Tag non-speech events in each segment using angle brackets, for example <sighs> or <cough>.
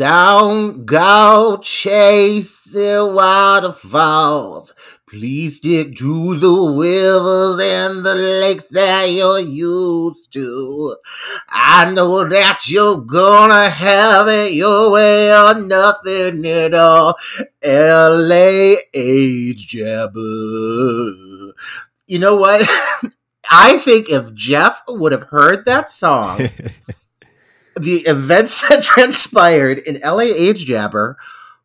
Don't go chasing waterfalls. Please stick to the rivers and the lakes that you're used to. I know that you're gonna have it your way or nothing at all. LA AIDS Jabber. You know what? <laughs> I think if Jeff would have heard that song <laughs> the events <laughs> that transpired in LA AIDS Jabber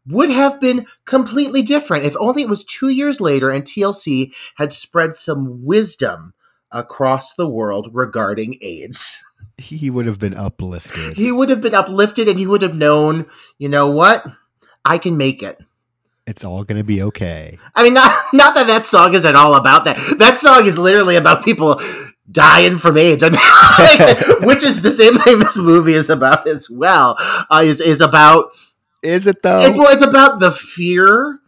would have been completely different if only it was two years later and TLC had spread some wisdom across the world regarding AIDS. He would have been uplifted. He would have been uplifted and he would have known, you know what? I can make it. It's all going to be okay. I mean, not, not that that song is at all about that. That song is literally about people dying from AIDS. I mean, which is the same thing this movie is about as well. Uh, is is about is it though? It's, well, it's about the fear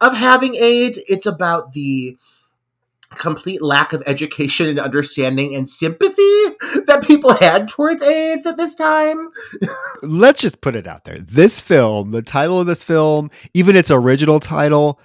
of having AIDS. It's about the complete lack of education and understanding and sympathy that people had towards AIDS at this time. <laughs> Let's just put it out there. This film, the title of this film, even its original title,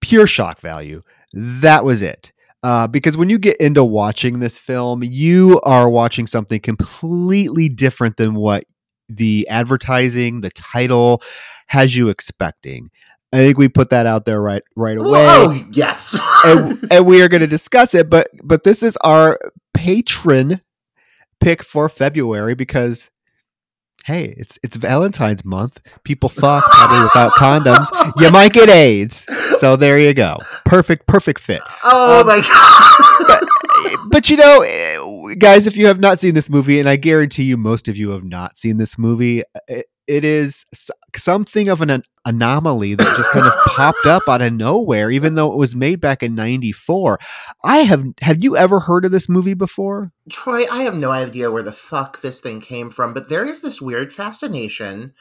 pure shock value. That was it. Uh, because when you get into watching this film, you are watching something completely different than what the advertising, the title has you expecting. I think we put that out there right right away. Oh yes, and, <laughs> and, we are going to discuss it. But but this is our Patreon pick for February because hey, it's it's Valentine's month. People fuck probably without condoms. You might get AIDS. So there you go. Perfect, perfect fit. Oh um, my god. but, but you know, eh, guys, if you have not seen this movie, and I guarantee you, most of you have not seen this movie, it, it is something of an anomaly that just kind of <laughs> popped up out of nowhere, even though it was made back in '94. I have have you ever heard of this movie before, Troy? I have no idea where the fuck this thing came from, but there is this weird fascination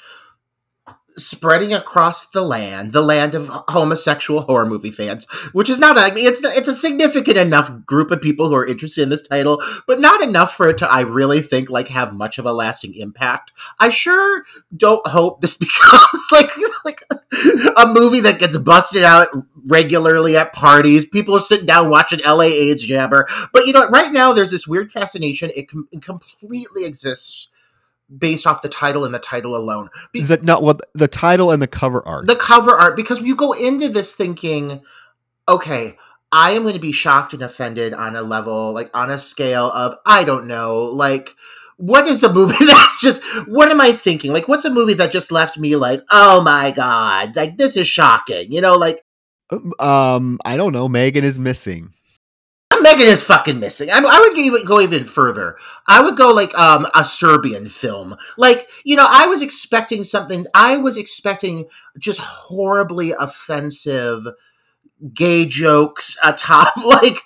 spreading across the land, the land of homosexual horror movie fans, which is not, I mean, it's, it's a significant enough group of people who are interested in this title, but not enough for it to, I really think, like, have much of a lasting impact. I sure don't hope this <laughs> becomes, like, like a movie that gets busted out regularly at parties. People are sitting down watching LA AIDS Jabber. But, you know, right now there's this weird fascination. It, com- it completely exists based off the title and the title alone. Be- that not what the title and the cover art. The cover art because you go into this thinking, okay, I am going to be shocked and offended on a level like on a scale of I don't know, like what is a movie <laughs> that just what am I thinking? Like what's a movie that just left me like, "Oh my god, like this is shocking." You know, like um, um I don't know, Megan is missing. Megan is fucking missing. I, I would even go even further. I would go like um a Serbian film. Like you know, I was expecting something. I was expecting just horribly offensive gay jokes atop <laughs> like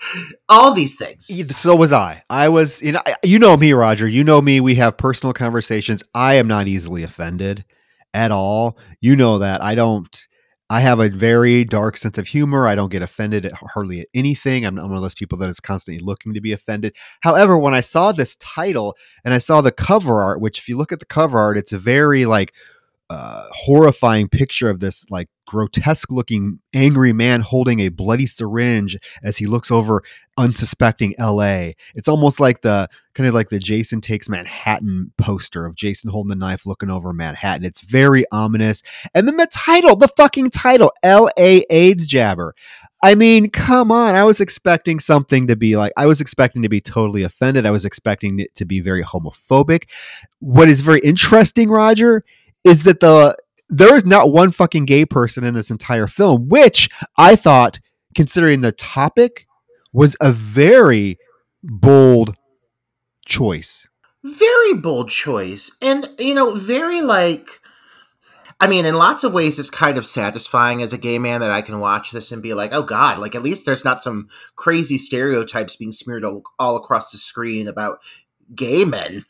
all these things. So was I. I was you know you know me, Roger. You know me. We have personal conversations. I am not easily offended at all. You know that. I don't I have a very dark sense of humor. I don't get offended at hardly at anything. I'm, I'm one of those people that is constantly looking to be offended. However, when I saw this title and I saw the cover art, which if you look at the cover art, it's a very like uh, horrifying picture of this like grotesque looking angry man holding a bloody syringe as he looks over unsuspecting LA. It's almost like the kind of like the Jason takes Manhattan poster of Jason holding the knife looking over Manhattan. It's very ominous. And then the title, the fucking title, LA AIDS Jabber. I mean, come on. I was expecting something to be like, I was expecting to be totally offended. I was expecting it to be very homophobic. What is very interesting, Roger, is that the there is not one fucking gay person in this entire film, which I thought, considering the topic, was a very bold choice. Very bold choice. And, you know, very like. I mean, in lots of ways, it's kind of satisfying as a gay man that I can watch this and be like, oh God, like at least there's not some crazy stereotypes being smeared all, all across the screen about gay men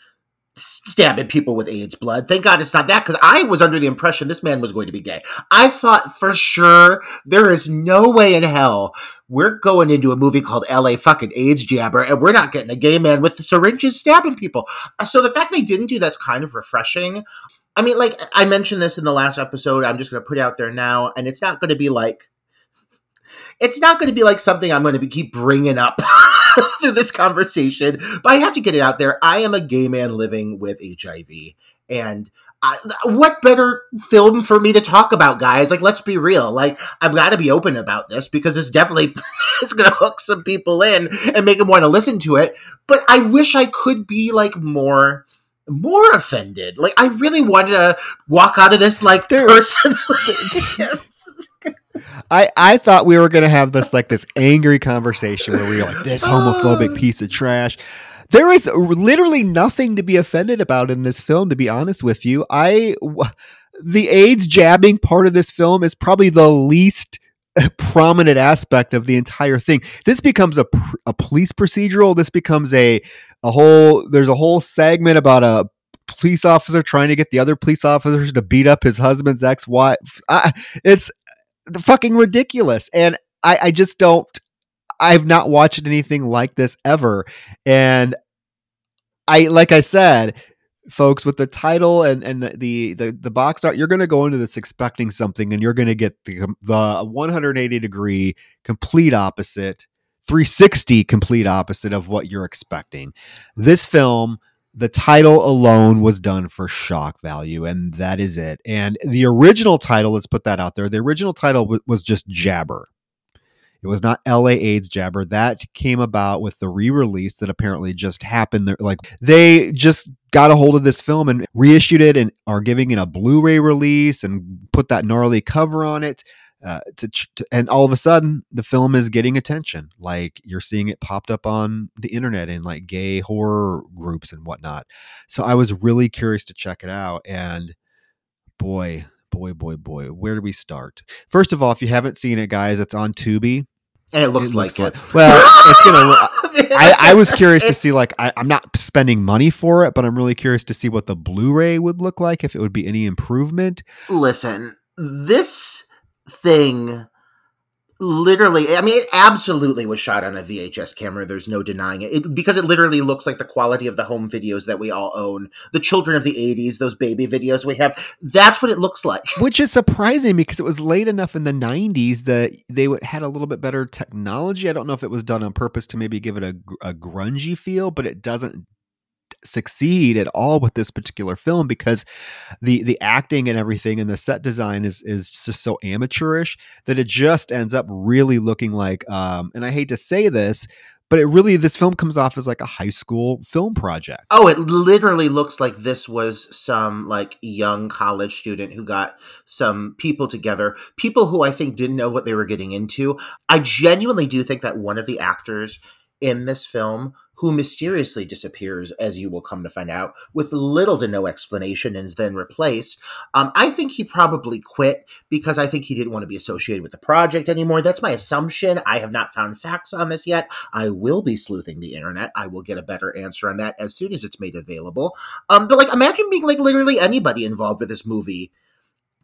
stabbing people with AIDS blood. Thank God it's not that because I was under the impression this man was going to be gay. I thought for sure there is no way in hell we're going into a movie called LA fucking AIDS Jabber and we're not getting a gay man with syringes stabbing people. Uh, so the fact they didn't do that's kind of refreshing. I mean, like I mentioned this in the last episode, I'm just going to put it out there now, and it's not going to be like it's not going to be like something I'm going to keep bringing up <laughs> <laughs> through this conversation, but I have to get it out there. I am a gay man living with HIV, and I, what better film for me to talk about, guys? Like, let's be real. Like, I've got to be open about this because it's definitely <laughs> it's going to hook some people in and make them want to listen to it. But I wish I could be like more more offended. Like, I really wanted to walk out of this like there, person. <laughs> I, I thought we were gonna have this like this angry conversation where we were like this homophobic <gasps> piece of trash. There is literally nothing to be offended about in this film. To be honest with you, I the AIDS jabbing part of this film is probably the least eh, prominent aspect of the entire thing. This becomes a, a police procedural. This becomes a a whole. There's a whole segment about a police officer trying to get the other police officers to beat up his husband's ex-wife. I, it's fucking ridiculous. And I, I just don't. I've not watched anything like this ever, and I like I said, folks, with the title and and the the the, the box art, you're going to go into this expecting something, and you're going to get the the 180 degree complete opposite. 360 complete opposite of what you're expecting. This film the title alone was done for shock value and that is it. And the original title let's put that out there the original title w- was just jabber. It was not la aids jabber. That came about with the re-release that apparently just happened there like they just got a hold of this film and reissued it and are giving it a blu-ray release and put that gnarly cover on it uh, to, to, and all of a sudden the film is getting attention like you're seeing it popped up on the internet in like gay horror groups and whatnot so i was really curious to check it out and boy boy boy boy where do we start first of all if you haven't seen it guys it's on tubi and it looks, it looks like, like, it. <laughs> Well, it's gonna. <laughs> I, I, was curious to see like I, am not spending money for it, but I'm really curious to see what the Blu-ray would look like if it would be any improvement. Listen, this thing literally i mean it absolutely was shot on a vhs camera there's no denying it. it. because it literally looks like the quality of the home videos that we all own the children of the 80s those baby videos we have that's what it looks like <laughs> which is surprising because it was late enough in the 90s that they had a little bit better technology i don't know if it was done on purpose to maybe give it a, a grungy feel but it doesn't succeed at all with this particular film because the the acting and everything and the set design is is just so amateurish that it just ends up really looking like um and I hate to say this but it really this film comes off as like a high school film project. Oh, it literally looks like this was some like young college student who got some people together, people who I think didn't know what they were getting into. I genuinely do think that one of the actors in this film who mysteriously disappears, as you will come to find out, with little to no explanation and is then replaced. Um, I think he probably quit because I think he didn't want to be associated with the project anymore. That's my assumption. I have not found facts on this yet. I will be sleuthing the internet. I will get a better answer on that as soon as it's made available. Um, but like, imagine being like literally anybody involved with this movie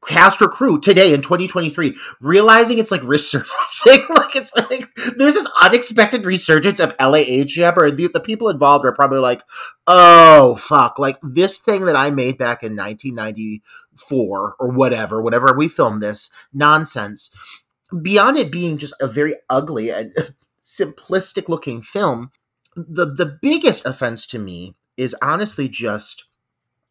cast or crew today in 2023 realizing it's like resurfacing. <laughs> Like it's like there's this unexpected resurgence of la aids jabber and the, the, people involved are probably like oh fuck. Like this thing that i made back in 1994 or whatever whenever we filmed this nonsense beyond it being just a very ugly and <laughs> simplistic looking film the the biggest offense to me is honestly just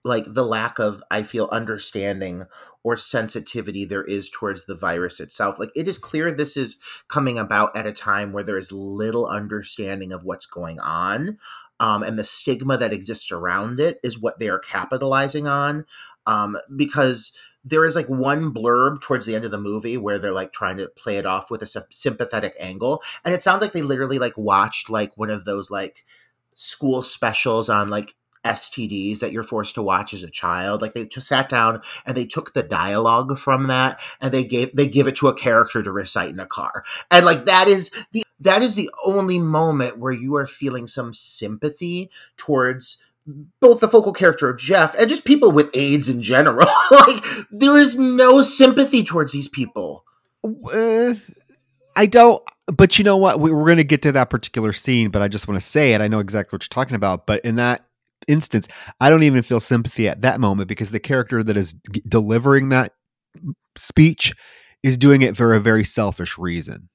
like the lack of i feel understanding or sensitivity there is towards the virus itself like it is clear this is coming about at a time where there is little understanding of what's going on um, and the stigma that exists around it is what they are capitalizing on um, because there is like one blurb towards the end of the movie where they're like trying to play it off with a sympathetic angle and it sounds like they literally like watched like one of those like school specials on like STDs that you're forced to watch as a child. Like they just sat down and they took the dialogue from that and they gave they give it to a character to recite in a car. And like that is the that is the only moment where you are feeling some sympathy towards both the focal character of Jeff and just people with AIDS in general. <laughs> like there is no sympathy towards these people. Uh, I don't. But you know what? We, we're going to get to that particular scene, but I just want to say it. I know exactly what you're talking about. But in that instance, I don't even feel sympathy at that moment because the character that is g- delivering that speech is doing it for a very selfish reason.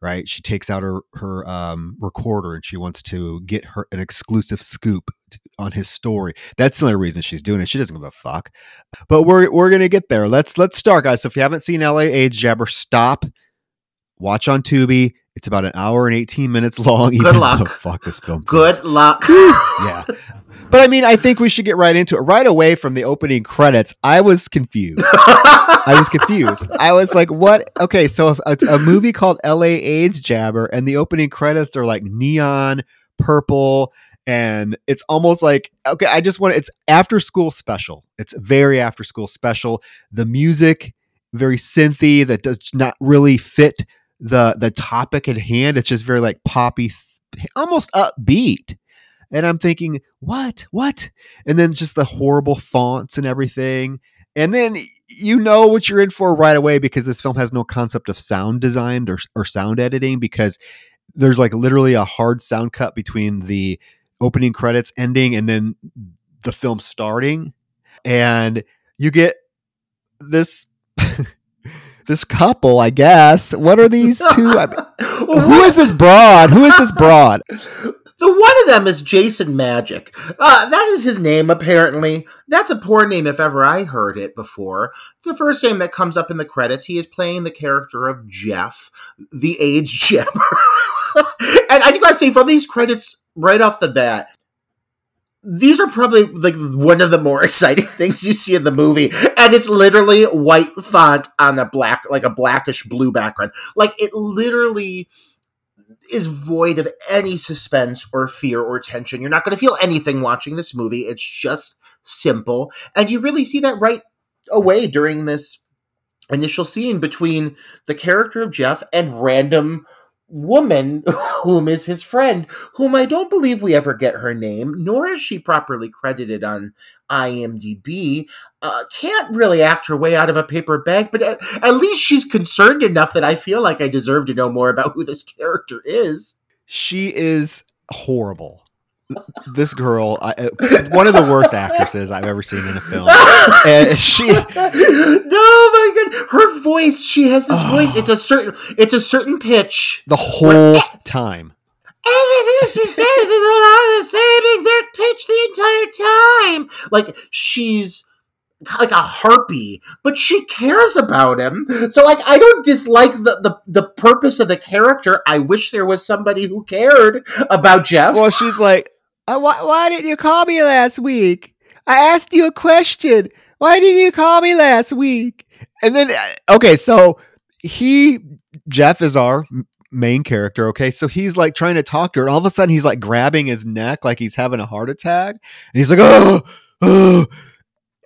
Right? She takes out her her um, recorder and she wants to get her an exclusive scoop on his story. That's the only reason she's doing it. She doesn't give a fuck. But we're we're gonna get there. Let's let's start, guys. So if you haven't seen LA AIDS Jabber, stop. Watch on Tubi. It's about an hour and 18 minutes long. <laughs> Good luck. fuck this film. Good luck. <laughs> yeah. But I mean, I think we should get right into it. Right away from the opening credits, I was confused. <laughs> I was confused. I was like, what? Okay, so a, a movie called LA AIDS Jabber and the opening credits are like neon purple and it's almost like okay, I just want it's after school special. It's very after school special. The music very synthy that does not really fit the the topic at hand. It's just very like poppy, th- almost upbeat. And I'm thinking, what, what? And then just the horrible fonts and everything. And then you know what you're in for right away because this film has no concept of sound design or, or sound editing because there's like literally a hard sound cut between the opening credits ending and then the film starting. And you get this <laughs> this couple, I guess. What are these two? I mean, <laughs> who is this broad? Who is this broad? <laughs> The one of them is Jason Magic. Uh, that is his name, apparently. That's a poor name if ever I heard it before. It's the first name that comes up in the credits. He is playing the character of Jeff, the AIDS <laughs> jabber. and I do gotta say, from these credits right off the bat, these are probably like one of the more <laughs> exciting things you see in the movie and it's literally white font on a black like a blackish blue background like it literally is void of any suspense or fear or tension. You're not going to feel anything watching this movie. It's just simple. And you really see that right away during this initial scene between the character of Jeff and random woman <laughs> whom is his friend whom i don't believe we ever get her name nor is she properly credited on imdb uh, can't really act her way out of a paper bag but at, at least she's concerned enough that i feel like i deserve to know more about who this <laughs> character is She is horrible. This girl, I, uh, one of the worst actresses I've ever seen in a film. And she, <laughs> no my god. Her voice she has this voice. It's a <sighs> certain it's a certain pitch. The whole time. everything she <laughs> says is on the same exact pitch the entire time. Like she's like a harpy but she cares about him. So like i don't dislike the the, the purpose of the character. I wish there was somebody who cared about jeff. Well, she's like, uh, why, why didn't you call me last week? I asked you a question. Why didn't you call me last week? And then, uh, okay, so he, Jeff is our main character. Okay, so he's like trying to talk to her, and all of a sudden he's like grabbing his neck like he's having a heart attack, and he's like, oh, oh.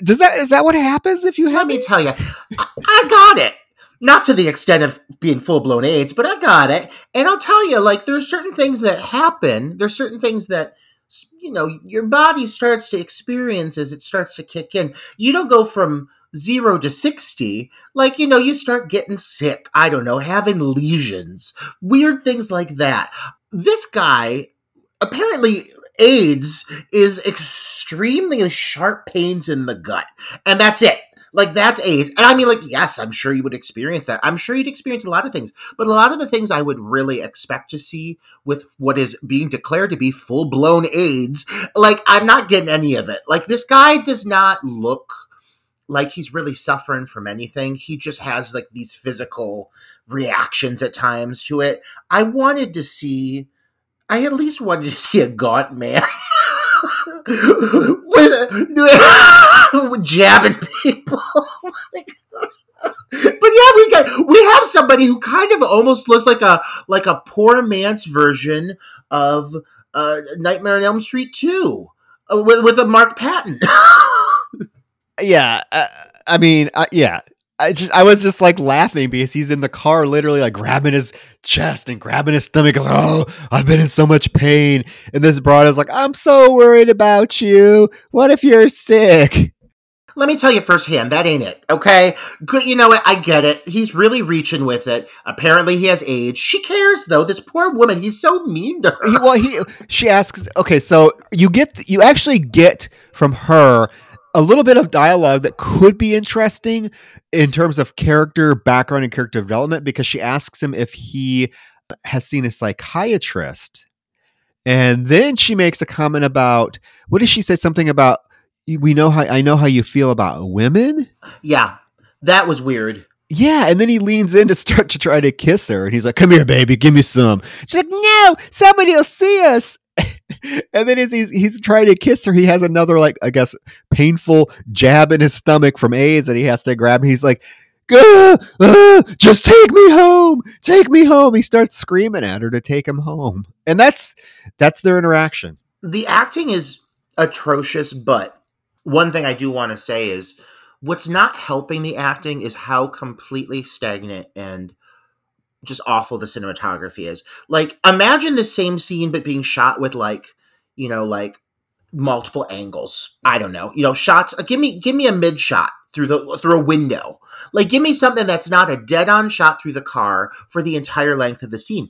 Does that is that what happens if you let me tell you I, I got it not to the extent of being full-blown aids but i got it and i'll tell you like there's certain things that happen there's certain things that you know your body starts to experience as it starts to kick in. You don't go from zero to 60 like you know you start getting sick i don't know having lesions weird things like that. This guy apparently aids is extremely sharp pains in the gut and that's it like that's AIDS. And I mean, like, yes, I'm sure you would experience that. I'm sure you'd experience a lot of things. But a lot of the things I would really expect to see with what is being declared to be full blown AIDS, like, I'm not getting any of it. Like, this guy does not look like he's really suffering from anything. He just has like these physical reactions at times to it. I wanted to see I at least wanted to see a gaunt man <laughs> with <laughs> jabbing people. <laughs> but yeah, we got we have somebody who kind of almost looks like a like a poor man's version of uh, Nightmare on Elm Street two uh, with with a Mark Patton. <laughs> yeah, uh, I mean, uh, yeah. I just I was just like laughing because he's in the car literally like grabbing his chest and grabbing his stomach goes, Oh, I've been in so much pain. And this broad is like, I'm so worried about you. What if you're sick? Let me tell you firsthand, that ain't it. Okay, good. You know what? I get it. He's really reaching with it. Apparently, he has AIDS. She cares though. This poor woman. He's so mean to her. He, well, he she asks. Okay, so you get you actually get from her a little bit of dialogue that could be interesting in terms of character background and character development because she asks him if he has seen a psychiatrist. And then she makes a comment about what does she say? Something about we know how I know how you feel about women. Yeah, that was weird. Yeah, and then he leans in to start to try to kiss her, and he's like, "Come here, baby, give me some." She's like, "No, somebody will see us." <laughs> and then as he's he's trying to kiss her, he has another like I guess painful jab in his stomach from AIDS, and he has to grab. He's like, uh, uh, "Just take me home, take me home." He starts screaming at her to take him home, and that's that's their interaction. The acting is atrocious, but one thing I do want to say is what's not helping the acting is how completely stagnant and just awful the cinematography is. Like, imagine the same scene but being shot with like, you know, like multiple angles. I don't know, you know, shots. Uh, give me, give me a mid shot through the through a window. Like, give me something that's not a dead on shot through the car for the entire length of the scene.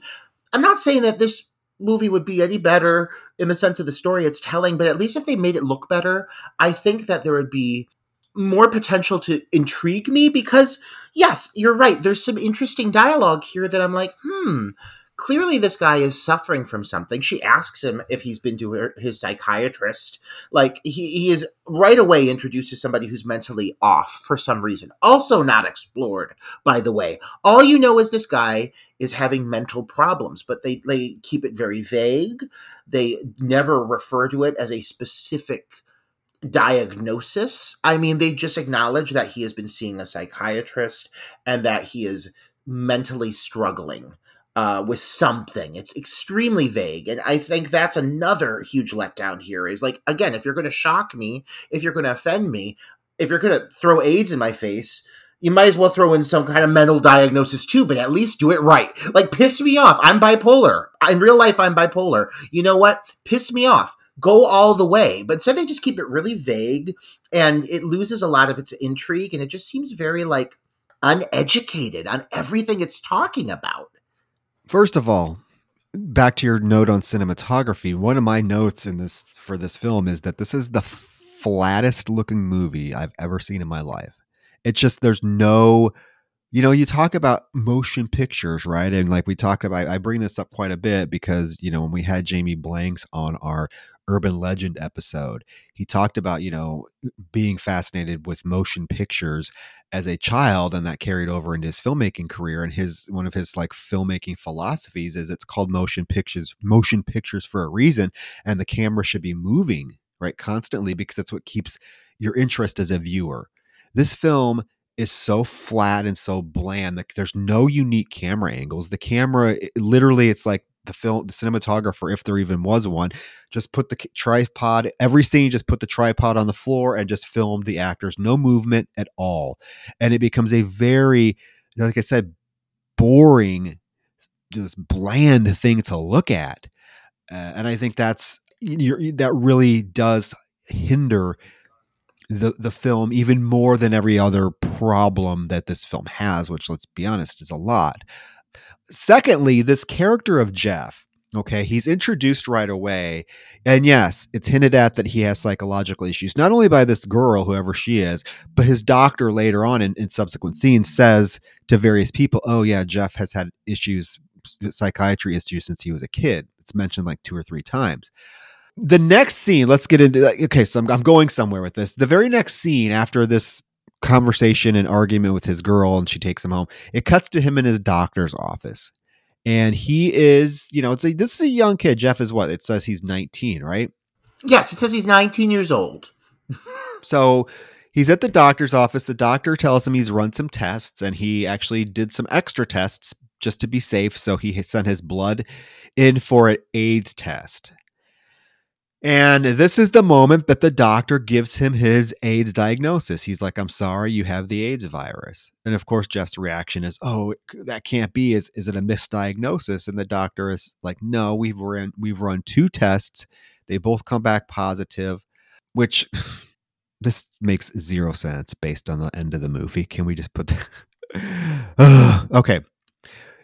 I'm not saying that this movie would be any better in the sense of the story it's telling, but at least if they made it look better, I think that there would be more potential to intrigue me because yes, you're right. There's some interesting dialogue here that I'm like, hmm, clearly this guy is suffering from something. She asks him if he's been to her, his psychiatrist. Like he, he is right away introduced to somebody who's mentally off for some reason. Also not explored, by the way. All you know is this guy is having mental problems, but they, they keep it very vague. They never refer to it as a specific diagnosis. I mean, they just acknowledge that he has been seeing a psychiatrist and that he is mentally struggling uh, with something. It's extremely vague. And I think that's another huge letdown here is like, again, if you're going to shock me, if you're going to offend me, if you're going to throw AIDS in my face, you might as well throw in some kind of mental diagnosis too, but at least do it right. Like, piss me off. I'm bipolar. In real life, I'm bipolar. You know what? Piss me off. Go all the way. But instead, they just keep it really vague and it loses a lot of its intrigue and it just seems very, like, uneducated on everything it's talking about. First of all, back to your note on cinematography. One of my notes in this for this film is that this is the flattest looking movie I've ever seen in my life. It's just there's no you know, you talk about motion pictures, right? And like we talked about, I bring this up quite a bit because, you know, when we had Jamie Blanks on our urban legend episode, he talked about, you know, being fascinated with motion pictures as a child and that carried over into his filmmaking career and his one of his like filmmaking philosophies is it's called motion pictures motion pictures for a reason and the camera should be moving right constantly because that's what keeps your interest as a viewer. This film is so flat and so bland that there's no unique camera angles. The camera it, literally it's like the film the cinematographer if there even was one just put the tripod every scene just put the tripod on the floor and just filmed the actors. No movement at all. And it becomes a very like i said boring just bland thing to look at. Uh, and i think that's that really does hinder the the film even more than every other problem that this film has which let's be honest is a lot Secondly, this character of Jeff, okay, he's introduced right away. And yes, it's hinted at that he has psychological issues, not only by this girl, whoever she is, but his doctor later on in, in subsequent scenes says to various people, oh, yeah, Jeff has had issues, psychiatry issues since he was a kid. It's mentioned like two or three times the next scene let's get into okay so I'm, I'm, going somewhere with this the very next scene after this conversation and argument with his girl and she takes him home. It cuts to him in his doctor's office. And he is, you know, it's a, this is a young kid. Jeff is what? It says he's 19, right? Yes, it says he's 19 years old. <laughs> so he's at the doctor's office. The doctor tells him he's run some tests and he actually did some extra tests just to be safe. So he sent his blood in for an AIDS test. And this is the moment that the doctor gives him his AIDS diagnosis. He's like, I'm sorry, you have the AIDS virus. And of course, Jeff's reaction is, Oh, that can't be. Is, is it a misdiagnosis? And the doctor is like, No, we've run, we've run two tests. They both come back positive, which <laughs> this makes zero sense based on the end of the movie. Can we just put that? <sighs> okay.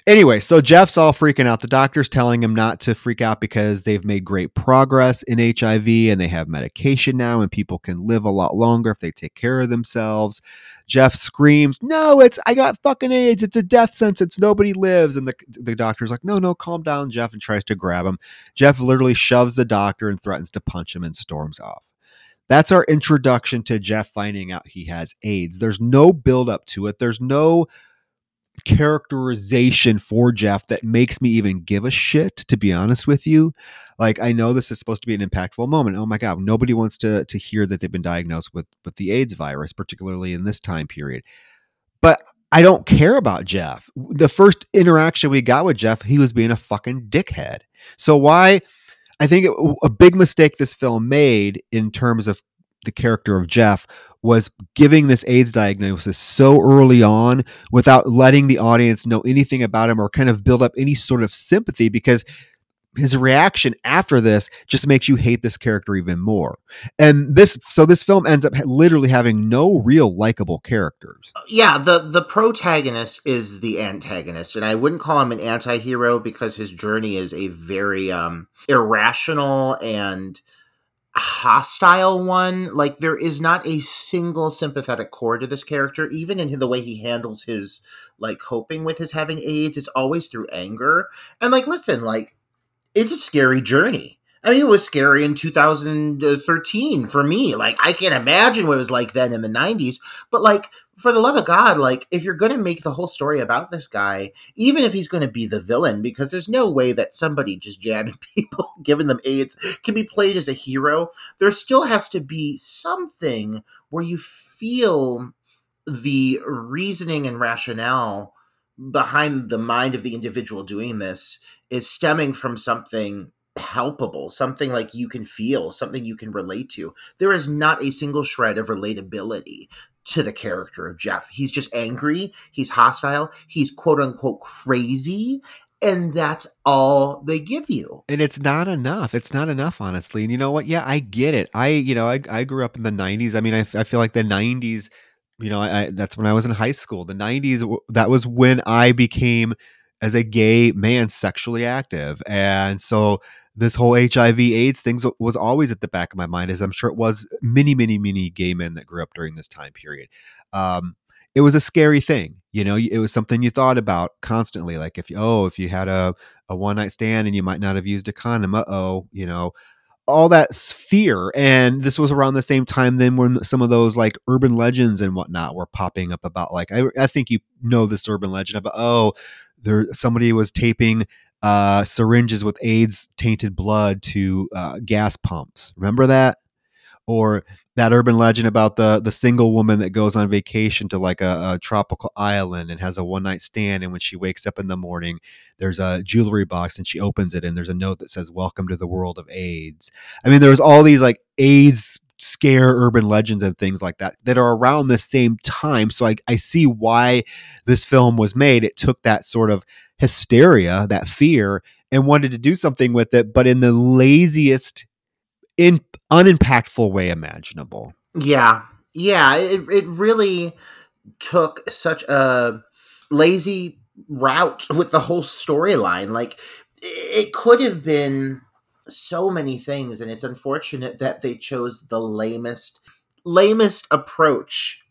Anyway, so Jeff's all freaking out. The doctor's telling him not to freak out because they've made great progress in HIV and they have medication now and people can live a lot longer if they take care of themselves. Jeff screams, "No, it's I got fucking AIDS. It's a death sentence. Nobody lives." And the the doctor's like, "No, no, calm down, Jeff," and tries to grab him. Jeff literally shoves the doctor and threatens to punch him and storms off. That's our introduction to Jeff finding out he has AIDS. There's no build up to it. There's no characterization for Jeff that makes me even give a shit, to be honest with you. Like I know this is supposed to be an impactful moment. Oh my God, nobody wants to to hear that they've been diagnosed with with the AIDS virus, particularly in this time period. But I don't care about Jeff. The first interaction we got with Jeff, he was being a fucking dickhead. So why I think it, a big mistake this film made in terms of the character of Jeff was giving this AIDS diagnosis so early on without letting the audience know anything about him or kind of build up any sort of sympathy because his reaction after this just makes you hate this character even more. And this so this film ends up literally having no real likable characters. Yeah, the the protagonist is the antagonist and I wouldn't call him an anti-hero because his journey is a very um irrational and hostile one. Like there is not a single sympathetic core to this character, even in the way he handles his like coping with his having AIDS. It's always through anger. And like, listen, like it's a scary journey. I mean, it was scary in 2013 for me. Like, I can't imagine what it was like then in the 90s. But, like, for the love of God, like, if you're going to make the whole story about this guy, even if he's going to be the villain, because there's no way that somebody just jabbing <laughs> people, giving them AIDS, can be played as a hero, there still has to be something where you feel the reasoning and rationale behind the mind of the individual doing this is stemming from something palpable, something like you can feel, something you can relate to. There is not a single shred of relatability to the character of Jeff. He's just angry, he's hostile, he's quote unquote crazy. And that's all they give you. And it's not enough. It's not enough, honestly. And you know what? Yeah, I get it. I, you know, I, I grew up in the 90s. I mean, I, I feel like the 90s, you know, I, that's when I was in high school. The 90s, that was when I became, as a gay man, sexually active. And so this whole HIV AIDS thing was always at the back of my mind, as I'm sure it was many, many, many gay men that grew up during this time period. Um, it was a scary thing, you know. It was something you thought about constantly, like if you, oh, if you had a a one night stand and you might not have used a condom, uh oh, you know, all that fear. And this was around the same time then when some of those like urban legends and whatnot were popping up about like I, I think you know this urban legend about oh there somebody was taping uh, syringes with AIDS tainted blood to uh, gas pumps. Remember that? Or that urban legend about the the single woman that goes on vacation to like a, a tropical island and has a one night stand, and when she wakes up in the morning, there's a jewelry box and she opens it and there's a note that says "Welcome to the world of AIDS." I mean, there's all these like AIDS scare urban legends and things like that that are around the same time. So I, I see why this film was made. It took that sort of hysteria, that fear, and wanted to do something with it, but in the laziest, in unimpactful way imaginable. Yeah, yeah, it it really took such a lazy route with the whole storyline. Like it could have been so many things, and it's unfortunate that they chose the lamest lamest approach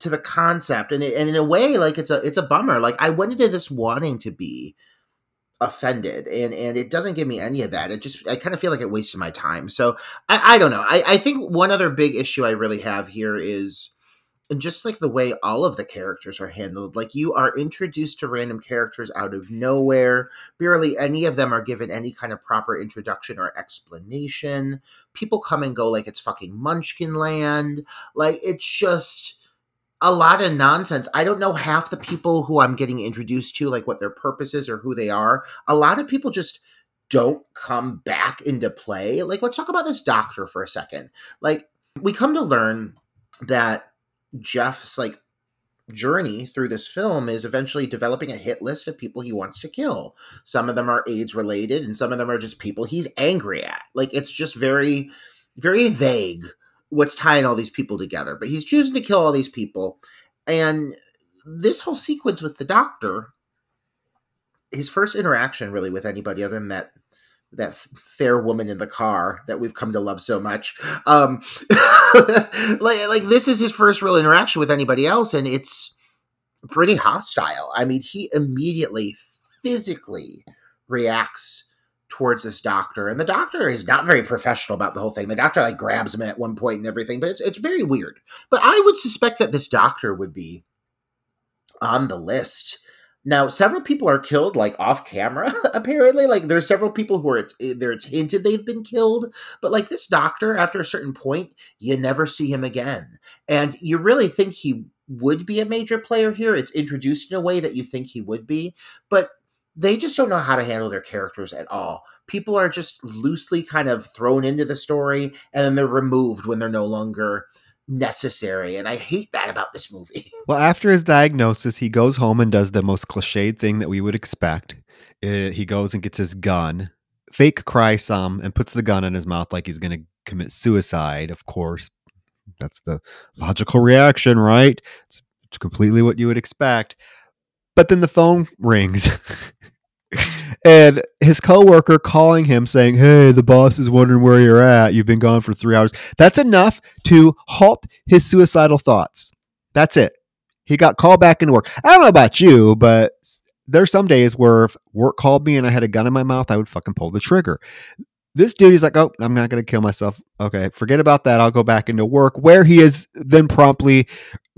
to the concept. And, it, and in a way like it's a it's a bummer. Like i went into this wanting to be offended and and it doesn't give me any of that. It just i kind of feel like it wasted my time. So i i don't know. I i think one other big issue i really have here is and just like the way all of the characters are handled like you are introduced to random characters out of nowhere. Barely any of them are given any kind of proper introduction or explanation. People come and go like it's fucking munchkin land. Like it's just a lot of nonsense. I don't know half the people who i'm getting introduced to like what their purpose is or who they are. A lot of people just don't come back into play. Like let's talk about this doctor for a second. Like we come to learn that Jeff's like journey through this film is eventually developing a hit list of people he wants to kill. Some of them are AIDS related and some of them are just people he's angry at. Like it's just very very vague what's tying all these people together, but he's choosing to kill all these people and this whole sequence with the doctor his first interaction really with anybody other than that that fair woman in the car that we've come to love so much. Um, <laughs> like, like this is his first real interaction with anybody else, and it's pretty hostile. I mean, he immediately physically reacts towards this doctor, and the doctor is not very professional about the whole thing. The doctor like grabs him at one point and everything, but it's it's very weird. But I would suspect that this doctor would be on the list now, several people are killed like off camera. <laughs> Apparently, like there's several people who are it's eh, there. It's hinted they've been killed, but like this doctor, after a certain point, you never see him again, and you really think he would be a major player here. It's introduced in a way that you think he would be, but they just don't know how to handle their characters at all. People are just loosely kind of thrown into the story, and then they're removed when they're no longer necessary and i hate that about this movie. <laughs> Well after his diagnosis he goes home and does the most cliched thing that we would expect. It, he goes and gets his gun fake cry some and puts the gun in his mouth like he's going to commit suicide of course. That's the logical reaction right? It's, it's completely what you would expect. But then the phone rings <laughs> and his coworker calling him saying, "Hey, the boss is wondering where you're at. You've been gone for 3 hours." That's enough to halt his suicidal thoughts. That's it. He got called back into work. I don't know about you, but there's some days where if work called me and I had a gun in my mouth, I would fucking pull the trigger. This dude, is like, oh, I'm not going to kill myself. Okay, forget about that. I'll go back into work, where he is then promptly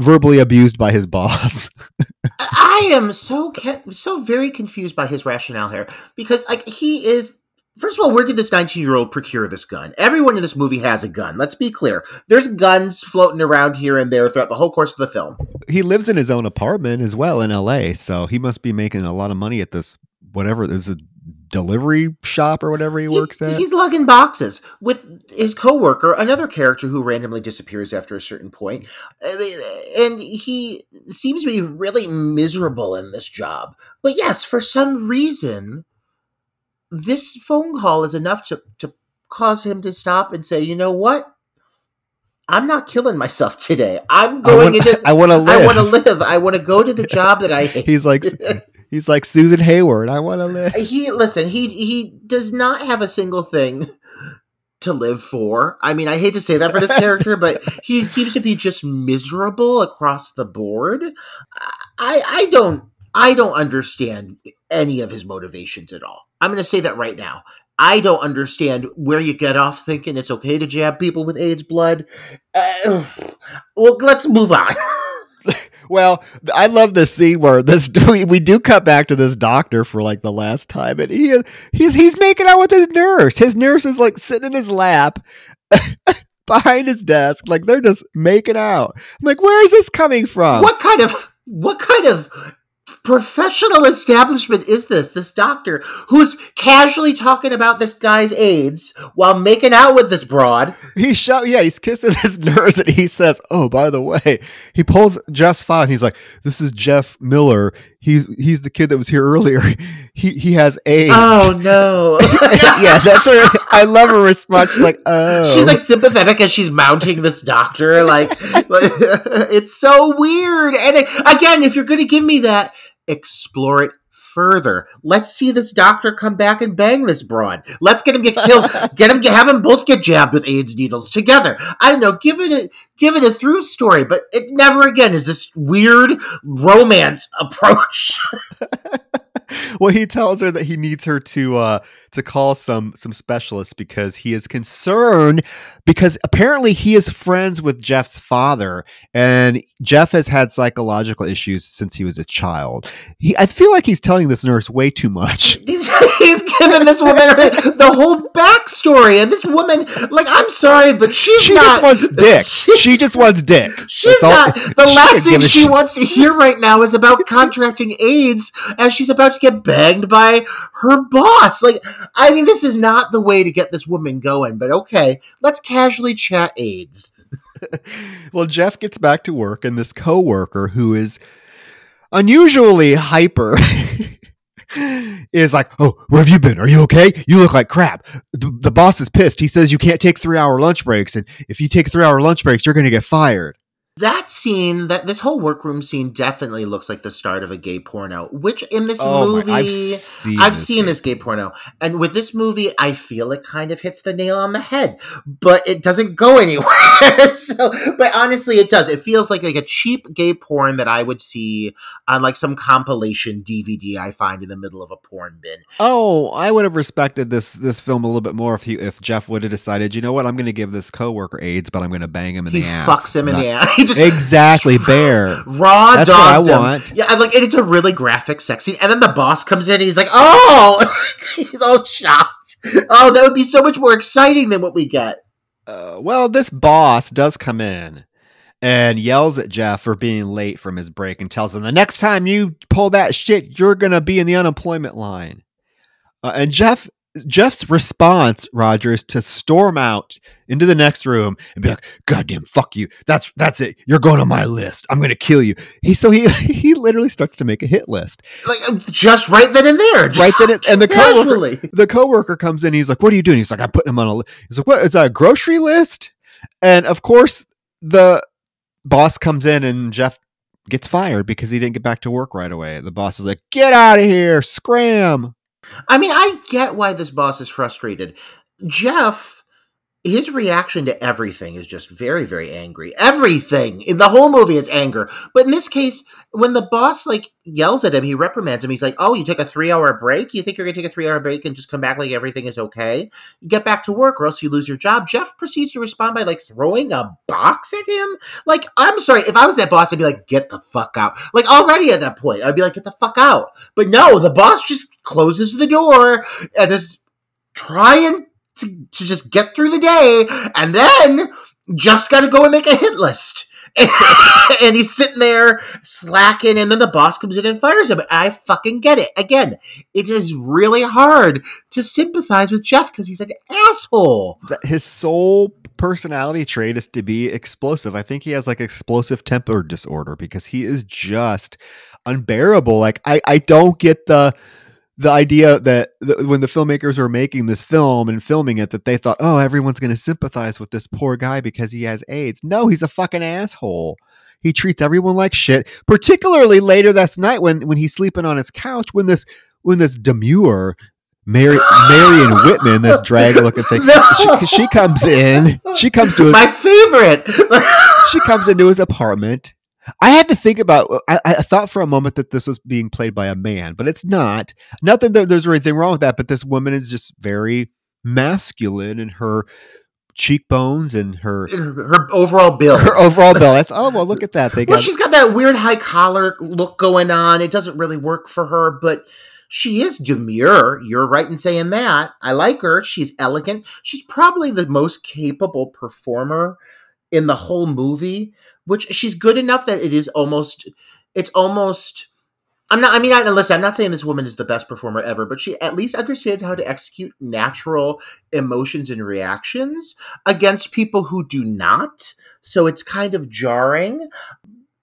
verbally abused by his boss. <laughs> I am so so very confused by his rationale here because like he is First of all, where did this 19 year old procure this gun? Everyone in this movie has a gun. Let's be clear. There's guns floating around here and there throughout the whole course of the film. He lives in his own apartment as well in LA, so he must be making a lot of money at this, whatever. This is a delivery shop or whatever he, he works at. He's lugging boxes with his coworker, another character who randomly disappears after a certain point, and he seems to be really miserable in this job. But yes, for some reason, this phone call is enough to to cause him to stop and say, "You know what? I'm not killing myself today. I'm going <laughs> I want, into. I want to live. I want to live. I want to go to the <laughs> job that I hate." He's like, He's like Susan Hayward. I want to live. He listen. He he does not have a single thing to live for. I mean, I hate to say that for this <laughs> character, but he seems to be just miserable across the board. I I don't I don't understand any of his motivations at all. I'm going to say that right now. I don't understand where you get off thinking it's okay to jab people with AIDS blood. Uh, <sighs> well, let's move on. <laughs> well, I love this scene where this <laughs> we, we do cut back to this doctor for like the last time, and he he's he's making out with his nurse. His nurse is like sitting in his lap. <laughs> behind his desk like they're just making out I'm like where is this coming from what kind of what kind of professional establishment is this? This doctor who's casually talking about this guy's AIDS while making out with this broad. He shot, yeah, he's kissing <laughs> his nurse, and he says, "Oh, by the way," he pulls Jeff's file. And he's like, "This is Jeff Miller. He's he's the kid that was here earlier. <laughs> He he has AIDS." Oh no! <laughs> yeah, that's her. I love her response. She's like, "Oh." She's like sympathetic as she's mounting this doctor. Like, it's so weird. And again, if you're going to give me that explore it further. Let's see this doctor come back and bang this broad. Let's get him get killed. <laughs> get him have them both get jabbed with AIDS needles together. I don't know. Give it a give it a through story, but it never again is this weird romance <laughs> approach. <laughs> <laughs> well, he tells her that he needs her to uh to call some some specialists because he is concerned because apparently he is friends with Jeff's father and Jeff has had psychological issues since he was a child. He I feel like he's telling this nurse way too much. <laughs> He's, he's giving this woman the whole backstory, and this woman, like, I'm sorry, but she's She not. just wants dick. <laughs> She just wants dick. She's That's all- not. The last thing she wants to hear right now is about contracting AIDS as she's about to get banged by her boss. Like, I mean, this is not the way to get this woman going, but okay, let's casually chat AIDS. <laughs> well, Jeff gets back to work, and this coworker who is unusually hyper <laughs> is like, "Oh, where have you been? Are you okay? You look like crap." The, the boss is pissed. He says you can't take three-hour lunch breaks, and if you take three-hour lunch breaks, you're going to get fired. That scene, that this whole workroom scene, definitely looks like the start of a gay porno. Which in this Oh my- movie, I've seen I've this seen this gay porno, and with this movie, I feel it kind of hits the nail on the head, but it doesn't go anywhere. <laughs> so, but honestly, it does. It feels like like a cheap gay porn that I would see on like some compilation DVD I find in the middle of a porn bin. Oh, I would have respected this this film a little bit more if he if Jeff would have decided, you know what, I'm going to give this coworker AIDS, but I'm going to bang him in He the ass. He fucks him in Not- the ass. <laughs> Just Exactly, <laughs> bear. raw That's what I him. want. Yeah, and, like and it's a really graphic sex scene, and then the boss comes in. He's like, "Oh," <laughs> he's all shocked. Oh, that would be so much more exciting than what we get. Uh, well, this boss does come in and yells at Jeff for being late from his break and tells him the next time you pull that shit, you're gonna be in the unemployment line. Uh, and Jeff Jeff's response, Roger, is to storm out into the next room and be like, "Goddamn, fuck you! That's that's it. You're going on my list. I'm gonna kill you." He so he <laughs> he literally starts to make a hit list. Like uh, just right then and there, just Right then and- and the <laughs> coworker- casually. the coworker comes in. He's like, "What are you doing?" He's like, "I'm putting him on a." Li-. He's like, "What is that? A grocery list?" And of course, the boss comes in, and Jeff gets fired because he didn't get back to work right away. The boss is like, "Get out of here! Scram!" I mean, I get why this boss is frustrated. Jeff, his reaction to everything is just very, very angry. Everything in the whole movie, it's anger. But in this case, when the boss like yells at him, he reprimands him. He's like, "Oh, you take a three-hour break? You think you're gonna take a three-hour break and just come back like everything is okay? You get back to work, or else you lose your job." Jeff proceeds to respond by like throwing a box at him. Like, I'm sorry, if I was that boss, I'd be like, "Get the fuck out!" Like already at that point, I'd be like, "Get the fuck out!" But no, the boss just closes the door and is trying to, to just get through the day, and then Jeff's got to go and make a hit list. <laughs> and he's sitting there slacking, and then the boss comes in and fires him. I fucking get it. Again, it is really hard to sympathize with Jeff because he's an asshole. His sole personality trait is to be explosive. I think he has like explosive temper disorder because he is just unbearable. Like I, I don't get the the idea that th- when the filmmakers were making this film and filming it that they thought, oh, everyone's going to sympathize with this poor guy because he has AIDS. No, he's a fucking asshole. He treats everyone like shit. Particularly later that night when when he's sleeping on his couch when this when this demure Mary Marion Whitman, this drag <laughs> looking thing, No. she, she comes in. She comes to his, My favorite. <laughs> she comes into his apartment. I had to think about. Uh, I, I thought for a moment that this was being played by a man, but it's not. Not that there- there's anything wrong with that, but this woman is just very masculine in her cheekbones and her her overall build. her overall bill. That's oh well, look at that. They Well, got she's got that weird high collar look going on. It doesn't really work for her, but she is demure. You're right in saying that. I like her. She's elegant. She's probably the most capable performer in the whole movie, which she's good enough that it is almost it's almost I'm not I mean I listen, I'm not saying this woman is the best performer ever, but she at least understands how to execute natural emotions and reactions against people who do not. So it's kind of jarring.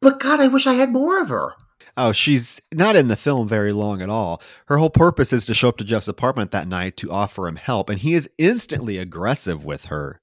But God, I wish I had more of her. Oh, she's not in the film very long at all. Her whole purpose is to show up to Jeff's apartment that night to offer him help, and he is instantly aggressive with her.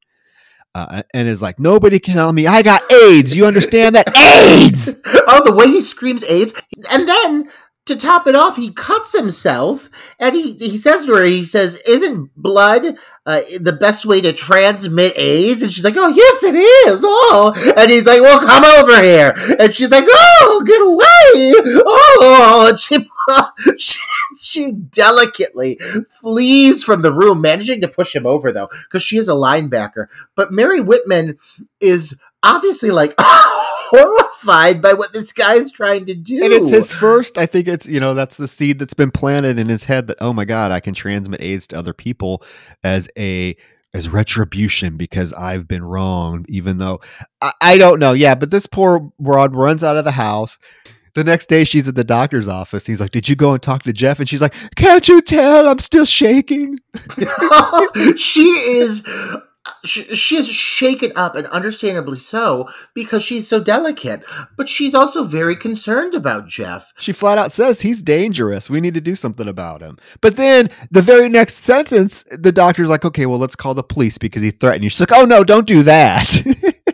Uh, and is like, nobody can tell me I got AIDS. You understand that? <laughs> AIDS! oh, the way he screams AIDS. And then to top it off, he cuts himself and he, he says to her, he says, Isn't blood uh, the best way to transmit AIDS? And she's like, Oh, yes, it is. Oh. And he's like, Well, come over here. And she's like, Oh, get away. Oh. And she <laughs> she, she delicately flees from the room, managing to push him over though, because she is a linebacker. But Mary Whitman is obviously like <laughs> horrified by what this guy is trying to do. And it's his first. I think it's you know that's the seed that's been planted in his head that oh my god I can transmit AIDS to other people as a as retribution because I've been wrong, even though I, I don't know. Yeah, but this poor broad runs out of the house. The next day, she's at the doctor's office. He's like, "Did you go and talk to Jeff?" And she's like, "Can't you tell? I'm still shaking." <laughs> she is she, she is shaken up and understandably so because she's so delicate but she's also very concerned about jeff She flat out says he's dangerous. We need to do something about him. But then the very next sentence, the doctor's like, "Okay, well, let's call the police because he threatened you." She's like, "Oh no, don't do that." <laughs>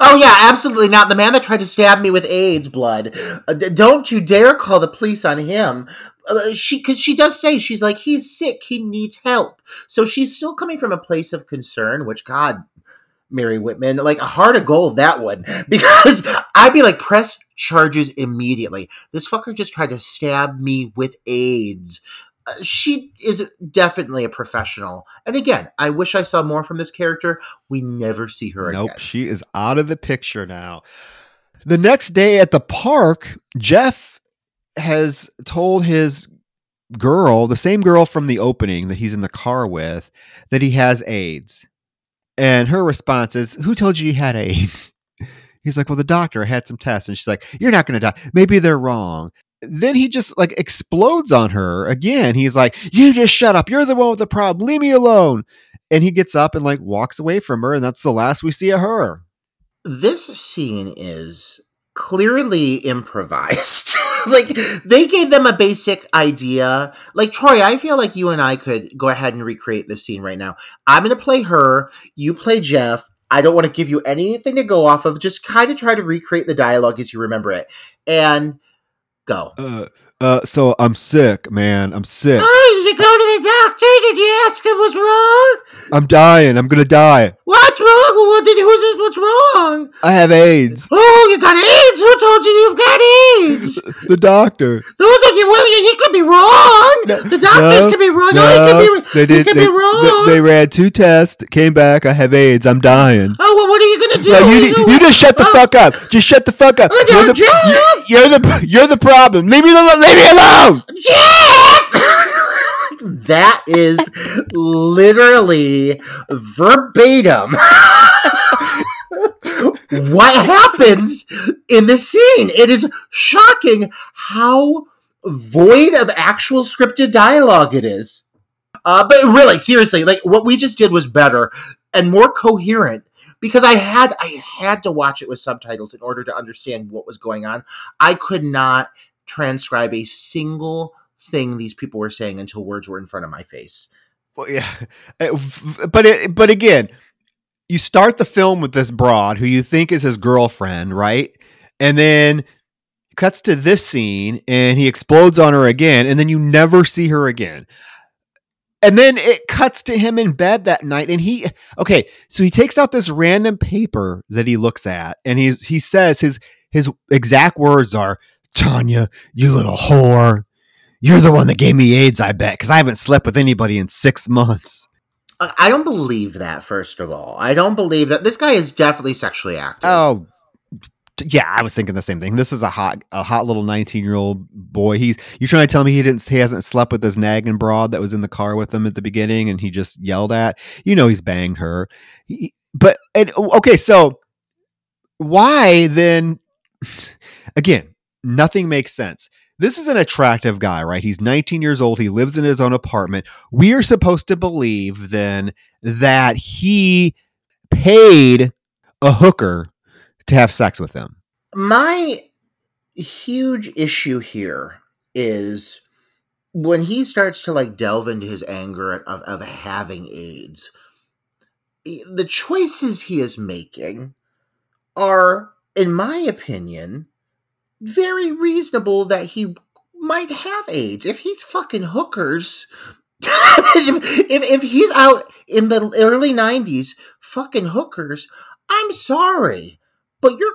oh yeah absolutely not the man that tried to stab me with aids blood uh, don't you dare call the police on him uh, she because she does say she's like he's sick he needs help so she's still coming from a place of concern which god mary whitman like a heart of gold that one. <laughs> Because i'd be like press charges immediately. This fucker just tried to stab me with aids. Uh, she is definitely a professional. And again i wish i saw more from this character. We never see her nope, again. she is out of the picture now. The next day at the park, Jeff has told his girl, the same girl from the opening that he's in the car with, that he has AIDS. And her response is, Who told you you had AIDS? <laughs> He's like, Well, the doctor had some tests. And she's like, You're not going to die. Maybe they're wrong. Then he just like explodes on her again. He's like, You just shut up. You're the one with the problem. Leave me alone. And he gets up and like walks away from her. And that's the last we see of her. this scene is clearly improvised. <laughs> like they gave them a basic idea. Like Troy, I feel like you and I could go ahead and recreate this scene right now. I'm going to play her, you play Jeff. I don't want to give you anything to go off of. Just kind of try to recreate the dialogue as you remember it. And go. Uh, uh, so I'm sick, man. I'm sick. Oh, did you go to the doctor? Did you ask him what's wrong? I'm dying. I'm gonna die. What's wrong? What did who's it? What's wrong? I have AIDS. Oh, you got AIDS? Who told you you've got AIDS? <laughs> The doctor. Of you, well, he could be wrong. The doctors No, could be wrong. No, he could be. they he did. could They, be wrong. they, they ran two tests. Came back. I have AIDS. I'm dying. oh, well, what are you gonna do? No, you, know you just shut the Oh, fuck up. Just shut the fuck up. Oh, You're the, Jeff! you're the you're the problem. Leave me alone. Leave me alone. Jeff! That is literally verbatim what happens in the scene. It is shocking how void of actual scripted dialogue it is. Uh, but really, seriously, like what we just did was better and more coherent because I had I had to watch it with subtitles in order to understand what was going on. I could not transcribe a single thing these people were saying until words were in front of my face. Well, yeah, <laughs> Uh, but it, but again, you start the film with this broad who you think is his girlfriend, right? And then cuts to this scene, and he explodes on her again, and then you never see her again. And then it cuts to him in bed that night, and he okay. So he takes out this random paper that he looks at, and he he says his his exact words are, "Tanya, you little whore." You're the one that gave me AIDS, I bet, because I haven't slept with anybody in six <laughs> months. I don't believe that. First of all, I don't believe that this guy is definitely sexually active. Oh, yeah, I was thinking the same thing. This is a hot, a hot little nineteen year old boy. He's you trying to tell me he didn't, he hasn't slept with this nagging broad that was in the car with him at the beginning, and he just yelled at. You know, he's banged her. He- but and okay, so why then? <sighs> Again, nothing makes sense. This is an attractive guy, right? He's 19 years old. He lives in his own apartment. We are supposed to believe then that he paid a hooker to have sex with him. my huge issue here is when he starts to like delve into his anger of, of having AIDS, the choices he is making are, in my opinion, very reasonable that he might have AIDS. If he's fucking hookers, <laughs> if, if, if he's out in the early 90s fucking hookers, I'm sorry, but you're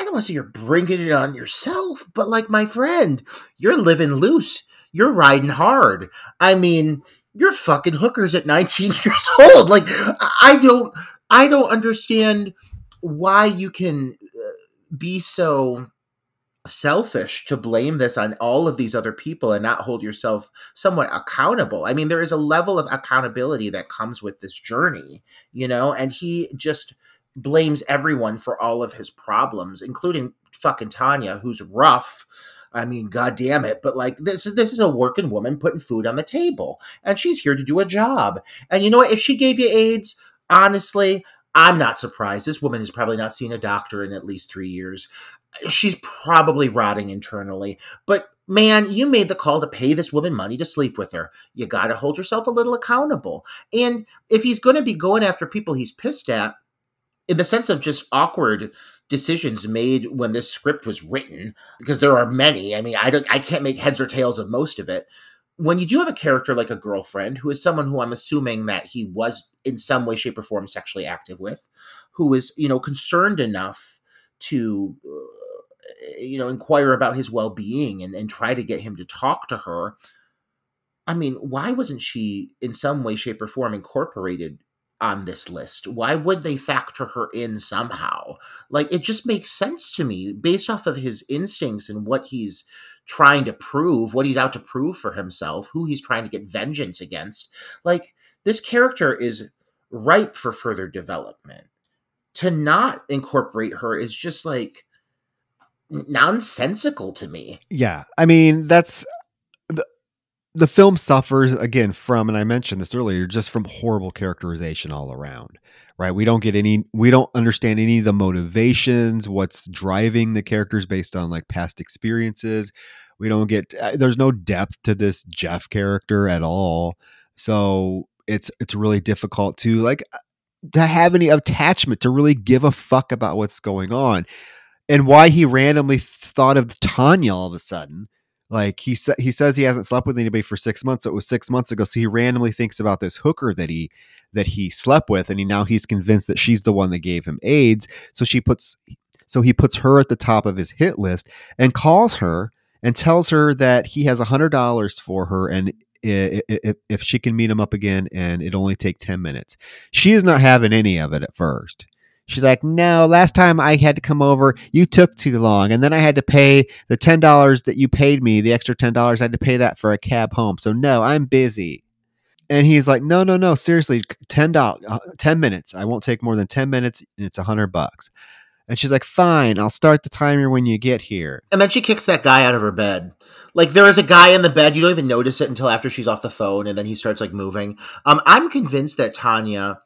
I don't want to say you're bringing it on yourself, but like my friend, you're living loose. You're riding hard. I mean, you're fucking hookers at 19 <laughs> years old. Like I don't I don't understand why you can uh, be so selfish to blame this on all of these other people and not hold yourself somewhat accountable. I mean, there is a level of accountability that comes with this journey, you know, and he just blames everyone for all of his problems, including fucking Tanya, who's rough. I mean, god damn it, but like this is this is a working woman putting food on the table, and she's here to do a job. And you know what? If she gave you AIDS, honestly, I'm not surprised. This woman has probably not seen a doctor in at least three years. She's probably rotting internally. But man, you made the call to pay this woman money to sleep with her. You got to hold yourself a little accountable. And if he's going to be going after people he's pissed at, in the sense of just awkward decisions made when this script was written, because there are many. I mean, I don't, I can't make heads or tails of most of it. When you do have a character like a girlfriend, who is someone who I'm assuming that he was in some way, shape, or form sexually active with, who is you know concerned enough to uh, Eh, you know inquire about his well-being and, and try to get him to talk to her i mean why wasn't she in some way shape or form incorporated on this list? Why would they factor her in somehow? Like it just makes sense to me based off of his instincts and what he's trying to prove, what he's out to prove for himself, who he's trying to get vengeance against. Like this character is ripe for further development. To not incorporate her is just like nonsensical to me. Yeah. I mean, that's the the film suffers again from, and I mentioned this earlier, just from horrible characterization all around. Right? We don't get any. We don't understand any of the motivations. What's driving the characters based on like past experiences. We don't get. Uh, there's no depth to this Jeff character at all. So it's it's really difficult to like to have any attachment to really give a fuck about what's going on and why he randomly thought of Tanya all of a sudden like he said, he says he hasn't slept with anybody for six months. It was six months ago. So he randomly thinks about this hooker that he that he slept with, and he now he's convinced that she's the one that gave him AIDS. So she puts so he puts her at the top of his hit list and calls her and tells her that he has a hundred dollars for her and if she can meet him up again and it only take 10 minutes she is not having any of it at first She's like, no, last time I had to come over, you took too long. And then I had to pay the $10 that you paid me, the extra $10, I had to pay that for a cab home. So no, I'm busy. And he's like, no, no, no, seriously, $10, uh, 10 minutes. I won't take more than 10 minutes and it's a hundred bucks. And she's like, fine, I'll start the timer when you get here. And then she kicks that guy out of her bed. Like there is a guy in the bed. You don't even notice it until after she's off the phone and then he starts like moving. Um, I'm convinced that Tanya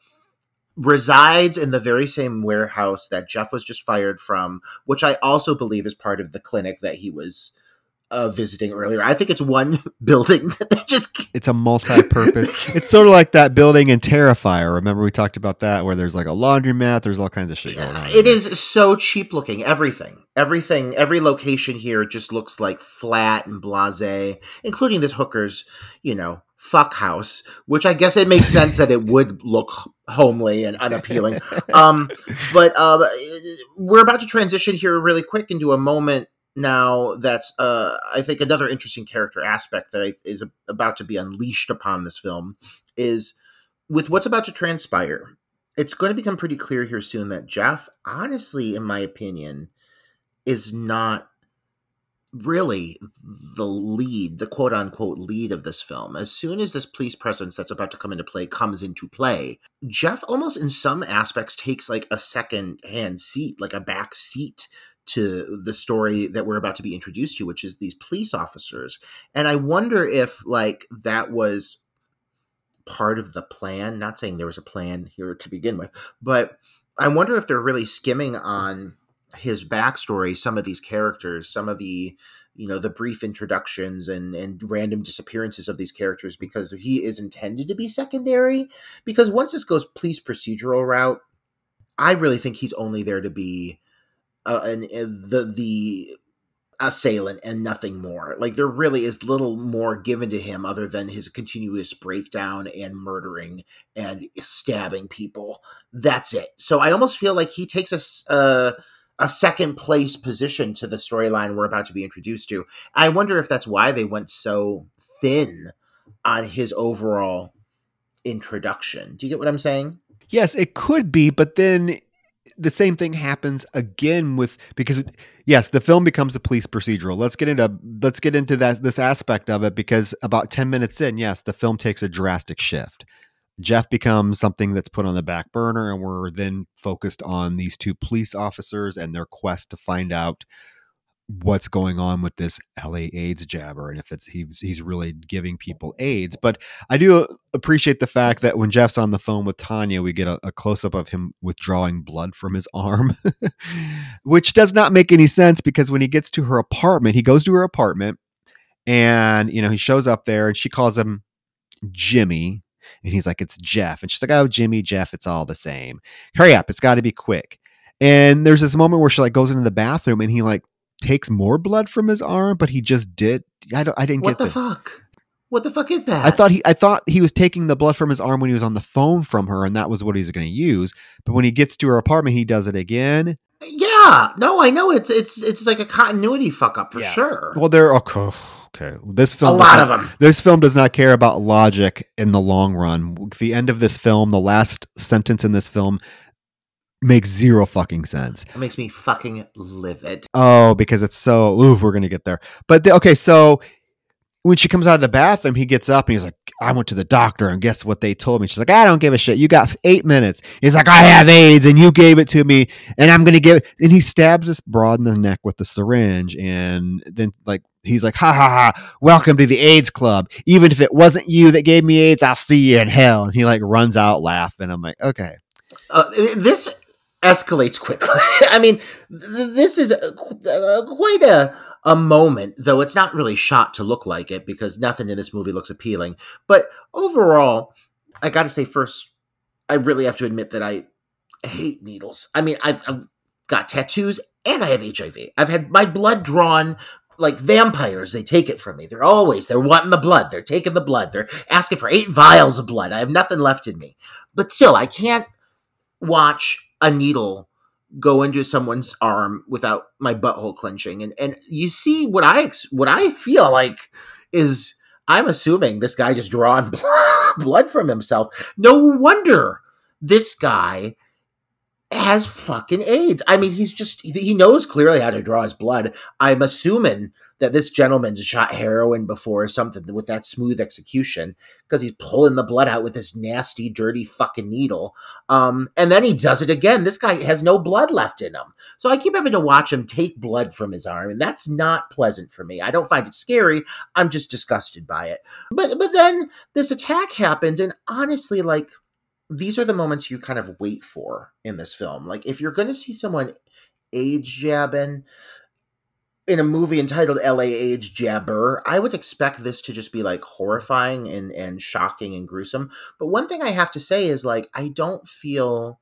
resides in the very same warehouse that Jeff was just fired from, which I also believe is part of the clinic that he was uh, visiting earlier. I think it's one <laughs> building <laughs> that just. It's a multi-purpose. <laughs> it's sort of like that building in Terrifier. Remember we talked about that, where there's like a laundromat. There's all kinds of shit going on. It is so cheap looking. Everything, everything, every location here just looks like flat and blasé, including this hooker's, you know, fuck house, which I guess it makes sense that it would look homely and unappealing. um, but uh, we're about to transition here really quick into a moment now that's uh, I think another interesting character aspect that is about to be unleashed upon this film is with what's about to transpire. It's going to become pretty clear here soon that Jeff, honestly, in my opinion, is not really the lead, the quote unquote lead of this film. As soon as this police presence that's about to come into play comes into play, Jeff almost in some aspects takes like a second hand seat, like a back seat to the story that we're about to be introduced to, which is these police officers. And I wonder if like that was part of the plan. Not saying there was a plan here to begin with, but I wonder if they're really skimming on his backstory, some of these characters, some of the you know the brief introductions and and random disappearances of these characters because he is intended to be secondary. Because once this goes police procedural route i really think he's only there to be uh, an, uh, the the assailant and nothing more. Like there really is little more given to him other than his continuous breakdown and murdering and stabbing people. That's it. So i almost feel like he takes a uh, a second place position to the storyline we're about to be introduced to. I wonder if that's why they went so thin on his overall introduction. Do you get what I'm saying? Yes, it could be, but then the same thing happens again with because yes, the film becomes a police procedural. Let's get into let's get into that this aspect of it because about 10 minutes in, yes, the film takes a drastic shift. Jeff becomes something that's put on the back burner and we're then focused on these two police officers and their quest to find out what's going on with this LA AIDS jabber and if it's he's he's really giving people AIDS. But I do appreciate the fact that when Jeff's on the phone with Tanya, we get a, a close up of him withdrawing blood from his <laughs> arm, which does not make any sense because when he gets to her apartment, he goes to her apartment and you know he shows up there and she calls him Jimmy. And he's like, it's Jeff. And she's like, oh, Jimmy, Jeff, it's all the same. Hurry up. It's got to be quick. And there's this moment where she like goes into the bathroom and he like takes more blood from his arm, but he just did. I don't. I didn't What get the what the fuck? What the fuck is that? I thought he. I thought he was taking the blood from his arm when he was on the phone from her, and that was what he was going to use. But when he gets to her apartment, he does it again. Yeah, no, I know it's it's it's like a continuity fuck up for Yeah. sure. Well, there. Okay. Oh, okay. This film. a lot of them. This film does not care about logic in the long run. The end of this film, the last sentence in this film, makes zero fucking sense. It makes me fucking livid. Oh, because it's so. Ooh, we're gonna get there. But the, okay, so when she comes out of the bathroom, he gets up and he's like, "I went to the doctor, and guess what they told me?" She's like, "I don't give a shit. You got eight minutes." He's like, "I have AIDS, and you gave it to me, and I'm gonna give." it. And he stabs this broad in the neck with the syringe, and then like he's like, "Ha ha ha! Welcome to the AIDS club. Even if it wasn't you that gave me AIDS, I'll see you in hell." And he like runs out laughing. I'm like, okay. Uh, this escalates quickly. <laughs> I mean, th- this is a, qu- uh, quite a a moment, though it's not really shot to look like it because nothing in this movie looks appealing. But overall, I got to say first, I really have to admit that I hate needles. I mean, I've, I've got tattoos and I have HIV. I've had my blood drawn like vampires. They take it from me. They're always they're wanting the blood. They're taking the blood. They're asking for eight vials of blood. I have nothing left in me. But still, I can't watch a needle go into someone's arm without my butthole clenching and and you see what i what i feel like is i'm assuming this guy just drawing <laughs> blood from himself no wonder this guy has fucking AIDS. I mean, he's just, he knows clearly how to draw his blood. I'm assuming that this gentleman's shot heroin before or something with that smooth execution because he's pulling the blood out with this nasty, dirty fucking needle. Um, and then he does it again. This guy has no blood left in him. So I keep having to watch him take blood from his arm, and that's not pleasant for me. I don't find it scary. I'm just disgusted by it. But but then this attack happens, and honestly, like these are the moments you kind of wait for in this film. Like if you're going to see someone AIDS jabbing in a movie entitled LA AIDS Jabber, I would expect this to just be like horrifying and and shocking and gruesome. But one thing I have to say is like I don't feel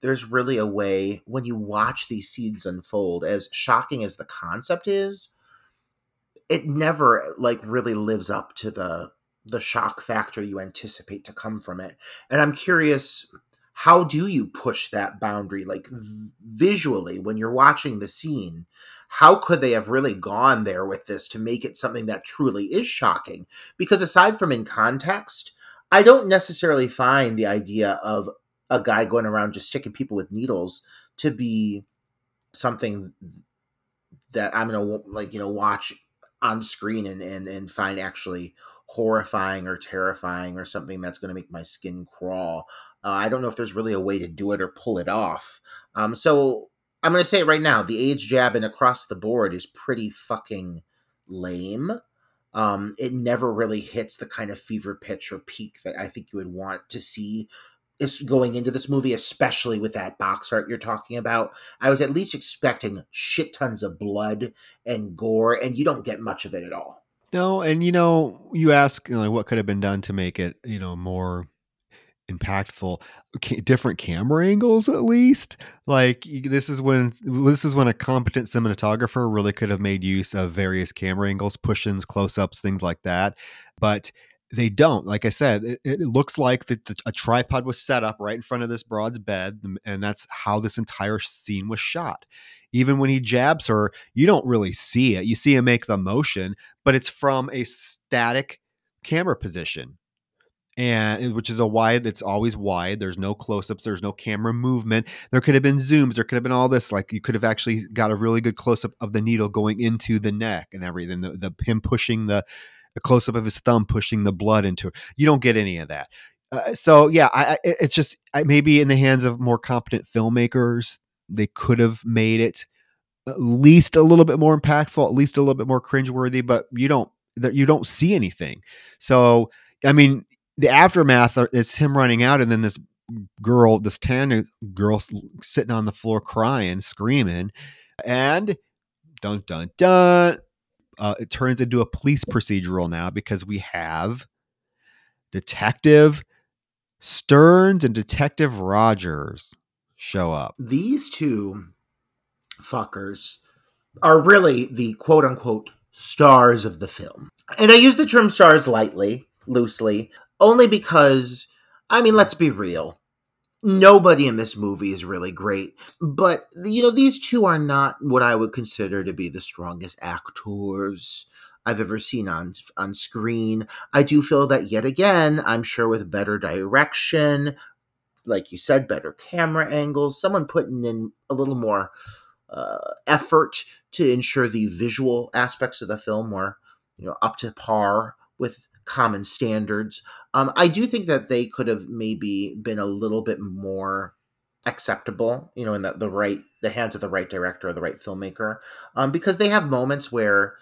there's really a way when you watch these scenes unfold as shocking as the concept is it never like really lives up to the the shock factor you anticipate to come from it. And I'm curious, how do you push that boundary? Like v- visually, when you're watching the scene, how could they have really gone there with this to make it something that truly is shocking? Because aside from in context, I don't necessarily find the idea of a guy going around just sticking people with needles to be something that I'm gonna like you know watch on screen and and, and find actually horrifying or terrifying or something that's going to make my skin crawl. Uh, I don't know if there's really a way to do it or pull it off. Um, so I'm going to say it right now: the age and across the board is pretty fucking lame. Um, it never really hits the kind of fever pitch or peak that I think you would want to see is going into this movie, especially with that box art you're talking about. I was at least expecting shit tons of blood and gore, and you don't get much of it at all. No, and you know, you ask you know, like, what could have been done to make it, you know, more impactful. Different camera angles, at least. Like this is when this is when a competent cinematographer really could have made use of various camera angles, push-ins, close-ups, things like that. But they don't. Like I said, it, it looks like that a tripod was set up right in front of this broad's bed, and that's how this entire scene was shot even when he jabs her, you don't really see it. You see him make the motion, but it's from a static camera position and which is a wide it's always wide there's no close-ups there's no camera movement there could have been zooms there could have been all this like you could have actually got a really good close-up of the needle going into the neck and everything the, the him pushing the, the close-up of his thumb pushing the blood into it you don't get any of that. Uh, so yeah I, I, it's just I, maybe in the hands of more competent filmmakers they could have made it at least a little bit more impactful at least a little bit more cringeworthy but you don't you don't see anything. So I mean, the aftermath is him running out, and then this girl, this tan girl, sitting on the floor crying, screaming, and dun dun dun. Uh, it turns into a police procedural now because we have Detective Stearns and Detective Rogers show up. These two fuckers are really the quote unquote stars of the film. And I use the term stars lightly, loosely, only because, I mean, let's be real. Nobody in this movie is really great, but you know, these two are not what I would consider to be the strongest actors I've ever seen on on screen. I do feel that yet again, I'm sure with better direction, like you said, better camera angles, someone putting in a little more uh, effort to ensure the visual aspects of the film were, you know, up to par with common standards. Um, I do think that they could have maybe been a little bit more acceptable, you know, in the, the right the hands of the right director or the right filmmaker, um, because they have moments where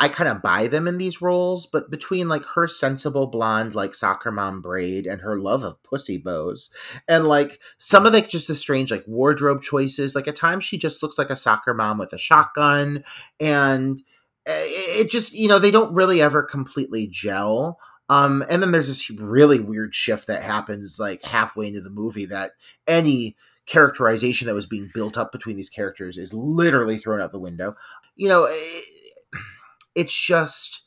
I kind of buy them in these roles, but between like her sensible blonde like soccer mom braid and her love of pussy bows, and like some of like just the strange like wardrobe choices, like at times she just looks like a soccer mom with a shotgun, and it just you know they don't really ever completely gel. Um and then there's this really weird shift that happens like halfway into the movie that any characterization that was being built up between these characters is literally thrown out the window. You know it, it's just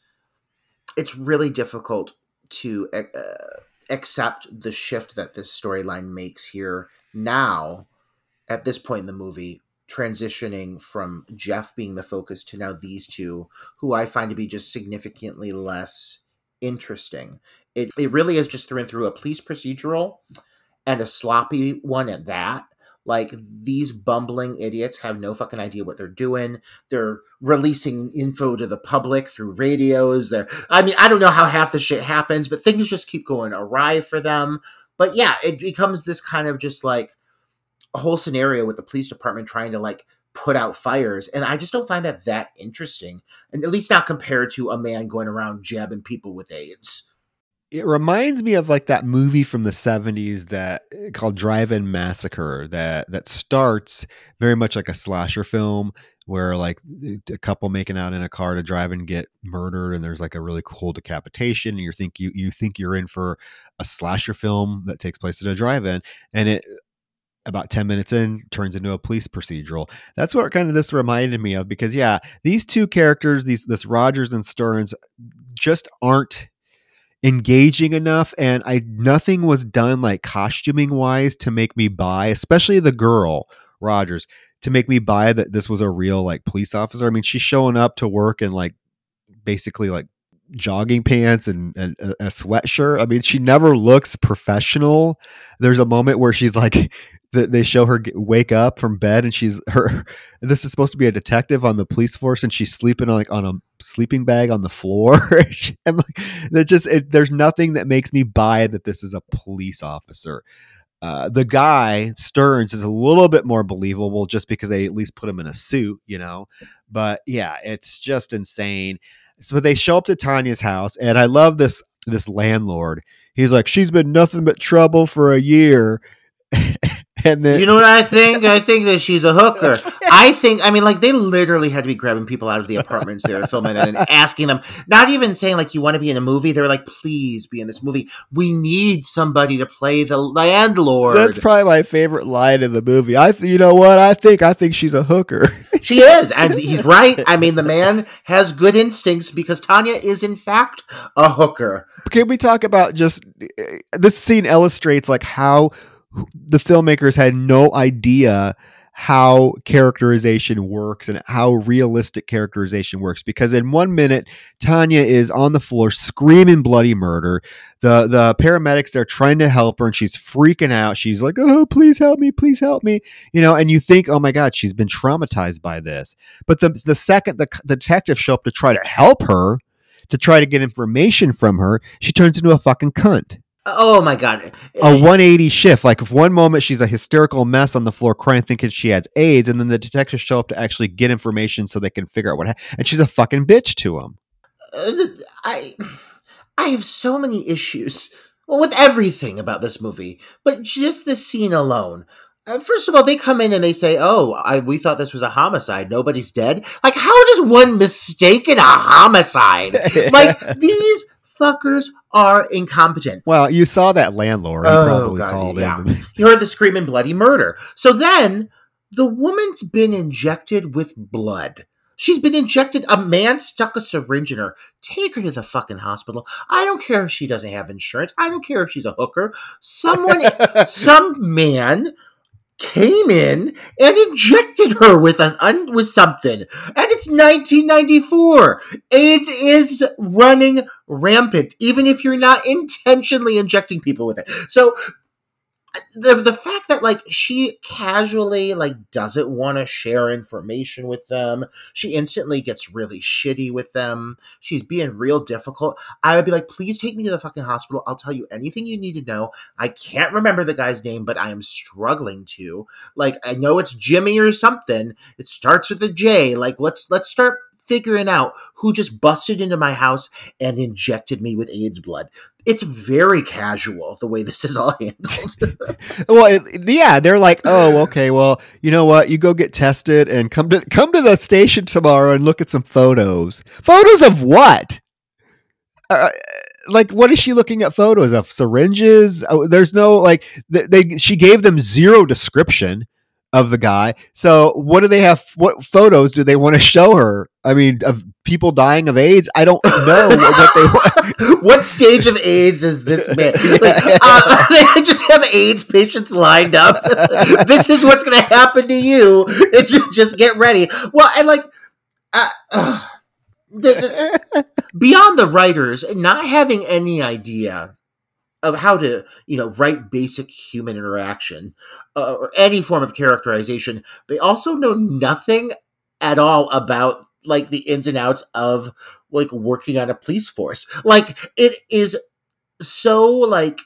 it's really difficult to uh, accept the shift that this storyline makes here now at this point in the movie transitioning from Jeff being the focus to now these two, who I find to be just significantly less interesting. It, it really is just through and through a police procedural and a sloppy one at that. Like these bumbling idiots have no fucking idea what they're doing. They're releasing info to the public through radios. They're I mean, I don't know how half the shit happens, but things just keep going awry for them. But yeah, it becomes this kind of just like a whole scenario with the police department trying to like put out fires and i just don't find that that interesting and at least not compared to a man going around jabbing people with aids. It reminds me of like that movie from the 70s that eh, called drive-in massacre that that starts very much like a slasher film where like a couple making out in a car to drive and get murdered and there's like a really cool decapitation and you think you you think you're in for a slasher film that takes place at a drive-in and it about 10 minutes in turns into a police procedural. That's what kind of this reminded me of because yeah these two characters these this rogers and stearns just aren't engaging enough and i nothing was done like costuming wise to make me buy especially the girl rogers to make me buy that this was a real like police officer. I mean she's showing up to work and like basically like jogging pants and, and a, sweatshirt. I mean, she never looks professional. There's a moment where she's like, <laughs> they show her wake up from bed and she's her this is supposed to be a detective on the police force and she's sleeping on like on a sleeping bag on the floor <laughs> and like that just it, there's nothing that makes me buy that this is a police officer uh, the guy stearns is a little bit more believable just because they at least put him in a suit you know but yeah it's just insane so they show up to tanya's house and i love this this landlord. He's like she's been nothing but trouble for a year <laughs> and then you know what I think? I think that she's a hooker. <laughs> I think I mean like they literally had to be grabbing people out of the apartments they were filming it and <laughs> asking them, not even saying like you want to be in a movie. They were like, please be in this movie. We need somebody to play the landlord. That's probably my favorite line in the movie. I th- you know what? I think I think she's a hooker. <laughs> she is, and he's right. I mean, the man has good instincts because Tanya is in fact a hooker. Can we talk about just eh, this scene illustrates like how the filmmakers had no idea how characterization works and how realistic characterization works. Because in one minute Tanya is on the floor screaming bloody murder. The the paramedics they're trying to help her and she's freaking out. She's like oh please help me please help me you know and you think oh my god she's been traumatized by this. But the the second the, the detectives show up to try to help her to try to get information from her she turns into a fucking cunt Oh my god. a 180 shift. Like if one moment she's a hysterical mess on the floor crying, thinking she has AIDS, and then the detectives show up to actually get information so they can figure out what happened. And she's a fucking bitch to him. Uh, I I have so many issues well, with everything about this movie, but just this scene alone. Uh, first of all, they come in and they say, "Oh, I, we thought this was a homicide. Nobody's dead." Like, how does one mistake it a homicide? <laughs> like these fuckers are incompetent. Well, you saw that landlord. He Oh, probably God, called yeah. You heard the screaming bloody murder. So then the woman's been injected with blood. She's been injected. A man stuck a syringe in her. Take her to the fucking hospital. I don't care if she doesn't have insurance. I don't care if she's a hooker. Someone, <laughs> some man came in and injected her with a un, with something. And it's 1994. AIDS is running rampant, even if you're not intentionally injecting people with it. So the the fact that like she casually like doesn't want to share information with them. She instantly gets really shitty with them. She's being real difficult. I would be like please take me to the fucking hospital. I'll tell you anything you need to know. I can't remember the guy's name but i am struggling to. Like i know it's jimmy or something. It starts with a j. Like let's let's start figuring out who just busted into my house and injected me with aids blood it's very casual the way this is all <laughs> handled <laughs> well, yeah, they're like, oh, okay, well, you know what? You go get tested and come to come to the station tomorrow and look at some photos. Photos of what? Uh, like, what is she looking at? Photos of syringes? Oh, there's no like. They, they she gave them zero description of the guy. So, what do they have? What photos do they want to show her? I mean, of people dying of AIDS? I don't know what they <laughs> what stage of AIDS is this <laughs> man? Like, uh, <laughs> they just have AIDS patients lined up. this is what's going to happen to you. It just, just get ready. Well, and like, uh, uh, <sighs> the, the- beyond the writers not having any idea of how to, you know, write basic human interaction uh, or any form of characterization, they also know nothing at all about like the ins and outs of like working on a police force. Like it is so like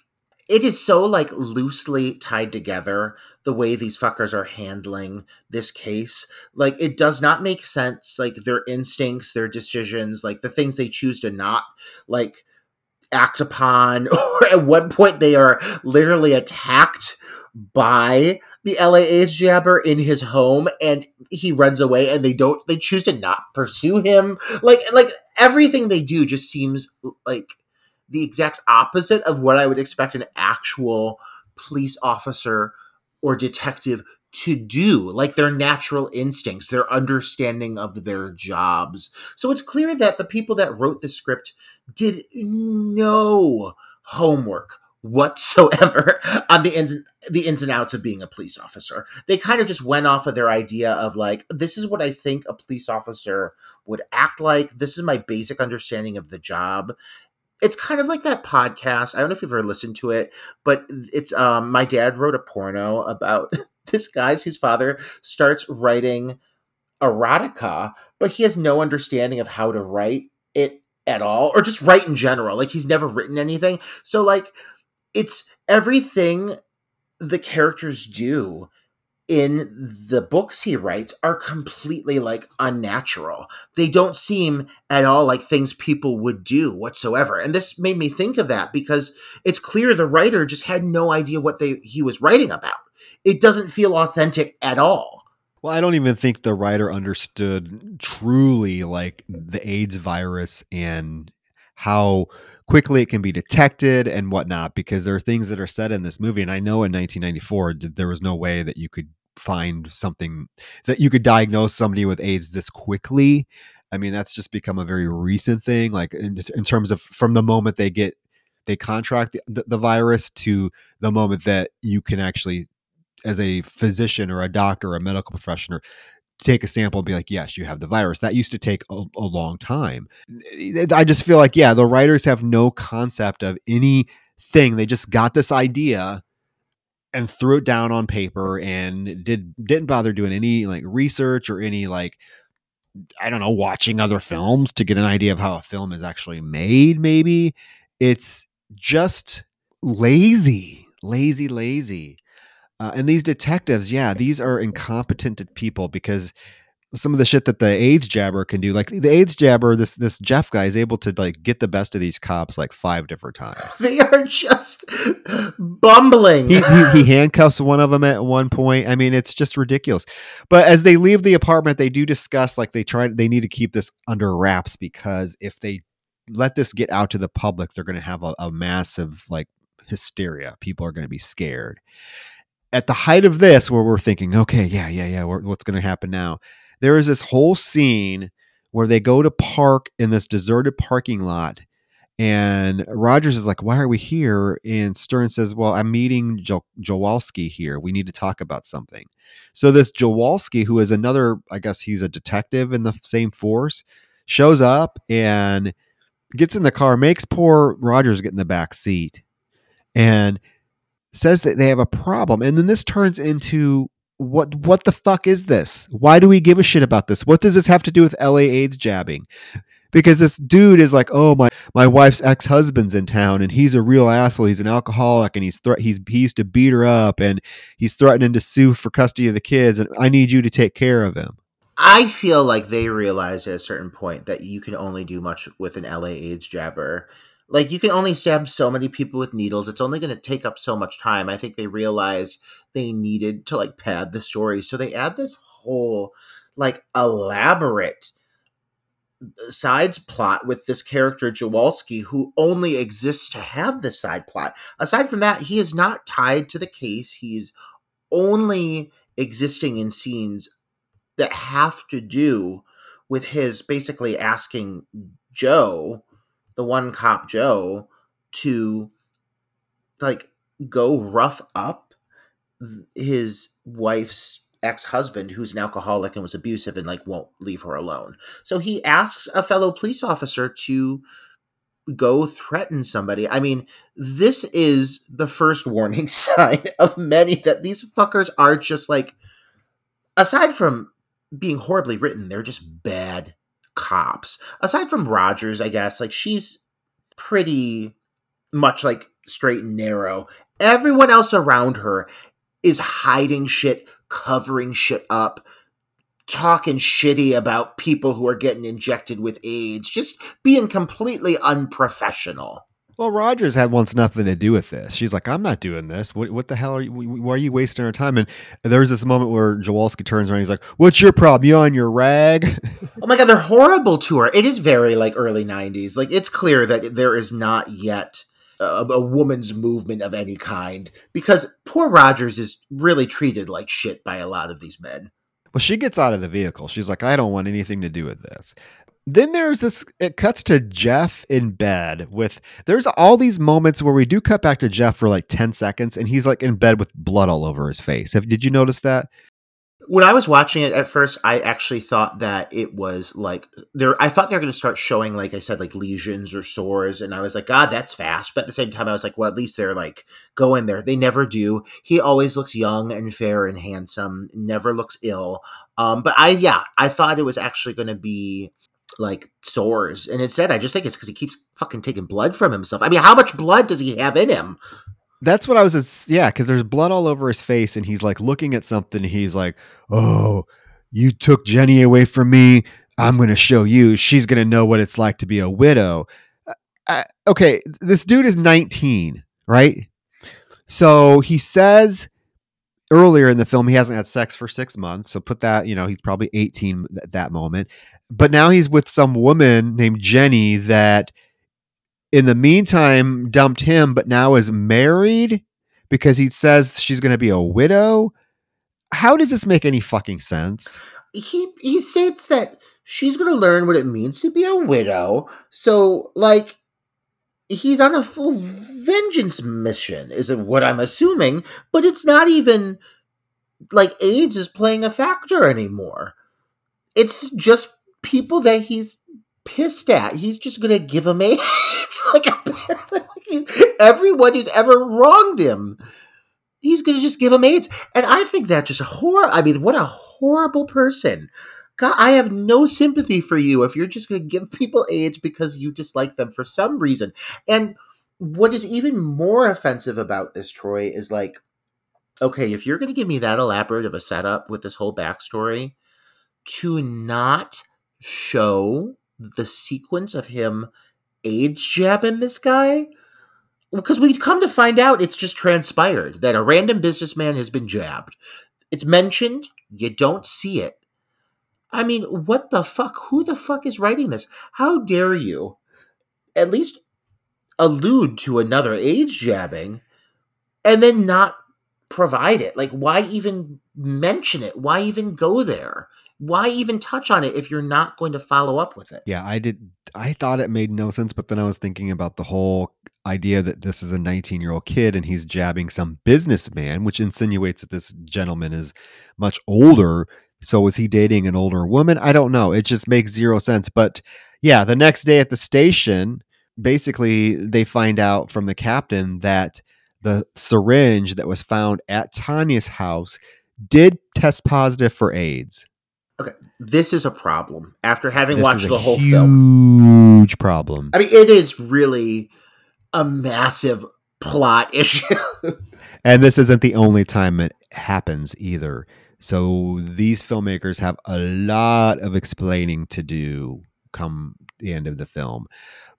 it is so like loosely tied together the way these fuckers are handling this case like it does not make sense like their instincts their decisions like the things they choose to not like act upon <laughs> or at one point they are literally attacked by the LA AIDS jabber in his home and he runs away and they don't they choose to not pursue him. Like like everything they do just seems like the exact opposite of what I would expect an actual police officer or detective to do. Like their natural instincts their understanding of their jobs. So it's clear that the people that wrote the script did no homework whatsoever <laughs> on the ins the ins and outs of being a police officer. They kind of just went off of their idea of like this is what I think a police officer would act like. This is my basic understanding of the job. It's kind of like that podcast. I don't know if you've ever listened to it, but it's um my dad wrote a porno about <laughs> this guy's whose father starts writing erotica, but he has no understanding of how to write it at all or just write in general. Like he's never written anything. So like it's everything the characters do in the books he writes are completely like unnatural. They don't seem at all like things people would do whatsoever. And this made me think of that because it's clear the writer just had no idea what they he was writing about. It doesn't feel authentic at all. Well, I don't even think the writer understood truly like the AIDS virus and how quickly it can be detected and whatnot because there are things that are said in this movie. And I know in 1994, th- there was no way that you could find something that you could diagnose somebody with AIDS this quickly. I mean, that's just become a very recent thing, like in, in terms of from the moment they get they contract the, the virus to the moment that you can actually as a physician or a doctor or a medical professional take a sample and be like yes you have the virus. That used to take a, a long time. I just feel like yeah the writers have no concept of anything. They just got this idea and threw it down on paper and did didn't bother doing any like research or any like I don't know watching other films to get an idea of how a film is actually made maybe. It's just lazy lazy lazy uh, and these detectives yeah these are incompetent people because some of the shit that the AIDS jabber can do. Like the AIDS jabber, this this Jeff guy is able to like get the best of these cops like five different times. <laughs> They are just bumbling. He, he, he, <laughs> handcuffs one of them at one point. I mean, it's just ridiculous. But as they leave the apartment, they do discuss like they try they need to keep this under wraps because if they let this get out to the public, they're going to have a, a massive like hysteria. People are going to be scared. At the height of this, where we're thinking, okay, yeah, yeah, yeah, what's going to happen now? there is this whole scene where they go to park in this deserted parking lot and Rogers is like, "Why are we here?" And Stern says, "Well, I'm meeting jo- Jowalski here. We need to talk about something." So this Jowalski, who is another, I guess he's a detective in the same force, shows up and gets in the car, makes poor Rogers get in the back seat, and says that they have a problem. And then this turns into what what the fuck is this? Why do we give a shit about this? What does this have to do with LA AIDS jabbing? Because this dude is like, oh my my wife's ex husband's in town and he's a real asshole. He's an alcoholic and he's thre- he's he used to beat her up and he's threatening to sue for custody of the kids and I need you to take care of him. I feel like they realized at a certain point that you can only do much with an LA AIDS jabber like you can only stab so many people with needles it's only going to take up so much time i think they realized they needed to like pad the story so they add this whole like elaborate uh, sides plot with this character Jowalski who only exists to have the side plot. Aside from that he is not tied to the case he's only existing in scenes that have to do with his basically asking Joe the one cop Joe to like go rough up his wife's ex-husband who's an alcoholic and was abusive and like won't leave her alone. So he asks a fellow police officer to go threaten somebody. I mean, this is the first warning <laughs> sign of many that these fuckers are just like aside from being horribly written, they're just bad cops. Aside from Rogers, I guess, like she's pretty much like straight and narrow. Everyone else around her is hiding shit, covering shit up, talking shitty about people who are getting injected with AIDS, just being completely unprofessional. Well, Rogers had wants nothing to do with this. She's like, I'm not doing this. What, what the hell are you? Why are you wasting our time? And there's this moment where Jowalski turns around. He's like, "What's your problem? You on your rag?" <laughs> oh my god, they're horrible to her. It is very like early '90s. Like it's clear that there is not yet a, a woman's movement of any kind because poor Rogers is really treated like shit by a lot of these men. Well, she gets out of the vehicle. She's like, I don't want anything to do with this then there's this it cuts to jeff in bed with there's all these moments where we do cut back to jeff for like 10 seconds and he's like in bed with blood all over his face. Have, did you notice that? When i was watching it at first i actually thought that it was like there i thought they were going to start showing like i said like lesions or sores and i was like god that's fast. But at the same time i was like well at least they're like going there. They never do. He always looks young and fair and handsome never looks ill. Um but i yeah i thought it was actually going to be like sores. And instead, I just think it's because he keeps fucking taking blood from himself. I mean, how much blood does he have in him? That's what I was. Yeah, because there's blood all over his face, and he's like looking at something. he's like, "Oh, you took Jenny away from me. I'm going to show you. She's going to know what it's like to be a widow." Uh, uh, okay, this dude is 19, right? So he says earlier in the film he hasn't had sex for six months so put that you know he's probably 18 at that moment but now he's with some woman named jenny that in the meantime dumped him but now is married because he says she's going to be a widow. How does this make any fucking sense? He he states that she's going to learn what it means to be a widow. So like he's on a full vengeance mission, is what I'm assuming, but it's not even like AIDS is playing a factor anymore. It's just people that he's pissed at. He's just gonna give him <laughs> AIDS. like apparently, everyone who's ever wronged him, he's gonna just give him AIDS. And I think that's just a horror. I mean, what a horrible person. God, I have no sympathy for you if you're just gonna give people AIDS because you dislike them for some reason. And what is even more offensive about this, Troy, is like, okay, if you're gonna give me that elaborate of a setup with this whole backstory, to not show the sequence of him AIDS jabbing this guy because we come to find out it's just transpired that a random businessman has been jabbed. It's mentioned, you don't see it. I mean, what the fuck? Who the fuck is writing this? How dare you at least allude to another AIDS jabbing and then not provide it? Like, why even mention it? Why even go there? Why even touch on it if you're not going to follow up with it? Yeah, I did. I thought it made no sense, but then I was thinking about the whole idea that this is a 19 year old kid and he's jabbing some businessman, which insinuates that this gentleman is much older. So was he dating an older woman? I don't know. It just makes zero sense. But yeah, the next day at the station, basically they find out from the captain that the syringe that was found at Tanya's house did test positive for AIDS. Okay, this is a problem. After having This watched the whole huge film, huge problem. I mean, it is really a massive plot <laughs> issue. And this isn't the only time it happens either. So these filmmakers have a lot of explaining to do come the end of the film.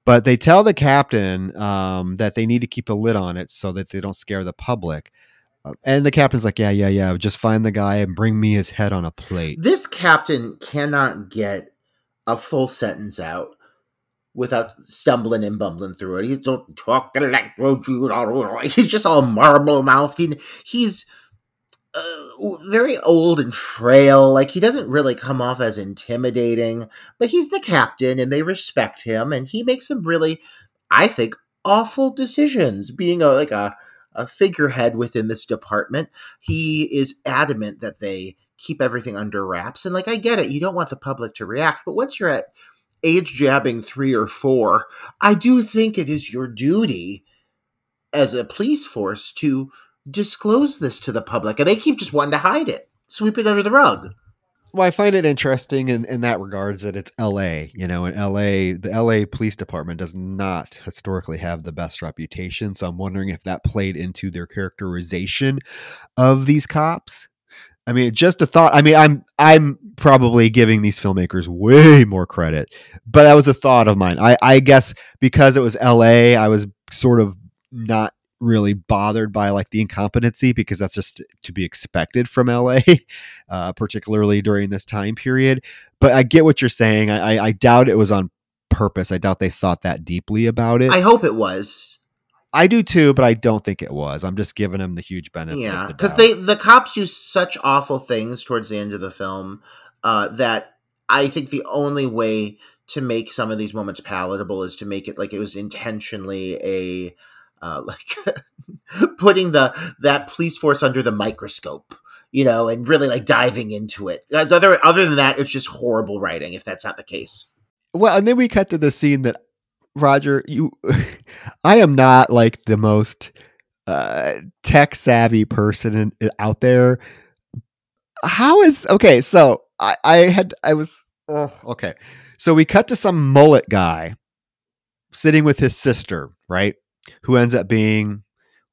But they tell the captain um, that they need to keep a lid on it so that they don't scare the public. And the captain's like, yeah, yeah, yeah, just find the guy and bring me his head on a plate. this captain cannot get a full sentence out without stumbling and bumbling through it. He's don't talking like he's just all marble mouthed. He, he's uh, very old and frail. Like he doesn't really come off as intimidating, but he's the captain and they respect him and he makes some really, I think, awful decisions. Being a like a a figurehead within this department, he is adamant that they keep everything under wraps. And like I get it, you don't want the public to react, but once you're at AIDS jabbing three or four, I do think it is your duty as a police force to disclose this to the public. And they keep just wanting to hide it, sweep it under the rug. Well, I find it interesting in, in that regards that it's LA, you know, and LA, the LA police department does not historically have the best reputation. So I'm wondering if that played into their characterization of these cops. I mean, just a thought. I mean, I'm I'm probably giving these filmmakers way more credit, but that was a thought of mine. I, I guess because it was LA, I was sort of not really bothered by like the incompetency because that's just to be expected from LA, <laughs> uh, particularly during this time period. But I get what you're saying. I, I, doubt it was on purpose. I doubt they thought that deeply about it. I hope it was. I do too, but I don't think it was. I'm just giving them the huge benefit. Yeah, because they the cops do such awful things towards the end of the film uh, that I think the only way to make some of these moments palatable is to make it like it was intentionally a uh, <laughs> like putting the that police force under the microscope, you know, and really like diving into it. As other other than that, it's just horrible writing. If that's not the case, Well, and then we cut to the scene that Roger, you, <laughs> I am not like the most uh, tech savvy person in, out there. How is okay? So I, I had I was okay. So we cut to some mullet guy sitting with his sister, right? Who ends up being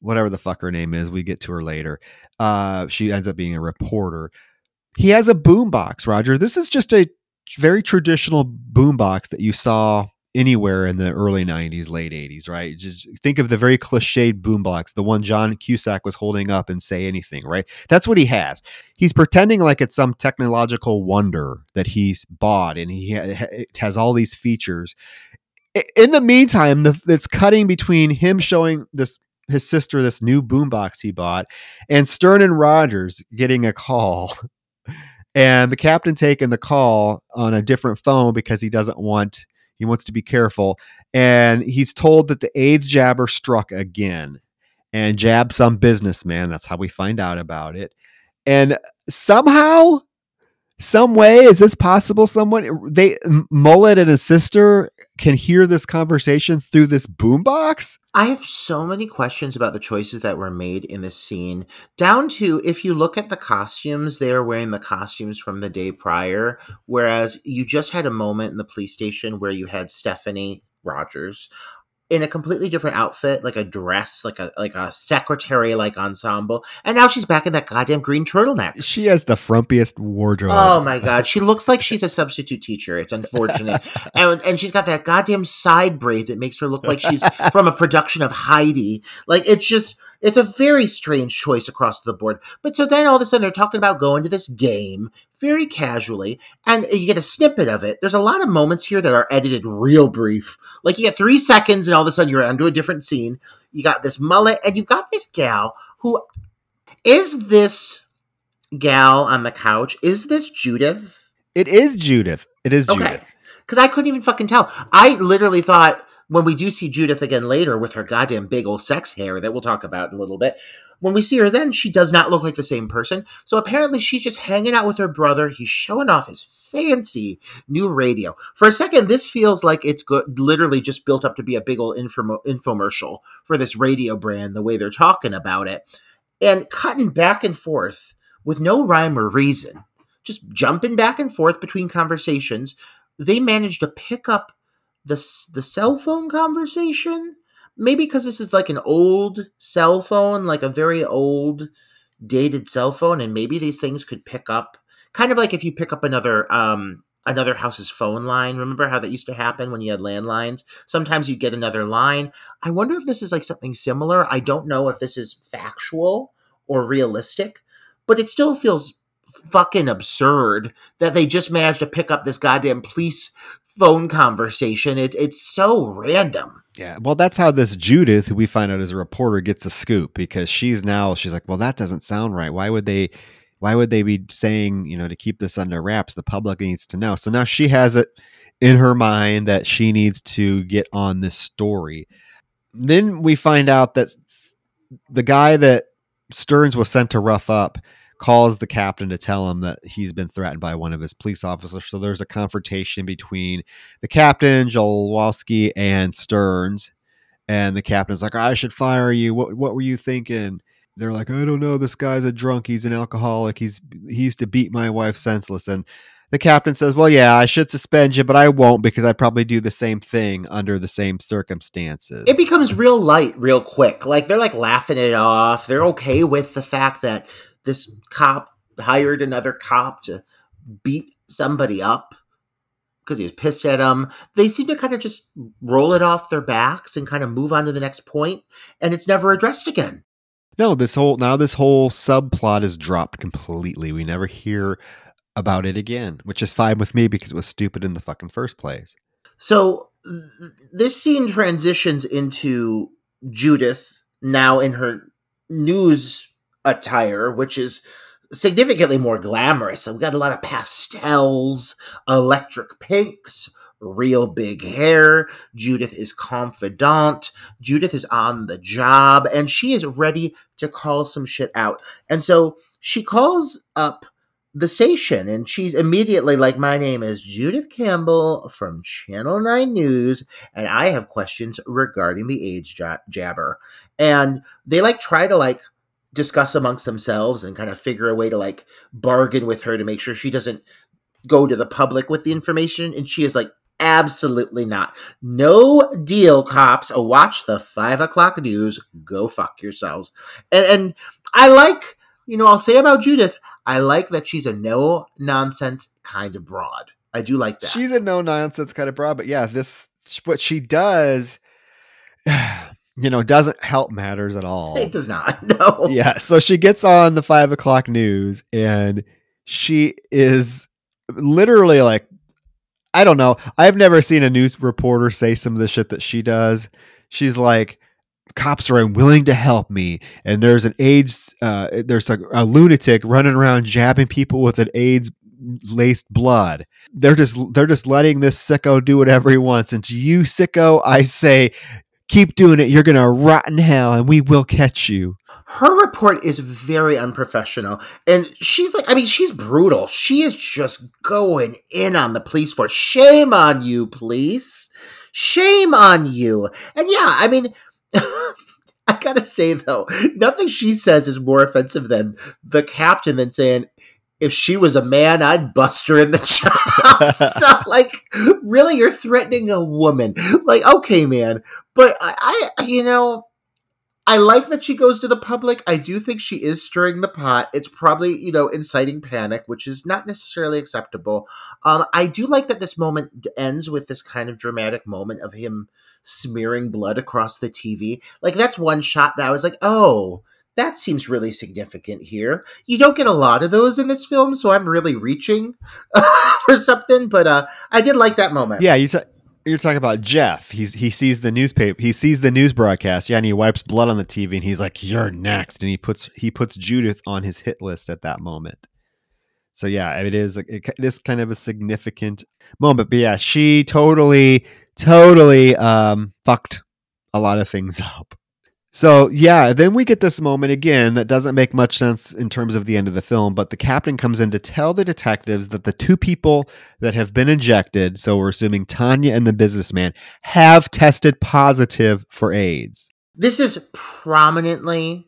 whatever the fuck her name is. We get to her later. Uh, she ends up being a reporter. He has a boombox, Roger. This is just a very traditional boombox that you saw anywhere in the early 90s, late 80s, right? Just think of the very cliched boombox, the one John Cusack was holding up and say anything, right? That's what he has. He's pretending like it's some technological wonder that he's bought and he ha- has all these features. In the meantime, the, it's cutting between him showing this his sister this new boombox he bought and Stern and Rogers getting a call. <laughs> And the captain taking the call on a different phone because he doesn't want he wants to be careful. And he's told that the AIDS jabber struck again and jabbed some businessman. That's how we find out about it. And somehow, some way, is this possible? Someone they Mullet and his sister can hear this conversation through this boombox. I have so many questions about the choices that were made in this scene. Down to if you look at the costumes, they are wearing the costumes from the day prior, whereas you just had a moment in the police station where you had Stephanie Rogers in a completely different outfit, like a dress, like a like a secretary like ensemble, and now she's back in that goddamn green turtleneck. She has the frumpiest wardrobe. Oh my god, she looks like she's a substitute teacher. It's unfortunate, <laughs> and and she's got that goddamn side braid that makes her look like she's from a production of Heidi. Like it's just. It's a very strange choice across the board. But so then all of a sudden they're talking about going to this game very casually, and you get a snippet of it. There's a lot of moments here that are edited real brief. Like you get three seconds, and all of a sudden you're onto a different scene. You got this mullet, and you've got this gal who is this gal on the couch. Is this Judith? It is Judith. It is Judith. Because I couldn't even fucking tell. I literally thought when we do see Judith again later with her goddamn big old sex hair that we'll talk about in a little bit, when we see her then, she does not look like the same person. So apparently she's just hanging out with her brother. He's showing off his fancy new radio. For a second, this feels like it's good, literally just built up to be a big old infomer- infomercial for this radio brand, the way they're talking about it. And cutting back and forth with no rhyme or reason, just jumping back and forth between conversations, they managed to pick up the, the cell phone conversation maybe because this is like an old cell phone, like a very old dated cell phone, and maybe these things could pick up kind of like if you pick up another um another house's phone line. Remember how that used to happen when you had landlines? Sometimes you get another line. I wonder if this is like something similar. I don't know if this is factual or realistic, but it still feels fucking absurd that they just managed to pick up this goddamn police phone conversation. It, it's so random. Yeah, well, that's how this Judith, who we find out is a reporter, gets a scoop because she's now she's like, well, that doesn't sound right. Why would they? Why would they be saying you know to keep this under wraps? The public needs to know. So now she has it in her mind that she needs to get on this story. Then we find out that the guy that Stearns was sent to rough up calls the captain to tell him that he's been threatened by one of his police officers. So there's a confrontation between the captain, Jolowski, and Stearns. And the captain's like, I should fire you. What what were you thinking? They're like, I don't know. This guy's a drunk. He's an alcoholic. He's he used to beat my wife senseless. And the captain says, Well, yeah, I should suspend you, but I won't because I'd probably do the same thing under the same circumstances. It becomes real light real quick. Like they're like laughing it off. They're okay with the fact that this cop hired another cop to beat somebody up because he was pissed at them. They seem to kind of just roll it off their backs and kind of move on to the next point, and it's never addressed again. No, this whole now this whole subplot is dropped completely. We never hear about it again, which is fine with me because it was stupid in the fucking first place. So th- this scene transitions into Judith now in her news attire, which is significantly more glamorous. So we've got a lot of pastels, electric pinks, real big hair. Judith is confidant. Judith is on the job and she is ready to call some shit out. And so she calls up the station and she's immediately like my name is Judith Campbell from Channel 9 News and I have questions regarding the AIDS jabber. And they like try to like discuss amongst themselves and kind of figure a way to like bargain with her to make sure she doesn't go to the public with the information. And she is like, absolutely not. No deal, cops. Watch the five o'clock news. Go fuck yourselves. And, and I like, you know, I'll say about Judith, I like that she's a no nonsense kind of broad. I do like that. She's a no nonsense kind of broad, but yeah, this what she does <sighs> you know, doesn't help matters at all. It does not. <laughs> No. Yeah. So she gets on the five o'clock news and she is literally like, I don't know. I've never seen a news reporter say some of the shit that she does. She's like, cops are unwilling to help me and there's an aids uh, there's a, a lunatic running around jabbing people with an aids laced blood they're just they're just letting this sicko do whatever he wants and to you sicko i say Keep doing it. You're going to rot in hell and we will catch you. Her report is very unprofessional. And she's like, I mean, she's brutal. She is just going in on the police force. Shame on you, police. Shame on you. And yeah, I mean, <laughs> I gotta say though, nothing she says is more offensive than the captain than saying, if she was a man, I'd bust her in the <laughs> chops. so, like, really, you're threatening a woman? Like, okay, man, but I, I, you know, I like that she goes to the public. I do think she is stirring the pot. It's probably, you know, inciting panic, which is not necessarily acceptable. Um, I do like that this moment ends with this kind of dramatic moment of him smearing blood across the TV. Like, that's one shot that I was like, oh, that seems really significant here. You don't get a lot of those in this film, so I'm really reaching <laughs> for something, but uh, I did like that moment. Yeah, you. T- you're talking about Jeff. He's he sees the newspaper. He sees the news broadcast. Yeah, and he wipes blood on the TV, and he's like, "You're next." And he puts he puts Judith on his hit list at that moment. So yeah, it is it, it is kind of a significant moment. But yeah, she totally totally um fucked a lot of things <laughs> up. So yeah, then we get this moment again that doesn't make much sense in terms of the end of the film, but the captain comes in to tell the detectives that the two people that have been injected, so we're assuming Tanya and the businessman, have tested positive for AIDS. This is prominently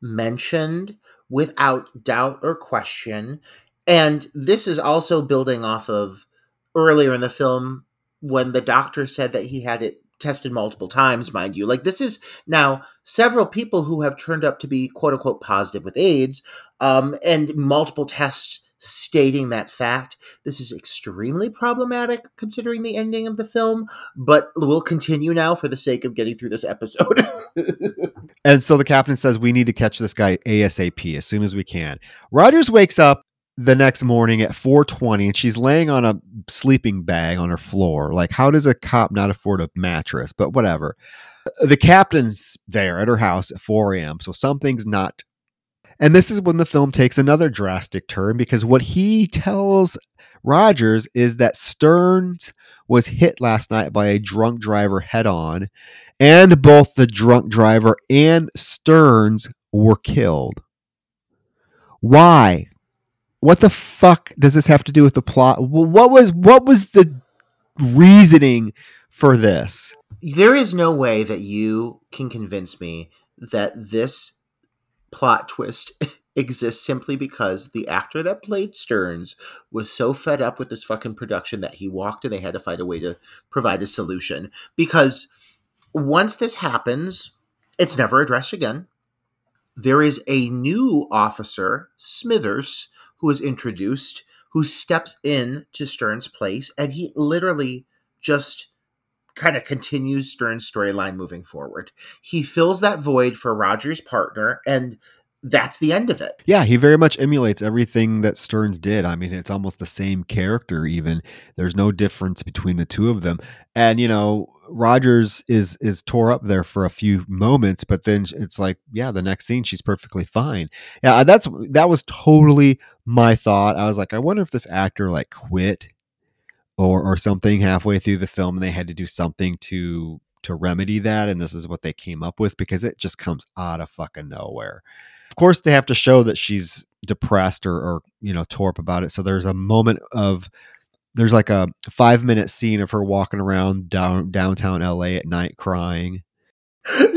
mentioned without doubt or question, and this is also building off of earlier in the film when the doctor said that he had it tested multiple times, mind you. Like this is now several people who have turned up to be quote unquote positive with AIDS, um, and multiple tests stating that fact. This is extremely problematic considering the ending of the film, but we'll continue now for the sake of getting through this episode. <laughs> and so the captain says we need to catch this guy ASAP as soon as we can. Rogers wakes up the next morning at 4:20 and she's laying on a sleeping bag on her floor. Like how does a cop not afford a mattress? But whatever. The captain's there at her house at 4 a.m. So something's not and this is when the film takes another drastic turn because what he tells Rogers is that Stearns was hit last night by a drunk driver head on, and both the drunk driver and Stearns were killed. Why? What the fuck does this have to do with the plot? What was what was the reasoning for this? There is no way that you can convince me that this plot twist <laughs> exists simply because the actor that played Stearns was so fed up with this fucking production that he walked and they had to find a way to provide a solution. Because once this happens, it's never addressed again. There is a new officer, Smithers, who is introduced, who steps in to Stern's place, and he literally just kind of continues Stern's storyline moving forward. He fills that void for Roger's partner, and that's the end of it. Yeah, he very much emulates everything that Stearns did. I mean, it's almost the same character, even. There's no difference between the two of them. And, you know, Rogers is is tore up there for a few moments, but then it's like, yeah, the next scene she's perfectly fine. Yeah, uh, that's that was totally my thought. I was like, I wonder if this actor like quit or or something halfway through the film and they had to do something to to remedy that and this is what they came up with because it just comes out of fucking nowhere. Of course they have to show that she's depressed or or you know tore up about it. So there's a moment of there's like a five minute scene of her walking around down downtown LA at night crying.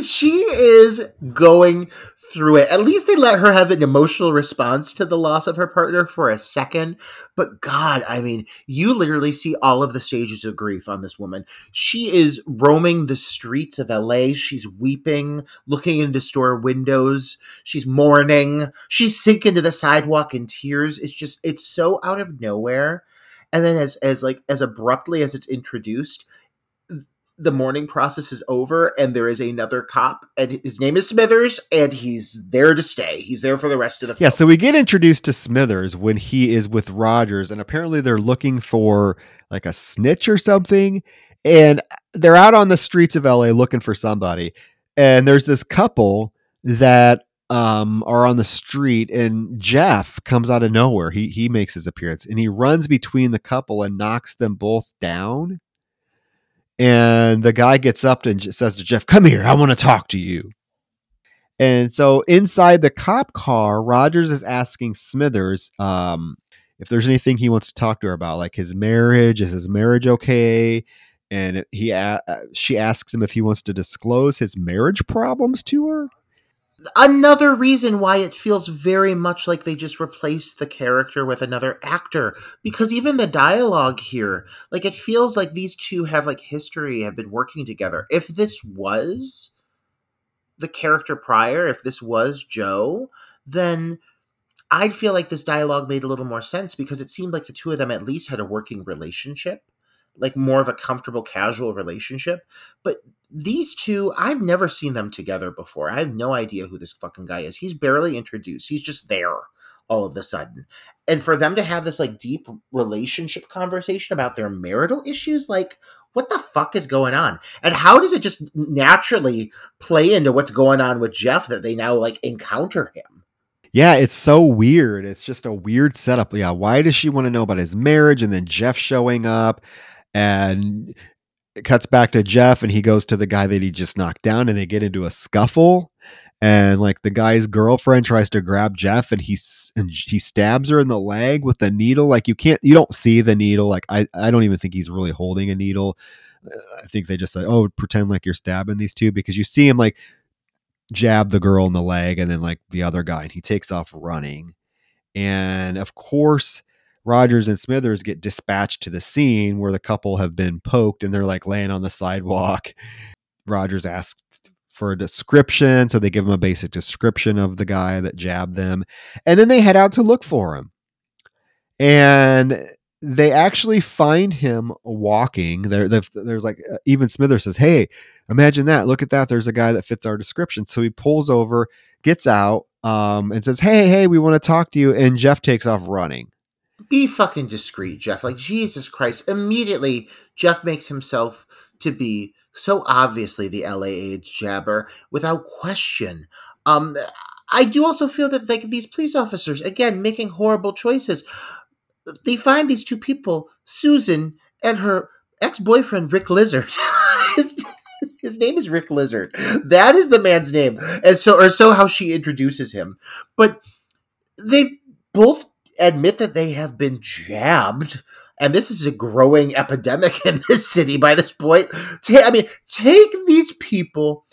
She is going through it. At least they let her have an emotional response to the loss of her partner for a second. But God, I mean, you literally see all of the stages of grief on this woman. She is roaming the streets of LA. She's weeping, looking into store windows. She's mourning. She's sinking to the sidewalk in tears. It's just, it's so out of nowhere and then as as like as abruptly as it's introduced the mourning process is over and there is another cop and his name is smithers and he's there to stay he's there for the rest of the film. yeah so we get introduced to smithers when he is with rogers and apparently they're looking for like a snitch or something and they're out on the streets of la looking for somebody and there's this couple that um, are on the street, and Jeff comes out of nowhere. He he makes his appearance, and he runs between the couple and knocks them both down. And the guy gets up and says to Jeff, Come here, I want to talk to you. And so inside the cop car, Rogers is asking Smithers um, if there's anything he wants to talk to her about, like his marriage. Is his marriage okay? And he uh, she asks him if he wants to disclose his marriage problems to her. Another reason why it feels very much like they just replaced the character with another actor because even the dialogue here, like it feels like these two have like history, have been working together. If this was the character prior, if this was Joe, then I'd feel like this dialogue made a little more sense because it seemed like the two of them at least had a working relationship, like more of a comfortable, casual relationship. But these two, I've never seen them together before. I have no idea who this fucking guy is. He's barely introduced. He's just there all of a sudden. And for them to have this like deep relationship conversation about their marital issues, like what the fuck is going on? And how does it just naturally play into what's going on with Jeff that they now like encounter him? Yeah, it's so weird. It's just a weird setup. Yeah, why does she want to know about his marriage and then Jeff showing up and it cuts back to Jeff and he goes to the guy that he just knocked down and they get into a scuffle and like the guy's girlfriend tries to grab Jeff and he's and he stabs her in the leg with the needle like you can't you don't see the needle like I I don't even think he's really holding a needle. I think they just like oh pretend like you're stabbing these two because you see him like jab the girl in the leg and then like the other guy and he takes off running. And of course, Rogers and Smithers get dispatched to the scene where the couple have been poked and they're like laying on the sidewalk. Rogers asks for a description, so they give him a basic description of the guy that jabbed them. And then they head out to look for him. And they actually find him walking. There, there's like uh, even Smithers says, "Hey, imagine that! Look at that! There's a guy that fits our description." So he pulls over, gets out, um, and says, "Hey, hey, we want to talk to you." And Jeff takes off running. Be fucking discreet, Jeff. Like Jesus Christ! Immediately, Jeff makes himself to be so obviously the LA AIDS jabber without question. Um, I do also feel that like these police officers again making horrible choices they find these two people, Susan and her ex-boyfriend Rick Lizard. <laughs> his, his, name is Rick Lizard. That is the man's name, and so or so how she introduces him. But they both admit that they have been jabbed. And this is a growing epidemic <laughs> in this city by this point. I mean, take these people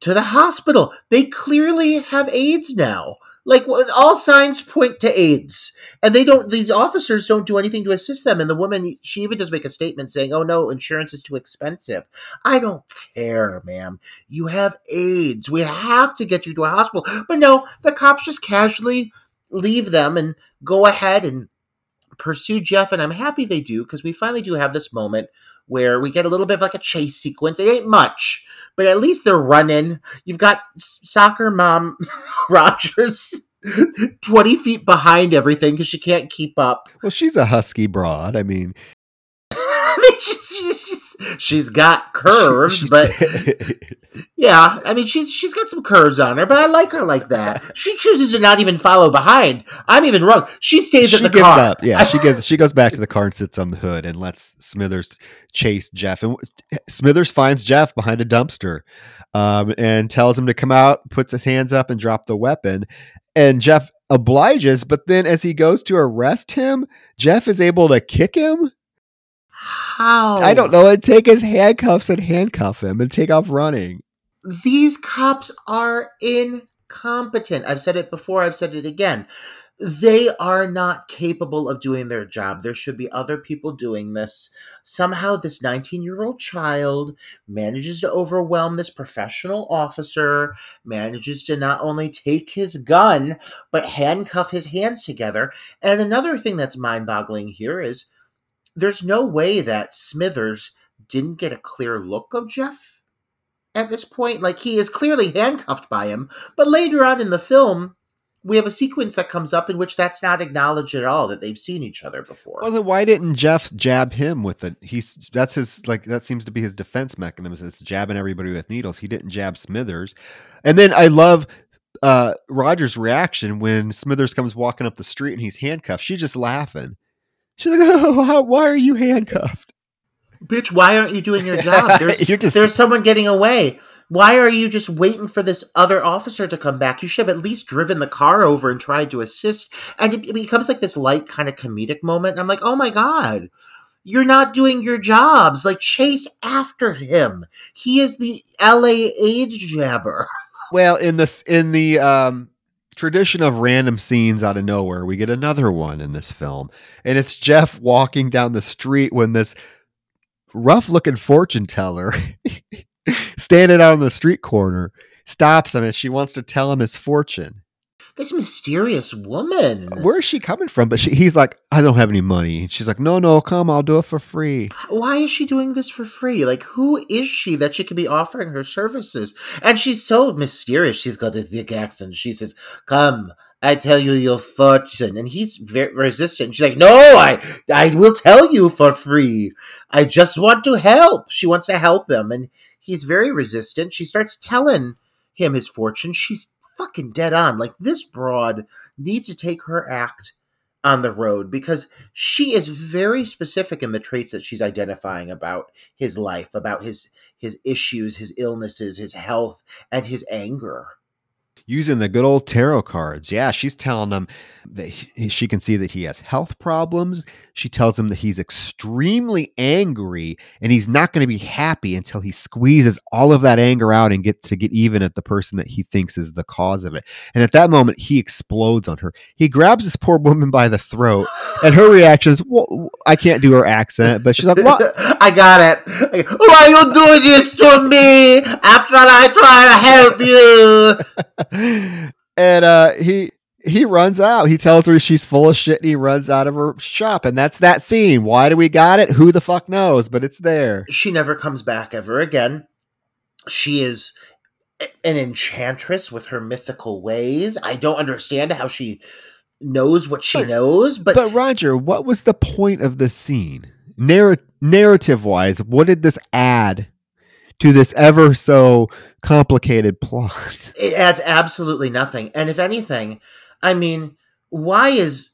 to the hospital. They clearly have AIDS now. Like all signs point to AIDS, and they don't. These officers don't do anything to assist them. And the woman, she even does make a statement saying, "Oh no, insurance is too expensive." I don't care, ma'am. You have AIDS. We have to get you to a hospital. But no, the cops just casually leave them and go ahead and pursue Jeff. And I'm happy they do because we finally do have this moment where we get a little bit of like a chase sequence. It ain't much, but at least they're running. You've got soccer mom <laughs> Rogers <laughs> 20 feet behind everything because she can't keep up. Well, she's a husky broad. I mean, <laughs> I mean, she's, she's, she's, she's got curves, but <laughs> yeah, I mean, she's she's got some curves on her, but I like her like that. She chooses to not even follow behind. I'm even wrong. She stays she in the gives car. Up. Yeah, she goes. <laughs> She goes back to the car and sits on the hood and lets Smithers chase Jeff. And Smithers finds Jeff behind a dumpster. Um, and tells him to come out, puts his hands up and drop the weapon. And Jeff obliges, but then as he goes to arrest him, Jeff is able to kick him. How? I don't know. And take his handcuffs and handcuff him and take off running. These cops are incompetent. I've said it before, I've said it again. They are not capable of doing their job. There should be other people doing this. Somehow, this 19 year old child manages to overwhelm this professional officer, manages to not only take his gun, but handcuff his hands together. And another thing that's mind boggling here is there's no way that Smithers didn't get a clear look of Jeff at this point. Like he is clearly handcuffed by him, but later on in the film, we have a sequence that comes up in which that's not acknowledged at all that they've seen each other before. Well, then why didn't Jeff jab him with it? He's that's his like that seems to be his defense mechanism. It's jabbing everybody with needles. He didn't jab Smithers, and then I love uh Roger's reaction when Smithers comes walking up the street and he's handcuffed. She's just laughing. She's like, <laughs> "Oh, how, why are you handcuffed?" Bitch, why aren't you doing your <laughs> job? <laughs> There's, just- there's someone getting away. Why are you just waiting for this other officer to come back? You should have at least driven the car over and tried to assist. And it, it becomes like this light kind of comedic moment. And I'm like, oh my God, you're not doing your jobs. Like, chase after him. He is the LA AIDS jabber. Well, in this in the um, tradition of random scenes out of nowhere, we get another one in this film, and it's Jeff walking down the street when this rough-looking fortune teller, <laughs> standing out on the street corner, stops him, and she wants to tell him his fortune. This mysterious woman. Where is she coming from? But she, he's like, I don't have any money. She's like, No, no, come, I'll do it for free. why is she doing this for free? Like, who is she that she could be offering her services? And she's so mysterious. She's got a thick accent. She says, Come, I tell you your fortune. And he's very resistant. She's like, No, I, I will tell you for free. I just want to help. She wants to help him. And he's very resistant. She starts telling him his fortune. She's fucking dead on. Like, this broad needs to take her act on the road because she is very specific in the traits that she's identifying about his life, about his his issues, his illnesses, his health, and his anger. Using the good old tarot cards. Yeah, she's telling him that he, she can see that he has health problems. She tells him that he's extremely angry and he's not going to be happy until he squeezes all of that anger out and gets to get even at the person that he thinks is the cause of it. And at that moment, he explodes on her. He grabs this poor woman by the throat, <laughs> and her reaction is, well, I can't do her accent, but she's like, What? <laughs> I got it. Why are you doing this to me after I try to help you? <laughs> and uh, he he runs out. He tells her she's full of shit and he runs out of her shop. And that's that scene. Why do we got it? Who the fuck knows? But it's there. She never comes back ever again. She is an enchantress with her mythical ways. I don't understand how she knows what she But- knows, but, But Roger, what was the point of the scene? Narr- narrative wise, what did this add to this ever so complicated plot? <laughs> it adds absolutely nothing. And if anything, I mean, why is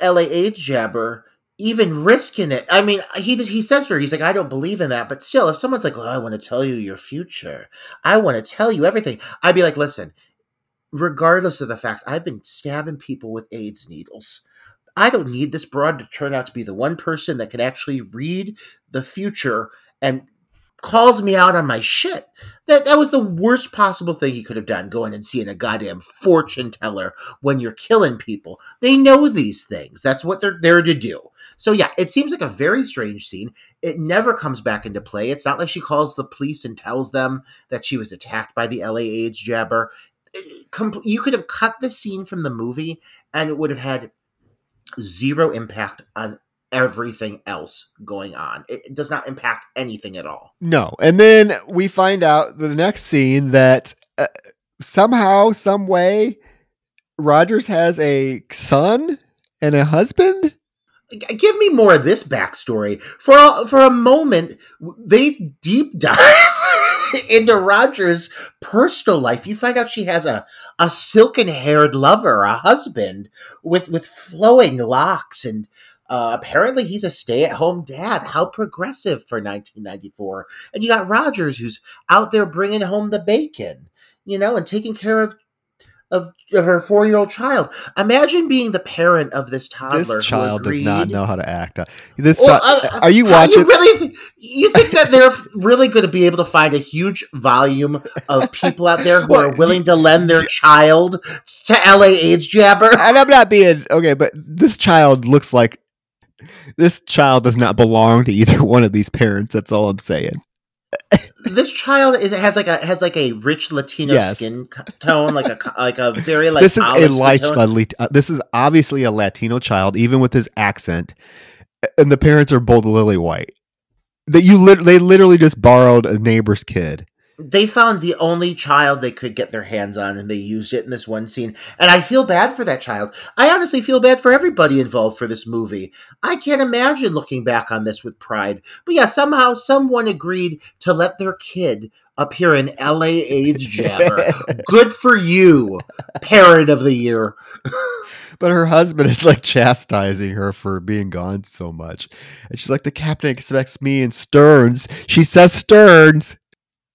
LA AIDS Jabber even risking it? I mean, he he says to her, he's like, I don't believe in that. But still, if someone's like, well, I want to tell you your future, I want to tell you everything, I'd be like, listen, regardless of the fact I've been stabbing people with AIDS needles. I don't need this broad to turn out to be the one person that can actually read the future and calls me out on my shit. That that was the worst possible thing he could have done, going and seeing a goddamn fortune teller when you're killing people. They know these things. That's what they're there to do. So yeah, it seems like a very strange scene. It never comes back into play. It's not like she calls the police and tells them that she was attacked by the LA AIDS jabber. It- You could have cut the scene from the movie and it would have had zero impact on everything else going on. It does not impact anything at all. No. And then we find out the next scene that uh, somehow, some way, Rogers has a son and a husband. Give me more of this backstory. For a, for a moment, they deep dive <laughs> into Roger's personal life. You find out she has a, a silken haired lover, a husband with with flowing locks, and uh, apparently he's a stay at home dad. How progressive for 1994! And you got Rogers who's out there bringing home the bacon, you know, and taking care of. Of, of her four year old child. Imagine being the parent of this toddler. This who child does not know how to act. This well, child, uh, are you watching? You really think, you think that they're really going to be able to find a huge volume of people out there <laughs> who are willing to lend their child to LA AIDS jabber? and I'm not being okay, but this child looks like this child does not belong to either <laughs> one of these parents. That's all I'm saying. This child is has like a has like a rich Latino Yes. skin tone, like a like a very like this is a light. uh, this is obviously a Latino child, even with his accent, and the parents are both lily white. That you lit- they literally just borrowed a neighbor's kid. They found the only child they could get their hands on and they used it in this one scene and i feel bad for that child i honestly feel bad for everybody involved for this movie i can't imagine looking back on this with pride but yeah somehow someone agreed to let their kid appear in la aids jabber <laughs> good for you parent of the year but her husband is like chastising her for being gone so much. And she's like, the captain expects me and Stearns. She says Stearns.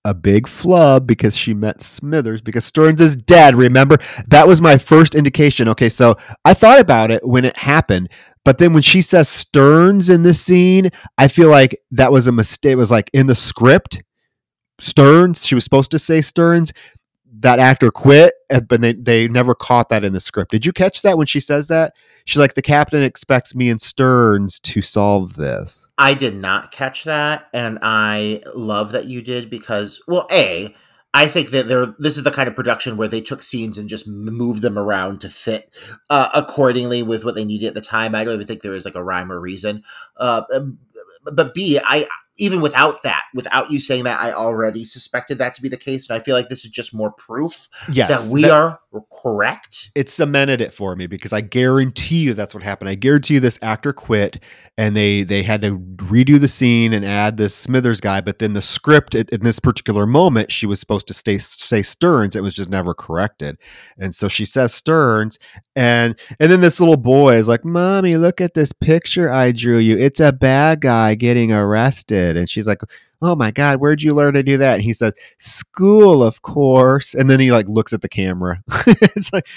A big flub because she met Smithers because Stearns is dead. Remember? That was my first indication. Okay, so I thought about it when it happened, but then when she says Stearns in this scene, I feel like that was a mistake. It was like in the script, Stearns, she was supposed to say Stearns, that actor quit, but they, they never caught that in the script. Did you catch that when she says that? She's like, the captain expects me and Stearns to solve this. I did not catch that, and I love that you did because, well, a, I think that there. This is the kind of production where they took scenes and just moved them around to fit uh, accordingly with what they needed at the time. I don't even think there is like a rhyme or reason. Uh, but B, I even without that, without you saying that, I already suspected that to be the case, and I feel like this is just more proof yes, that we that, are correct. It cemented it for me because I guarantee you that's what happened. I guarantee you this actor quit, and they they had to redo the scene and add this Smithers guy, but then the script in this particular moment, she was supposed to stay say Stearns. It was just never corrected, and so she says Stearns, and and then this little boy is like, "Mommy, look at this picture I drew you. It's a bad guy getting arrested." And she's like, "Oh my god, where'd you learn to do that?" And he says, "School, of course." And then he like looks at the camera. <laughs> it's like,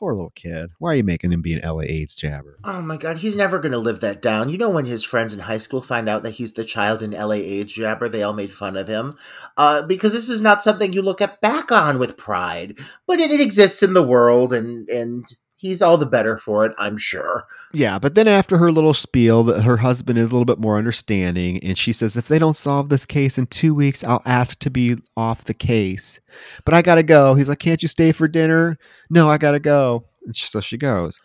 poor little kid. Why are you making him be an LA AIDS jabber? Oh my god, he's never going to live that down. You know when his friends in high school find out that he's the child in LA AIDS jabber, they all made fun of him. Uh, because this is not something you look at back on with pride, but it, it exists in the world, and and he's all the better for it, I'm sure. Yeah, but then after her little spiel, that her husband is a little bit more understanding, and she says, "If they don't solve this case in two weeks, I'll ask to be off the case." But I gotta go. He's like, "Can't you stay for dinner?" No, I gotta go. And so she goes.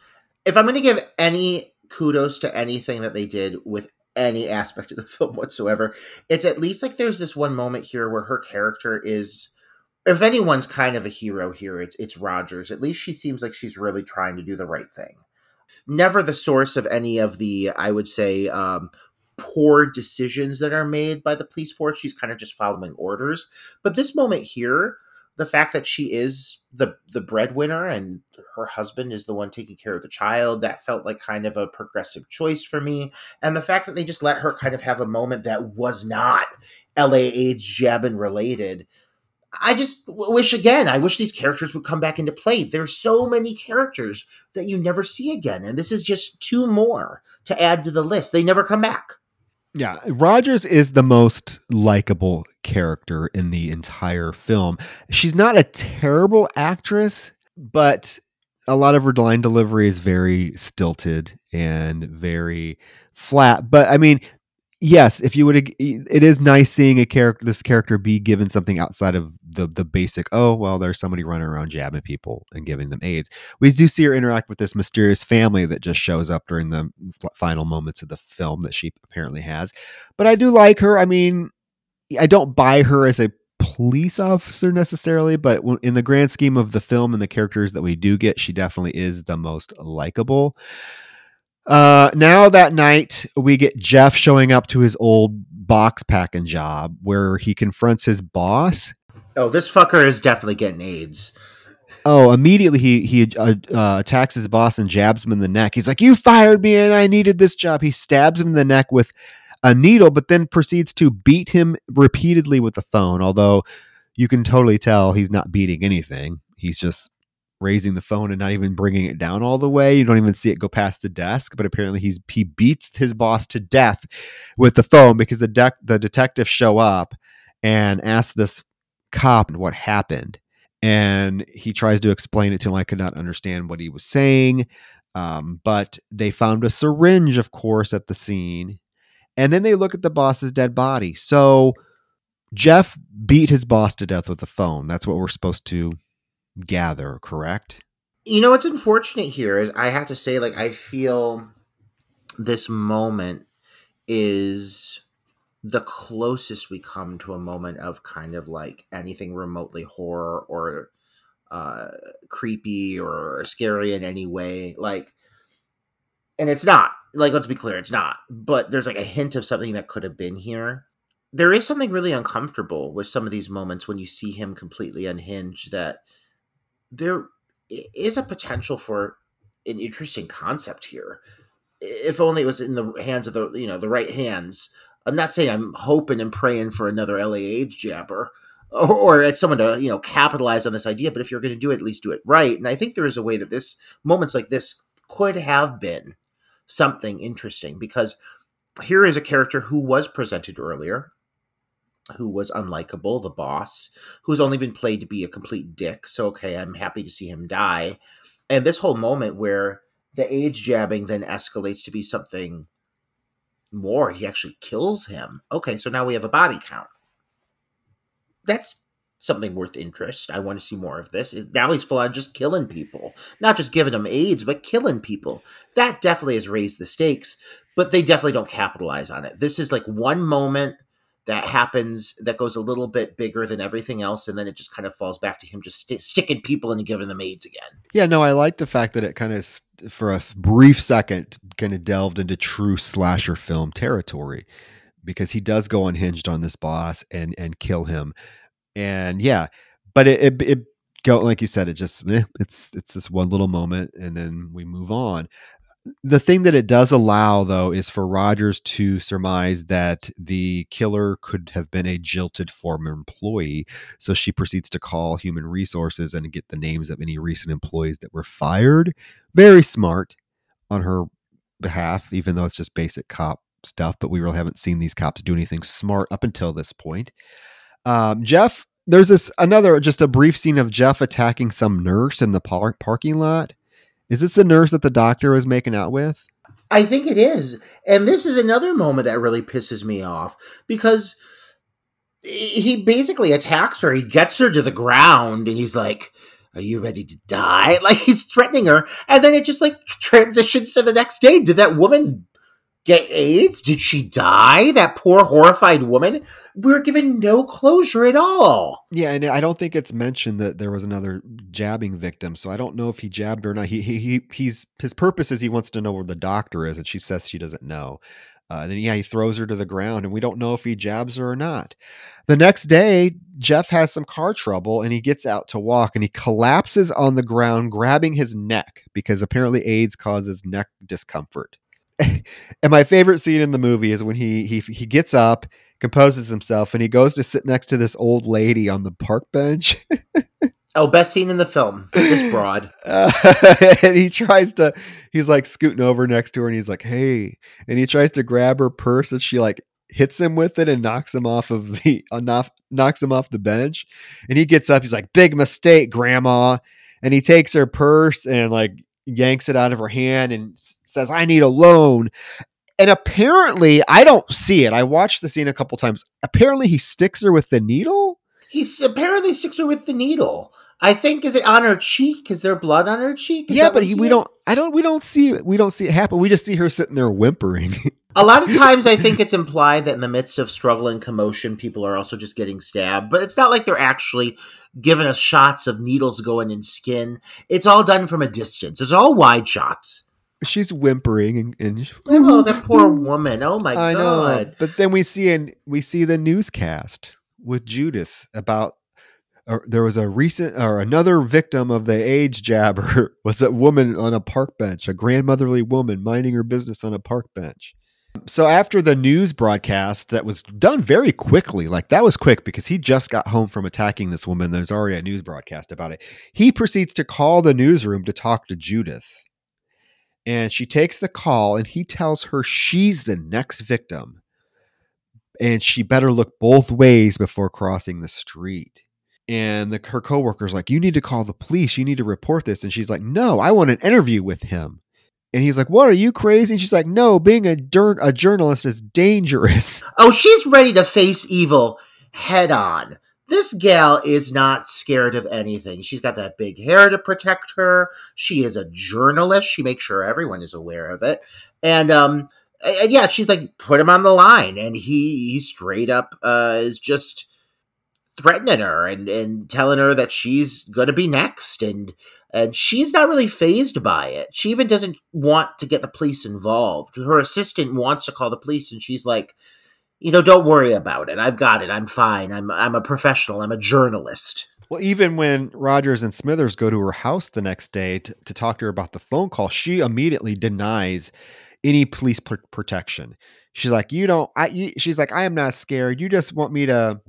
If I'm to give any kudos to anything that they did with any aspect of the <laughs> film whatsoever, it's at least like there's this one moment here where her character is if anyone's kind of a hero here, it's, it's Rogers. At least she seems like she's really trying to do the right thing. Never the source of any of the, I would say, um, poor decisions that are made by the police force. She's kind of just following orders. But this moment here, the fact that she is the the breadwinner and her husband is the one taking care of the child, that felt like kind of a progressive choice for me. And the fact that they just let her kind of have a moment that was not LA AIDS jabbing related I just wish again. I wish these characters would come back into play. There's so many characters that you never see again, and this is just two more to add to the list. They never come back. Yeah, Rogers is the most likable character in the entire film. She's not a terrible actress, but a lot of her line delivery is very stilted and very flat. But I mean, yes, if you would, it is nice seeing a character, this character, be given something outside of the the basic. Oh, well, there's somebody running around jabbing people and giving them AIDS. We do see her interact with this mysterious family that just shows up during the final moments of the film that she apparently has. But I do like her. I mean, I don't buy her as a police officer necessarily, but in the grand scheme of the film and the characters that we do get, she definitely is the most likable. Uh, now that night, we get Jeff showing up to his old box packing job where he confronts his boss. Oh, this fucker is definitely getting AIDS. Oh, immediately he he uh, uh, attacks his boss and jabs him in the neck. He's like, "You fired me, and I needed this job." He stabs him in the neck with a needle, but then proceeds to beat him repeatedly with the phone. Although you can totally tell he's not beating anything; he's just raising the phone and not even bringing it down all the way. You don't even see it go past the desk, but apparently he's he beats his boss to death with the phone because the de- the detectives show up and ask this cop what happened. And he tries to explain it to him. I could not understand what he was saying. Um, but they found a syringe, of course, at the scene. And then they look at the boss's dead body. So Jeff beat his boss to death with the phone. That's what we're supposed to gather, correct? You know what's unfortunate here is I have to say, like, I feel this moment is the closest we come to a moment of kind of like anything remotely horror or uh creepy or scary in any way like and it's not like let's be clear it's not but there's like a hint of something that could have been here there is something really uncomfortable with some of these moments when you see him completely unhinged that there is a potential for an interesting concept here. If only it was in the hands of the you know the right hands. I'm not saying I'm hoping and praying for another LA AIDS jabber or, or someone to you know capitalize on this idea. But if you're going to do it, at least do it right. And I think there is a way that this moments like this could have been something interesting because here is a character who was presented earlier who was unlikable, the boss, who's only been played to be a complete dick. So, okay, I'm happy to see him die. And this whole moment where the AIDS jabbing then escalates to be something more, he actually kills him. Okay, so now we have a body count. That's something worth interest. I want to see more of this. Now he's full on just killing people, not just giving them AIDS, but killing people. That definitely has raised the stakes, but they definitely don't capitalize on it. This is like one moment that happens that goes a little bit bigger than everything else and then it just kind of falls back to him just st- sticking people and giving them aids again. Yeah no i like the fact that it kind of for a brief second kind of delved into true slasher film territory because he does go unhinged on this boss and and kill him. And yeah but it it, it go like you said it just it's it's this one little moment and then we move on the thing that it does allow, though, is for Rogers to surmise that the killer could have been a jilted former employee. So she proceeds to call human resources and get the names of any recent employees that were fired. Very smart on her behalf, even though it's just basic cop stuff. But we really haven't seen these cops do anything smart up until this point. Um, Jeff, there's this another just a brief scene of Jeff attacking some nurse in the par- parking lot is this the nurse that the doctor was making out with? I think it is. And this is another moment that really pisses me off because he basically attacks her. He gets her to the ground and he's like, Are you ready to die? <laughs> Like he's threatening her. And then it just like transitions to the next day. Did that woman get AIDS? Did she die? That poor horrified woman? We are given no closure at all. Yeah, and I don't think it's mentioned that there was another jabbing victim. So I don't know if he jabbed her or not. He he, he he's his purpose is he wants to know where the doctor is, and she says she doesn't know. Uh, and then yeah, he throws her to the ground, and we don't know if he jabs her or not. The next day, Jeff has some car trouble, and he gets out to walk, and he collapses on the ground, grabbing his neck because apparently AIDS causes neck discomfort. <laughs> and my favorite scene in the movie is when he he he gets up, composes himself, and he goes to sit next to this old lady on the park bench. <laughs> oh, best scene in the film. This broad. Uh, <laughs> and he tries to. He's like scooting over next to her, and he's like, "Hey!" And he tries to grab her purse, and she like hits him with it and knocks him off of the uh, knock, knocks him off the bench. And he gets up. He's like, "Big mistake, Grandma." And he takes her purse and like yanks it out of her hand and says, I need a loan. And apparently, I don't see it. I watched the scene a couple times. Apparently, he sticks her with the needle. He's apparently sticks her with the needle. I think is it on her cheek? Is there blood on her cheek? Is yeah, but he, we don't. I don't. We don't see. We don't see it happen. We just see her sitting there whimpering. a lot of <laughs> times, I think it's implied that in the midst of struggle and commotion, people are also just getting stabbed. But it's not like they're actually giving us shots of needles going in skin. It's all done from a distance. It's all wide shots she's whimpering and, and oh that poor woman. Oh my I god. Know. but then we see and we see the newscast with judith about uh, there was a recent or another victim of the AIDS jabber <laughs> was a woman on a park bench a grandmotherly woman minding her business on a park bench. So after the news broadcast that was done very quickly like that was quick because he just got home from attacking this woman there's already a news broadcast about it he proceeds to call the newsroom to talk to judith and she takes the call and he tells her she's the next victim and she better look both ways before crossing the street. And the, her coworker's like you need to call the police. You need to report this. And she's like no i want an interview with him. And he's like what are you crazy? And she's like no being a, dur- a journalist is dangerous. Oh she's ready to face evil head on this gal is not scared of anything. She's got that big hair to protect her. She is a journalist. She makes sure everyone is aware of it. And um and yeah, she's like put him on the line and he he straight up uh is just threatening her and and telling her that she's going to be next and and she's not really phased by it. She even doesn't want to get the police involved. Her assistant wants to call the police and she's like you know, don't worry about it. I've got it. I'm fine. I'm I'm a professional. I'm a journalist. Well, even when Rogers and Smithers go to her house the next day to, to talk to her about the phone call, she immediately denies any police pr- protection. She's like, "You don't." I. You, she's like, "I am not scared. You just want me to.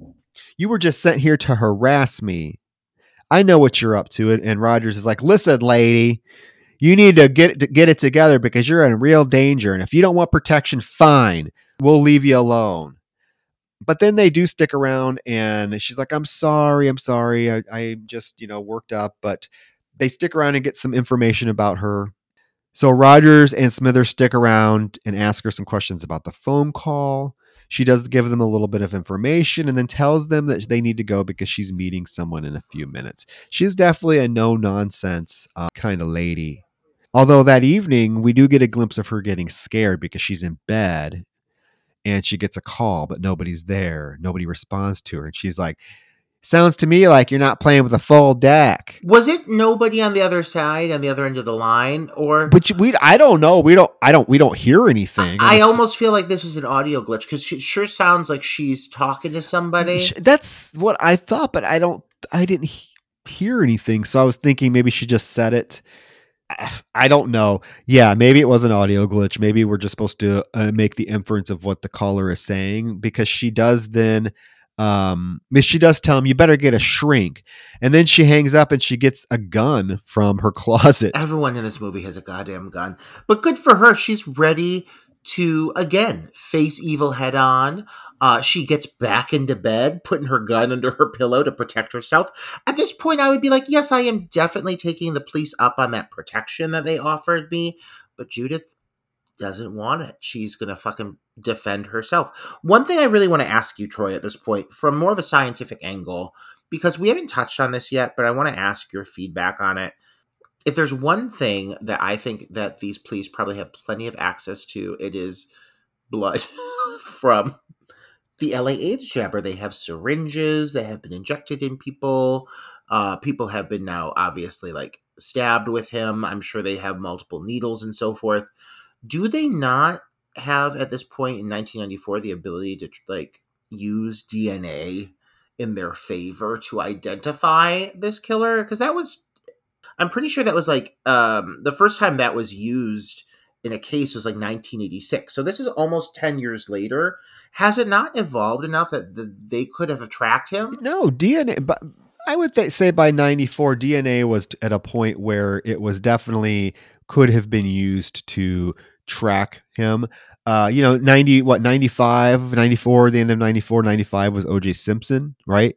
You were just sent here to harass me. I know what you're up to." And Rogers is like, "Listen, lady, you need to get to get it together because you're in real danger. And if you don't want protection, fine, we'll leave you alone." but then they do stick around and she's like i'm sorry i'm sorry I, I just you know worked up. But they stick around and get some information about her. So rogers and smithers stick around and ask her some questions about the phone call. She does give them a little bit of information and then tells them that they need to go because she's meeting someone in a few minutes. She's definitely a no nonsense uh, kind of lady. Although that evening we do get a glimpse of her getting scared because she's in bed and she gets a call, but nobody's there. Nobody responds to her. And she's like, Sounds to me like you're not playing with a full deck. Was it nobody on the other side, on the other end of the line, or? But we, I don't know. We don't. I don't. We don't hear anything. I, I almost feel like this is an audio glitch because it sure sounds like she's talking to somebody. That's what I thought, but I don't. I didn't hear anything, so I was thinking maybe she just said it <sighs> I don't know. Yeah, maybe it was an audio glitch. Maybe we're just supposed to uh, make the inference of what the caller is saying because she does then um she does tell him you better get a shrink and then she hangs up and she gets a gun from her <laughs> closet everyone in this movie has a goddamn gun but good for her she's ready to again face evil head on uh, she gets back into bed, putting her gun under her pillow to protect herself. At this point, I would be like, yes, I am definitely taking the police up on that protection that they offered me. But Judith doesn't want it. She's going to fucking defend herself. One thing I really want to ask you, Troy, at this point, from more of a scientific angle, because we haven't touched on this yet, but I want to ask your feedback on it. If there's one thing that I think that these police probably have plenty of access to, it is blood <laughs> from the LA AIDS jabber. They have syringes that have been injected in people. Uh, people have been now obviously like stabbed with him. I'm sure they have multiple needles and so forth. Do they not have at this point in 1994 the ability to like use DNA in their favor to identify this killer? Because that was, I'm pretty sure that was like um, the first time that was used in a case was like 1986. So this is almost 10 years later has it not evolved enough that they could have tracked him? No, DNA. But I would th- say by '94, DNA was at a point where it was definitely could have been used to track him. Uh, you know, 90, what, 95, 94, the end of 94, 95 was OJ Simpson, right?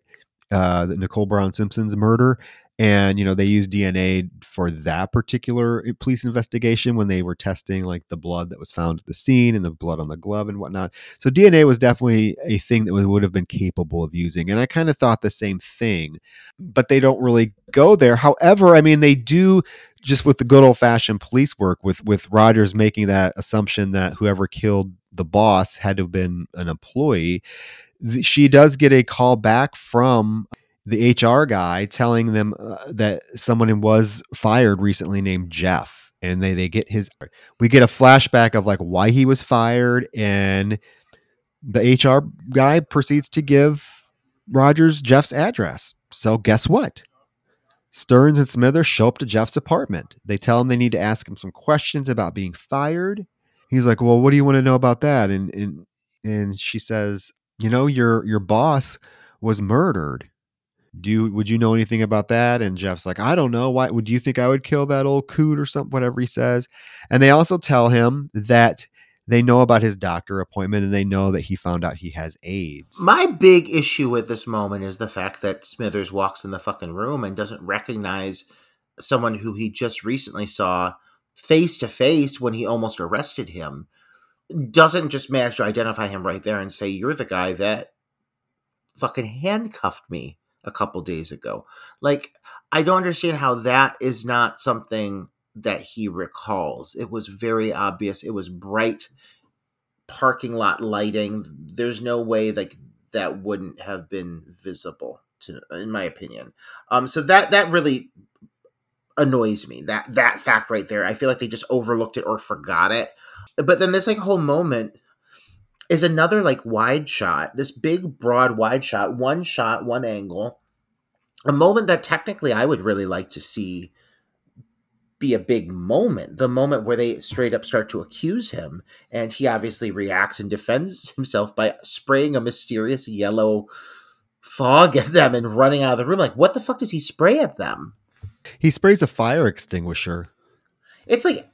Uh, Nicole Brown Simpson's murder and you know they used dna for that particular eh, police investigation when they were testing like the blood that was found at the scene and the blood on the glove and whatnot. So dna was definitely a thing that would have been capable of using and i kind of thought the same thing but they don't really go there. However i mean they do just with the good old fashioned police work with with rogers making that assumption that whoever killed the boss had to have been an employee she does get a call back from the HR guy telling them uh, that someone was fired recently named Jeff, and they they get his. We get a flashback of like why he was fired, and the HR guy proceeds to give Rogers Jeff's address. So guess what? Stearns and Smithers show up to Jeff's apartment. They tell him they need to ask him some questions about being fired. He's like, "Well, what do you want to know about that?" And and and she says, "You know, your your boss was murdered." Do you would you know anything about that? And jeff's like i don't know. Why would you think i would kill that old coot or something whatever he says. And they also tell him that they know about his doctor appointment and they know that he found out he has aids. My big issue with this moment is the fact that smithers walks in the fucking room and doesn't recognize someone who he just recently saw face to face when he almost arrested him. Doesn't just manage to identify him right there and say you're the guy that fucking handcuffed me a couple days ago. Like, I don't understand how that is not something that he recalls. It was very obvious. It was bright parking lot lighting. There's no way like that wouldn't have been visible to in my opinion. Um so that that really annoys me. That that fact right there. I feel like they just overlooked it or forgot it. But then this like a whole moment is another like wide shot, this big broad wide shot, one shot, one angle a moment that technically I would really like to see be a big moment. The moment where they straight up start to accuse him, and he obviously reacts and defends <laughs> himself by spraying a mysterious yellow fog at them and running out of the room. Like, what the fuck does he spray at them? He sprays a fire extinguisher. It's like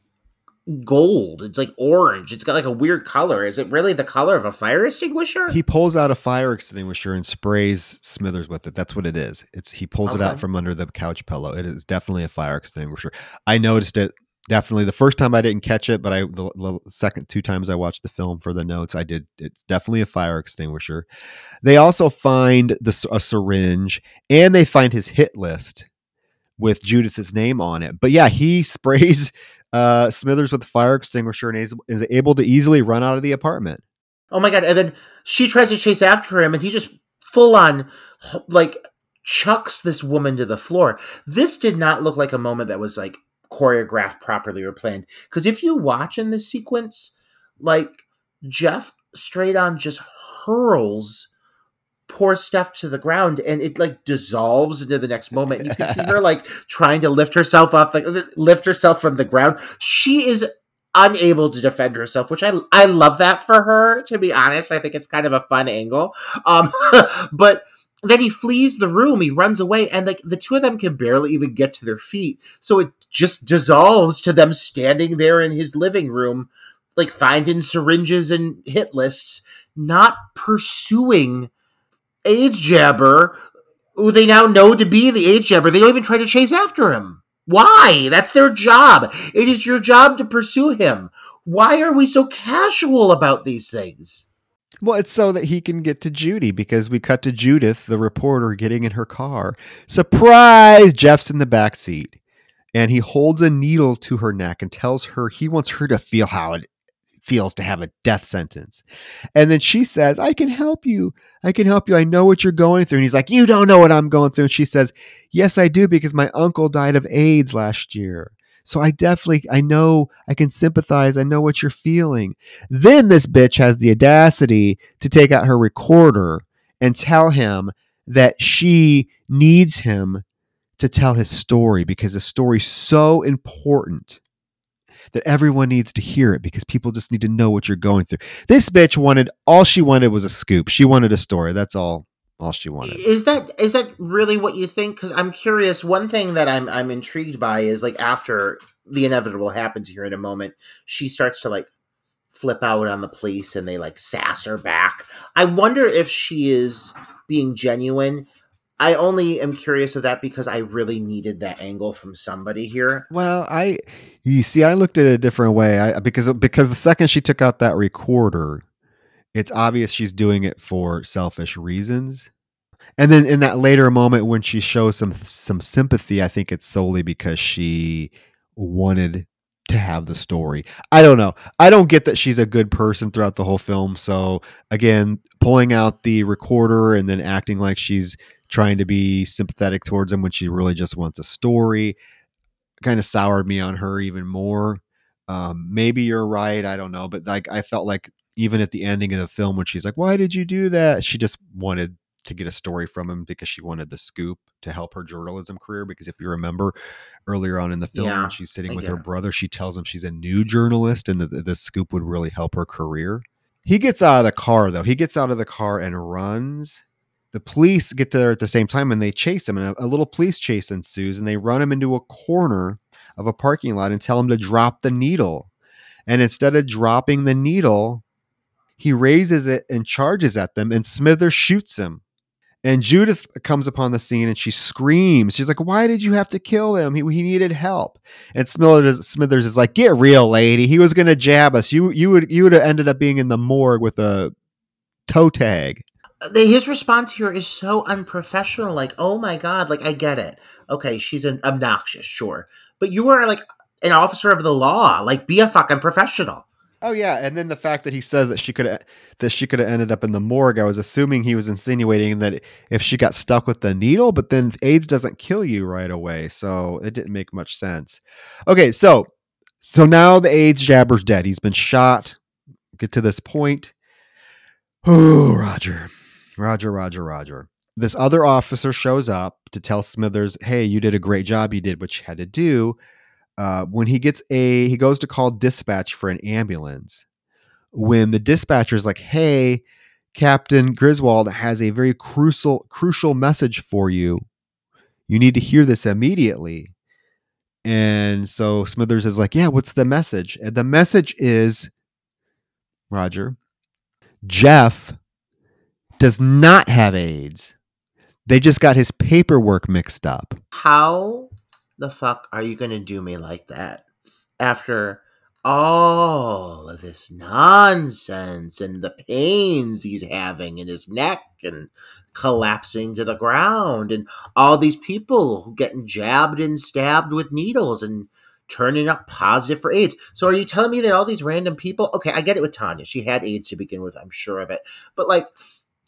gold. It's like orange. It's got like a weird color. Is it really the color of a fire extinguisher? He pulls out a fire extinguisher and sprays Smithers with it. That's what it is. It's he pulls it out from under the couch pillow. It is definitely a fire extinguisher. I noticed it definitely the first time I didn't catch it, but I the, the second two times I watched the film for the notes, I did. It's definitely a fire extinguisher. They also find the a syringe and they find his hit list with Judith's name on it. But yeah, he <laughs> sprays uh, Smithers with the fire extinguisher and is, is able to easily run out of the apartment. Oh my god! And then she tries to chase after him, and he just full on like chucks this woman to the floor. This did not look like a moment that was like choreographed properly or planned. Because if you watch in this sequence, like Jeff straight on just hurls poor stuff to the ground and it like dissolves into the next moment. You can see her <laughs> like trying to lift herself off, like lift herself from the ground. She is unable to defend herself, which I I love that for her. To be honest, I think it's kind of a fun angle. Um, <laughs> but then he flees the room. He runs away, and like the two of them can barely even get to their feet. So it just dissolves to them standing there in his living room, like finding syringes and hit lists, not pursuing AIDS jabber, who they now know to be the AIDS jabber. They don't even try to chase after him. Why? That's their job. It is your job to pursue him. Why are we so casual about these things? Well, it's so that he can get to Judy because we cut to Judith, the reporter, getting in her car. Surprise! Jeff's in the back seat, and he holds a needle to her neck and tells her he wants her to feel how it feels to have a death sentence. And then she says, "I can help you. I can help you. I know what you're going through." And he's like, "You don't know what I'm going through." And she says, "Yes, I do because my uncle died of AIDS last year." So I definitely I know I can sympathize. I know what you're feeling. Then this bitch has the audacity to take out her recorder and tell him that she needs him to tell his story because the story's so important that everyone needs to hear it because people just need to know what you're going through. This bitch wanted all she wanted was a scoop. She wanted a story. That's all all she wanted. Is that is that really what you think? Because I'm curious. One thing that I'm I'm intrigued by is like after the inevitable happens here in a moment, she starts to like flip out on the police and they like sass her back. I wonder if she is being genuine. I only am curious of that because I really needed that angle from somebody here. Well, I you see, I looked at it a different way. I because because the second she took out that recorder, it's obvious she's doing it for selfish reasons. And then in that later moment when she shows some some sympathy, I think it's solely because she wanted to have the story. I don't know. I don't get that she's a good person throughout the whole film. So again, pulling out the recorder and then acting like she's trying to be sympathetic towards him when she really just wants a story kind of soured me on her even more. Um, maybe you're right. I don't know, but like I felt like even at the ending of the film when she's like, "Why did you do that?" She just wanted to get a story from him because she wanted the scoop to help her journalism career. Because if you remember earlier on in the film Yeah, when she's sitting I with her it. brother, she tells him she's a new journalist and that the scoop would really help her career. He gets out of the car though. He gets out of the car and runs. The police get there at the same time and they chase him, and a, a little police chase ensues, and they run him into a corner of a parking lot and tell him to drop the needle. And instead of dropping the needle, he raises it and charges at them, and Smithers shoots him. And Judith comes upon the scene and she screams. She's like, Why did you have to kill him? He, he needed help. And Smithers, Smithers is like, Get real, lady. He was gonna jab us. You you would you would have ended up being in the morgue with a toe tag. His response here is so unprofessional. Like, oh my god, like I get it. Okay, she's an obnoxious, sure, but you are like an officer of the law. Like, be a fucking professional. Oh yeah, and then the fact that he says that she could that she could have ended up in the morgue, I was assuming he was insinuating that if she got stuck with the needle, but then AIDS doesn't kill you right away, so it didn't make much sense. Okay, so so now the AIDS jabber's dead. He's been shot. Get to this point. Oh, <sighs> Roger, Roger, Roger, Roger. this other officer shows up to tell Smithers, "Hey, you did a great job. You did what you had to do." Uh, when he gets a, he goes to call dispatch for an ambulance. When the dispatcher is like, "Hey, Captain Griswold has a very crucial crucial message for you. You need to hear this immediately." And so Smithers is like, "Yeah, what's the message?" And the message is, Roger, Jeff does not have AIDS. They just got his paperwork mixed up. How the fuck are you going to do me like that after all of this nonsense and the pains he's having in his neck and collapsing to the ground and all these people getting jabbed and stabbed with needles and turning up positive for AIDS. So are you telling me that all these random people okay, I get it with Tanya. She had AIDS to begin with, I'm sure of it. But like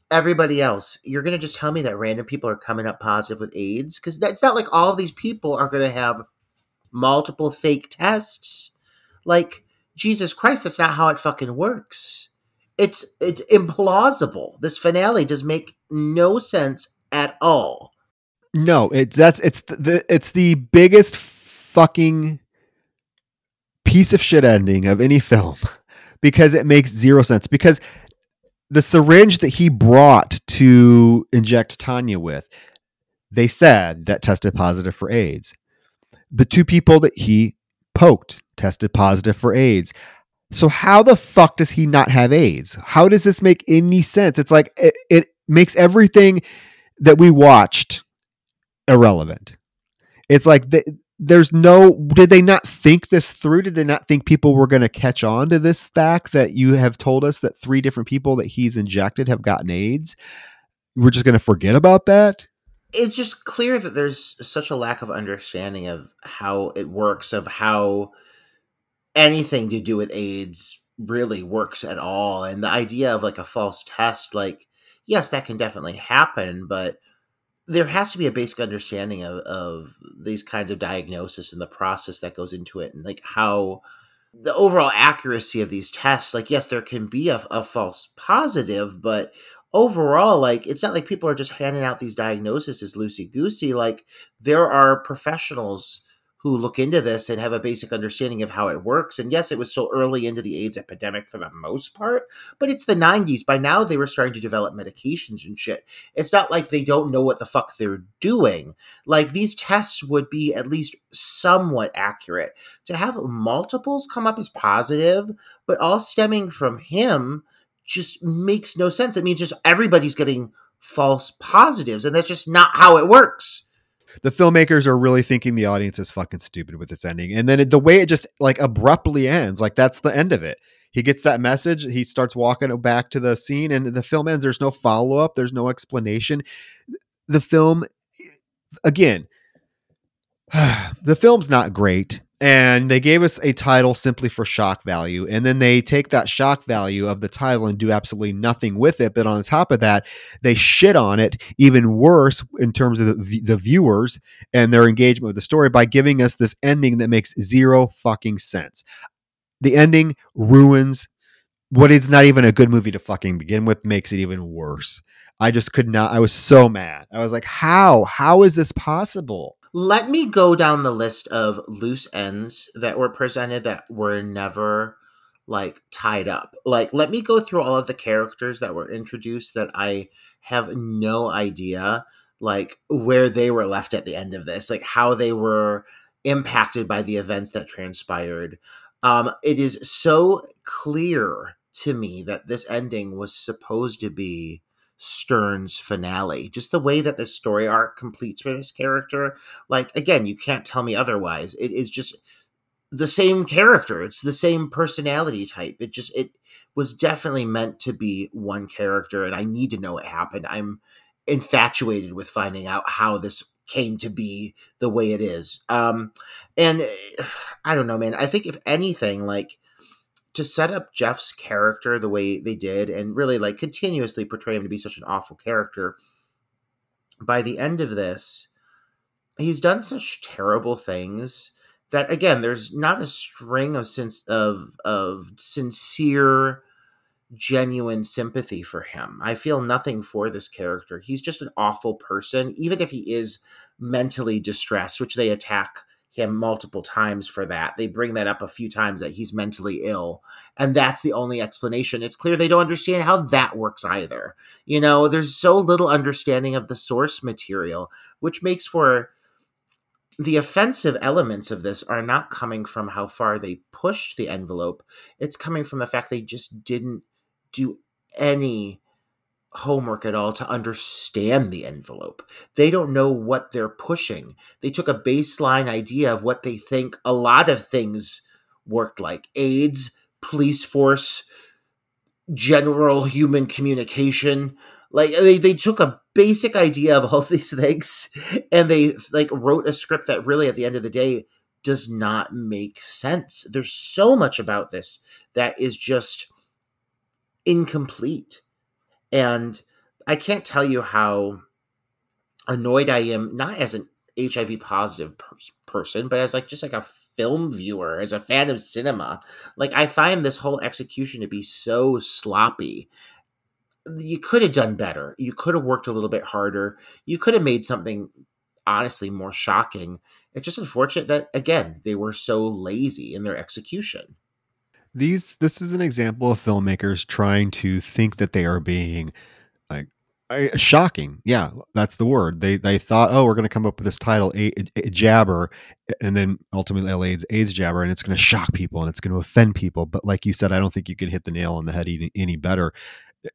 everybody else, you're going to just tell me that random people are coming up positive with AIDS? Because it's not like all these people are going to have multiple fake tests. Like, Jesus Christ, that's not how it fucking works. It's it's implausible. This finale does make no sense at all. No, it's that's it's the it's the biggest fucking piece of shit ending of any film <laughs> because it makes zero sense because the syringe that he brought to inject Tanya with, they said that tested positive for AIDS. The two people that he poked tested positive for AIDS. So how the fuck does he not have AIDS? How does this make any sense? It's like it, it makes everything that we watched irrelevant. It's like the, there's no did they not think this through? Did they not think people were going to catch on to this fact that you have told us that three different people that he's injected have gotten aids? We're just going to forget about that? It's just clear that there's such a lack of understanding of how it works of how anything to do with aids really works at all. And the idea of like a false test like yes that can definitely happen but there has to be a basic understanding of, of these kinds of diagnosis and the process that goes into it and like how the overall accuracy of these tests like yes there can be a, a false positive but overall like it's not like people are just handing out these diagnoses loosey goosey like there are professionals who look into this and have a basic understanding of how it works. And yes, it was still early into the AIDS epidemic for the most part, but it's the 90s. By now, they were starting to develop medications and shit. It's not like they don't know what the fuck they're doing. Like, these tests would be at least somewhat accurate. To have multiples come up as positive, but all stemming from him just makes no sense. It means just everybody's getting false positives, and that's just not how it works the filmmakers are really thinking the audience is fucking stupid with this ending. And then it, the way it just like abruptly ends, like that's the end of it. He gets that message. He starts walking back to the scene, and the film ends. There's no follow up. There's no explanation. The film, again, <sighs> the film's not great and they gave us a title simply for shock value. And then they take that shock value of the title and do absolutely nothing with it. But on top of that they shit on it even worse in terms of the, the viewers and their engagement with the story by giving us this ending that makes zero fucking sense. The ending ruins what is not even a good movie to fucking begin with makes it even worse. I just could not i was so mad. I was like how? How is this possible let me go down the list of loose ends that were presented that were never like tied up. Like let me go through all of the characters that were introduced that I have no idea like where they were left at the end of this, like how they were impacted by the events that transpired. Um it is so clear to me that this ending was supposed to be Stern's finale. Just the way that the story arc completes for this character. Like, again, you can't tell me otherwise. It is just the same character. It's the same personality type. It just, it was definitely meant to be one character, and I need to know what happened. I'm infatuated with finding out how this came to be the way it is. Um, and <sighs> I don't know, man. I think if anything, like, to set up Jeff's character the way they did and really like continuously portray him to be such an awful character, by the end of this, he's done such terrible things that again, there's not a string of sense of of sincere genuine sympathy for him. I feel nothing for this character. He's just an awful person, even if he is mentally distressed, which they attack him multiple times for that. They bring that up a few times that he's mentally ill, and that's the only explanation. It's clear they don't understand how that works either. You know, there's so little understanding of the source material, which makes for the offensive elements of this are not coming from how far they pushed the envelope. It's coming from the fact they just didn't do any homework at all to understand the envelope. They don't know what they're pushing. They took a baseline idea of what they think a lot of things worked like AIDS, police force, general human communication. Like they, they took a basic idea of all <laughs> these things and they like wrote a script that really at the end of the day does not make sense. There's so much about this that is just incomplete. And I can't tell you how annoyed I am, not as an HIV positive per- person, but as like just like a film viewer, as a fan of cinema. Like I find this whole execution to be so sloppy. You could have done better. You could have worked a little bit harder. You could have made something honestly more shocking. It's just unfortunate that again they were so lazy in their execution these this is an example of filmmakers trying to think that they are being like I, shocking. Yeah that's the word. They they thought oh we're going to come up with this title a, a, a, jabber and then ultimately AIDS, AIDS jabber and it's going to shock people and it's going to offend people but like you said i don't think you can hit the nail on the head any, any better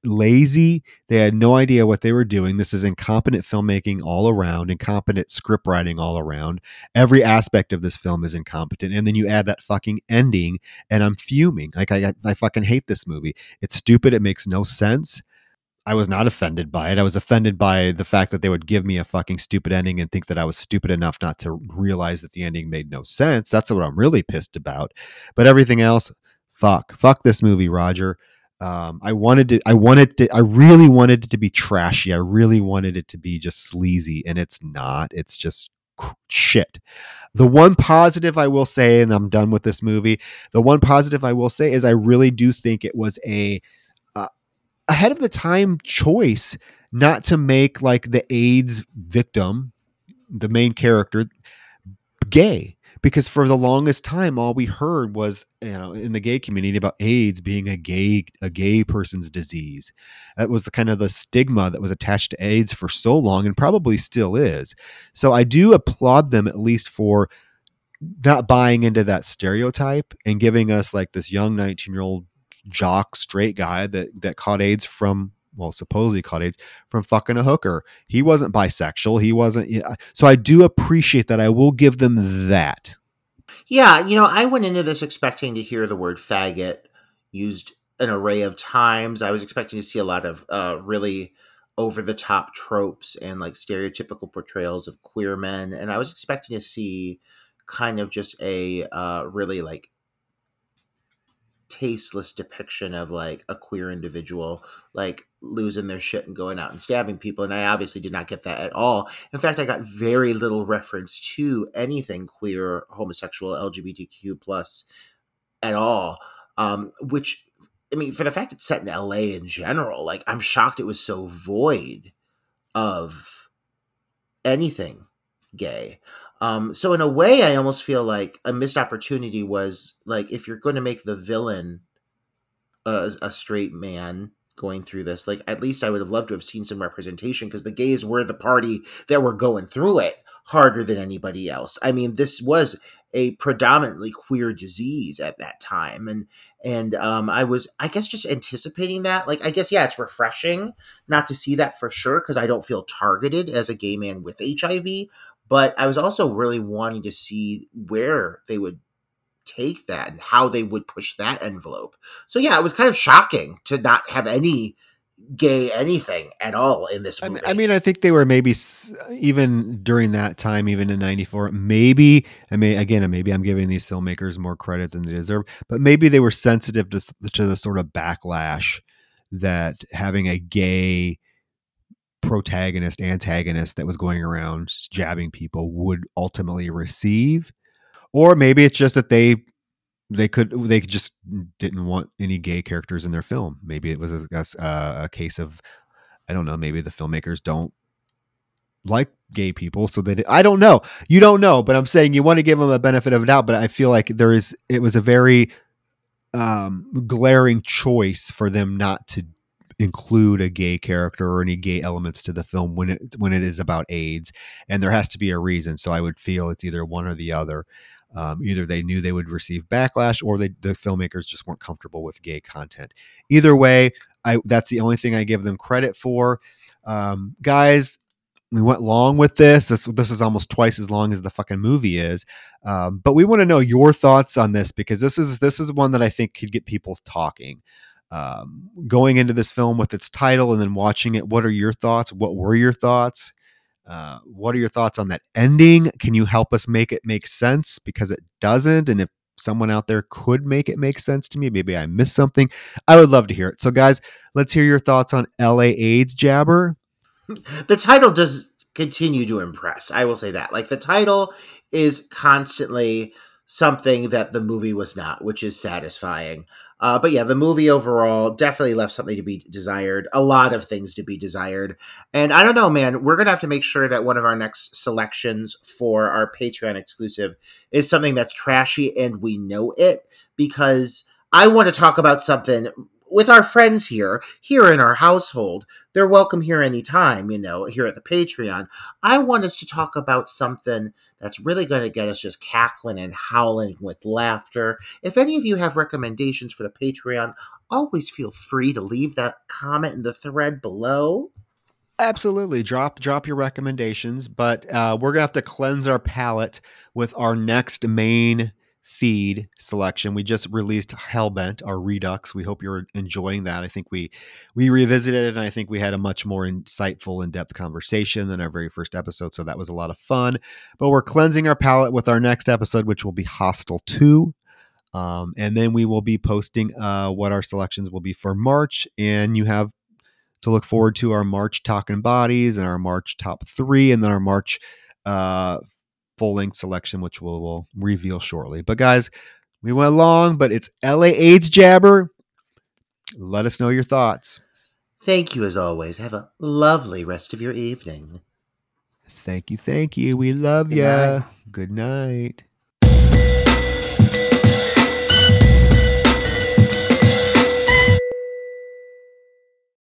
lazy. They had no idea what they were doing. This is incompetent filmmaking all around, incompetent script writing all around. Every aspect of this film is incompetent. And then you add that fucking ending, and I'm fuming. Like, I, I fucking hate this movie. It's stupid. It makes no sense. I was not offended by it. I was offended by the fact that they would give me a fucking stupid ending and think that I was stupid enough not to realize that the ending made no sense. That's what I'm really pissed about. But everything else, fuck. Fuck this movie, Roger. Um, I wanted to, I wanted to, I really wanted it to be trashy. I really wanted it to be just sleazy, and it's not. It's just shit. The one positive I will say, and I'm done with this movie. The one positive I will say is I really do think it was a uh, ahead of the time choice not to make like the AIDS victim, the main character, gay because for the longest time all we heard was you know in the gay community about AIDS being a gay a gay person's disease. That was the kind of the stigma that was attached to AIDS for so long and probably still is. So I do applaud them at least for not buying into that stereotype and giving us like this young 19 year old jock straight guy that that caught AIDS from well, supposedly caught AIDS from fucking a hooker. He wasn't bisexual. He wasn't. So I do appreciate that. I will give them that. Yeah, you know, I went into this expecting to hear the word faggot used an array of times. I was expecting to see a lot of uh, really over the top tropes and like stereotypical portrayals of queer men. And I was expecting to see kind of just a uh, really like tasteless depiction of like a queer individual like losing their shit and going out and stabbing people and i obviously did not get that at all. In fact i got very little reference to anything queer homosexual lgbtq plus at all um, which i mean for the fact it's set in la in general like i'm shocked it was so void of anything gay um, so in a way, I almost feel like a missed opportunity was like if you're going to make the villain a, a straight man going through this, like at least I would have loved to have seen some representation because the gays were the party that were going through it harder than anybody else. I mean, this was a predominantly queer disease at that time, and and um, I was, I guess, just anticipating that. Like, I guess, yeah, it's refreshing not to see that for sure because I don't feel targeted as a gay man with HIV but I was also really wanting to see where they would take that and how they would push that envelope. So yeah, it was kind of shocking to not have any gay anything at all in this movie. I mean, I think they were maybe even during that time, even in '94, maybe. I mean, again, maybe I'm giving these filmmakers more credit than they deserve, but maybe they were sensitive to, to the sort of backlash that having a gay protagonist antagonist that was going around jabbing people would ultimately receive or maybe it's just that they they could they just didn't want any gay characters in their film. Maybe it was a, a, a case of I don't know. Maybe the filmmakers don't like gay people, so they. I don't know. You don't know, but I'm saying you want to give them a benefit of a doubt. But I feel like there is. It was a very um, glaring choice for them not to include a gay character or any gay elements to the film when it when it is about AIDS, and there has to be a reason. So I would feel it's either one or the other. Um, either they knew they would receive backlash, or they, the filmmakers just weren't comfortable with gay content. Either way, I that's the only thing I give them credit for. Um, guys, we went long with this. This this is almost twice as long as the fucking movie is. Um, but we want to know your thoughts on this because this is this is one that I think could get people talking. Um, going into this film with its title and then watching it, what are your thoughts? What were your thoughts? Uh, what are your thoughts on that ending? Can you help us make it make sense because it doesn't? And if someone out there could make it make sense to me, maybe I missed something. I would love to hear it. So, guys, let's hear your thoughts on LA AIDS Jabber <laughs> the title does continue to impress. I will say that. Like the title is constantly something that the movie was not, which is satisfying. Uh, but yeah, the movie overall definitely left something to be desired, a lot of things to be desired. And I don't know, man, we're going to have to make sure that one of our next selections for our Patreon exclusive is something that's trashy and we know it because I want to talk about something with our friends here, here in our household, they're welcome here anytime, you know, here at the Patreon. I want us to talk about something that's really going to get us just cackling and howling with laughter. If any of you have recommendations for the Patreon, always feel free to leave that comment in the thread below. Absolutely, drop drop your recommendations, but uh, we're gonna have to cleanse our palate with our next main feed selection. We just released Hellbent, our Redux. We hope you're enjoying that. I think we we revisited it, and I think we had a much more insightful, in depth conversation than our very first episode. So that was a lot of fun. But we're cleansing our palate with our next episode, which will be Hostel Two. Um, and then we will be posting uh, what our selections will be for March, and you have to look forward to our March Talking Bodies and our March Top Three, and then our March uh, full length selection, which we'll, we'll reveal shortly. But guys, we went long, but it's LA AIDS Jabber. Let us know your thoughts. Thank you as always. Have a lovely rest of your evening. Thank you. Thank you. We love you. Good night.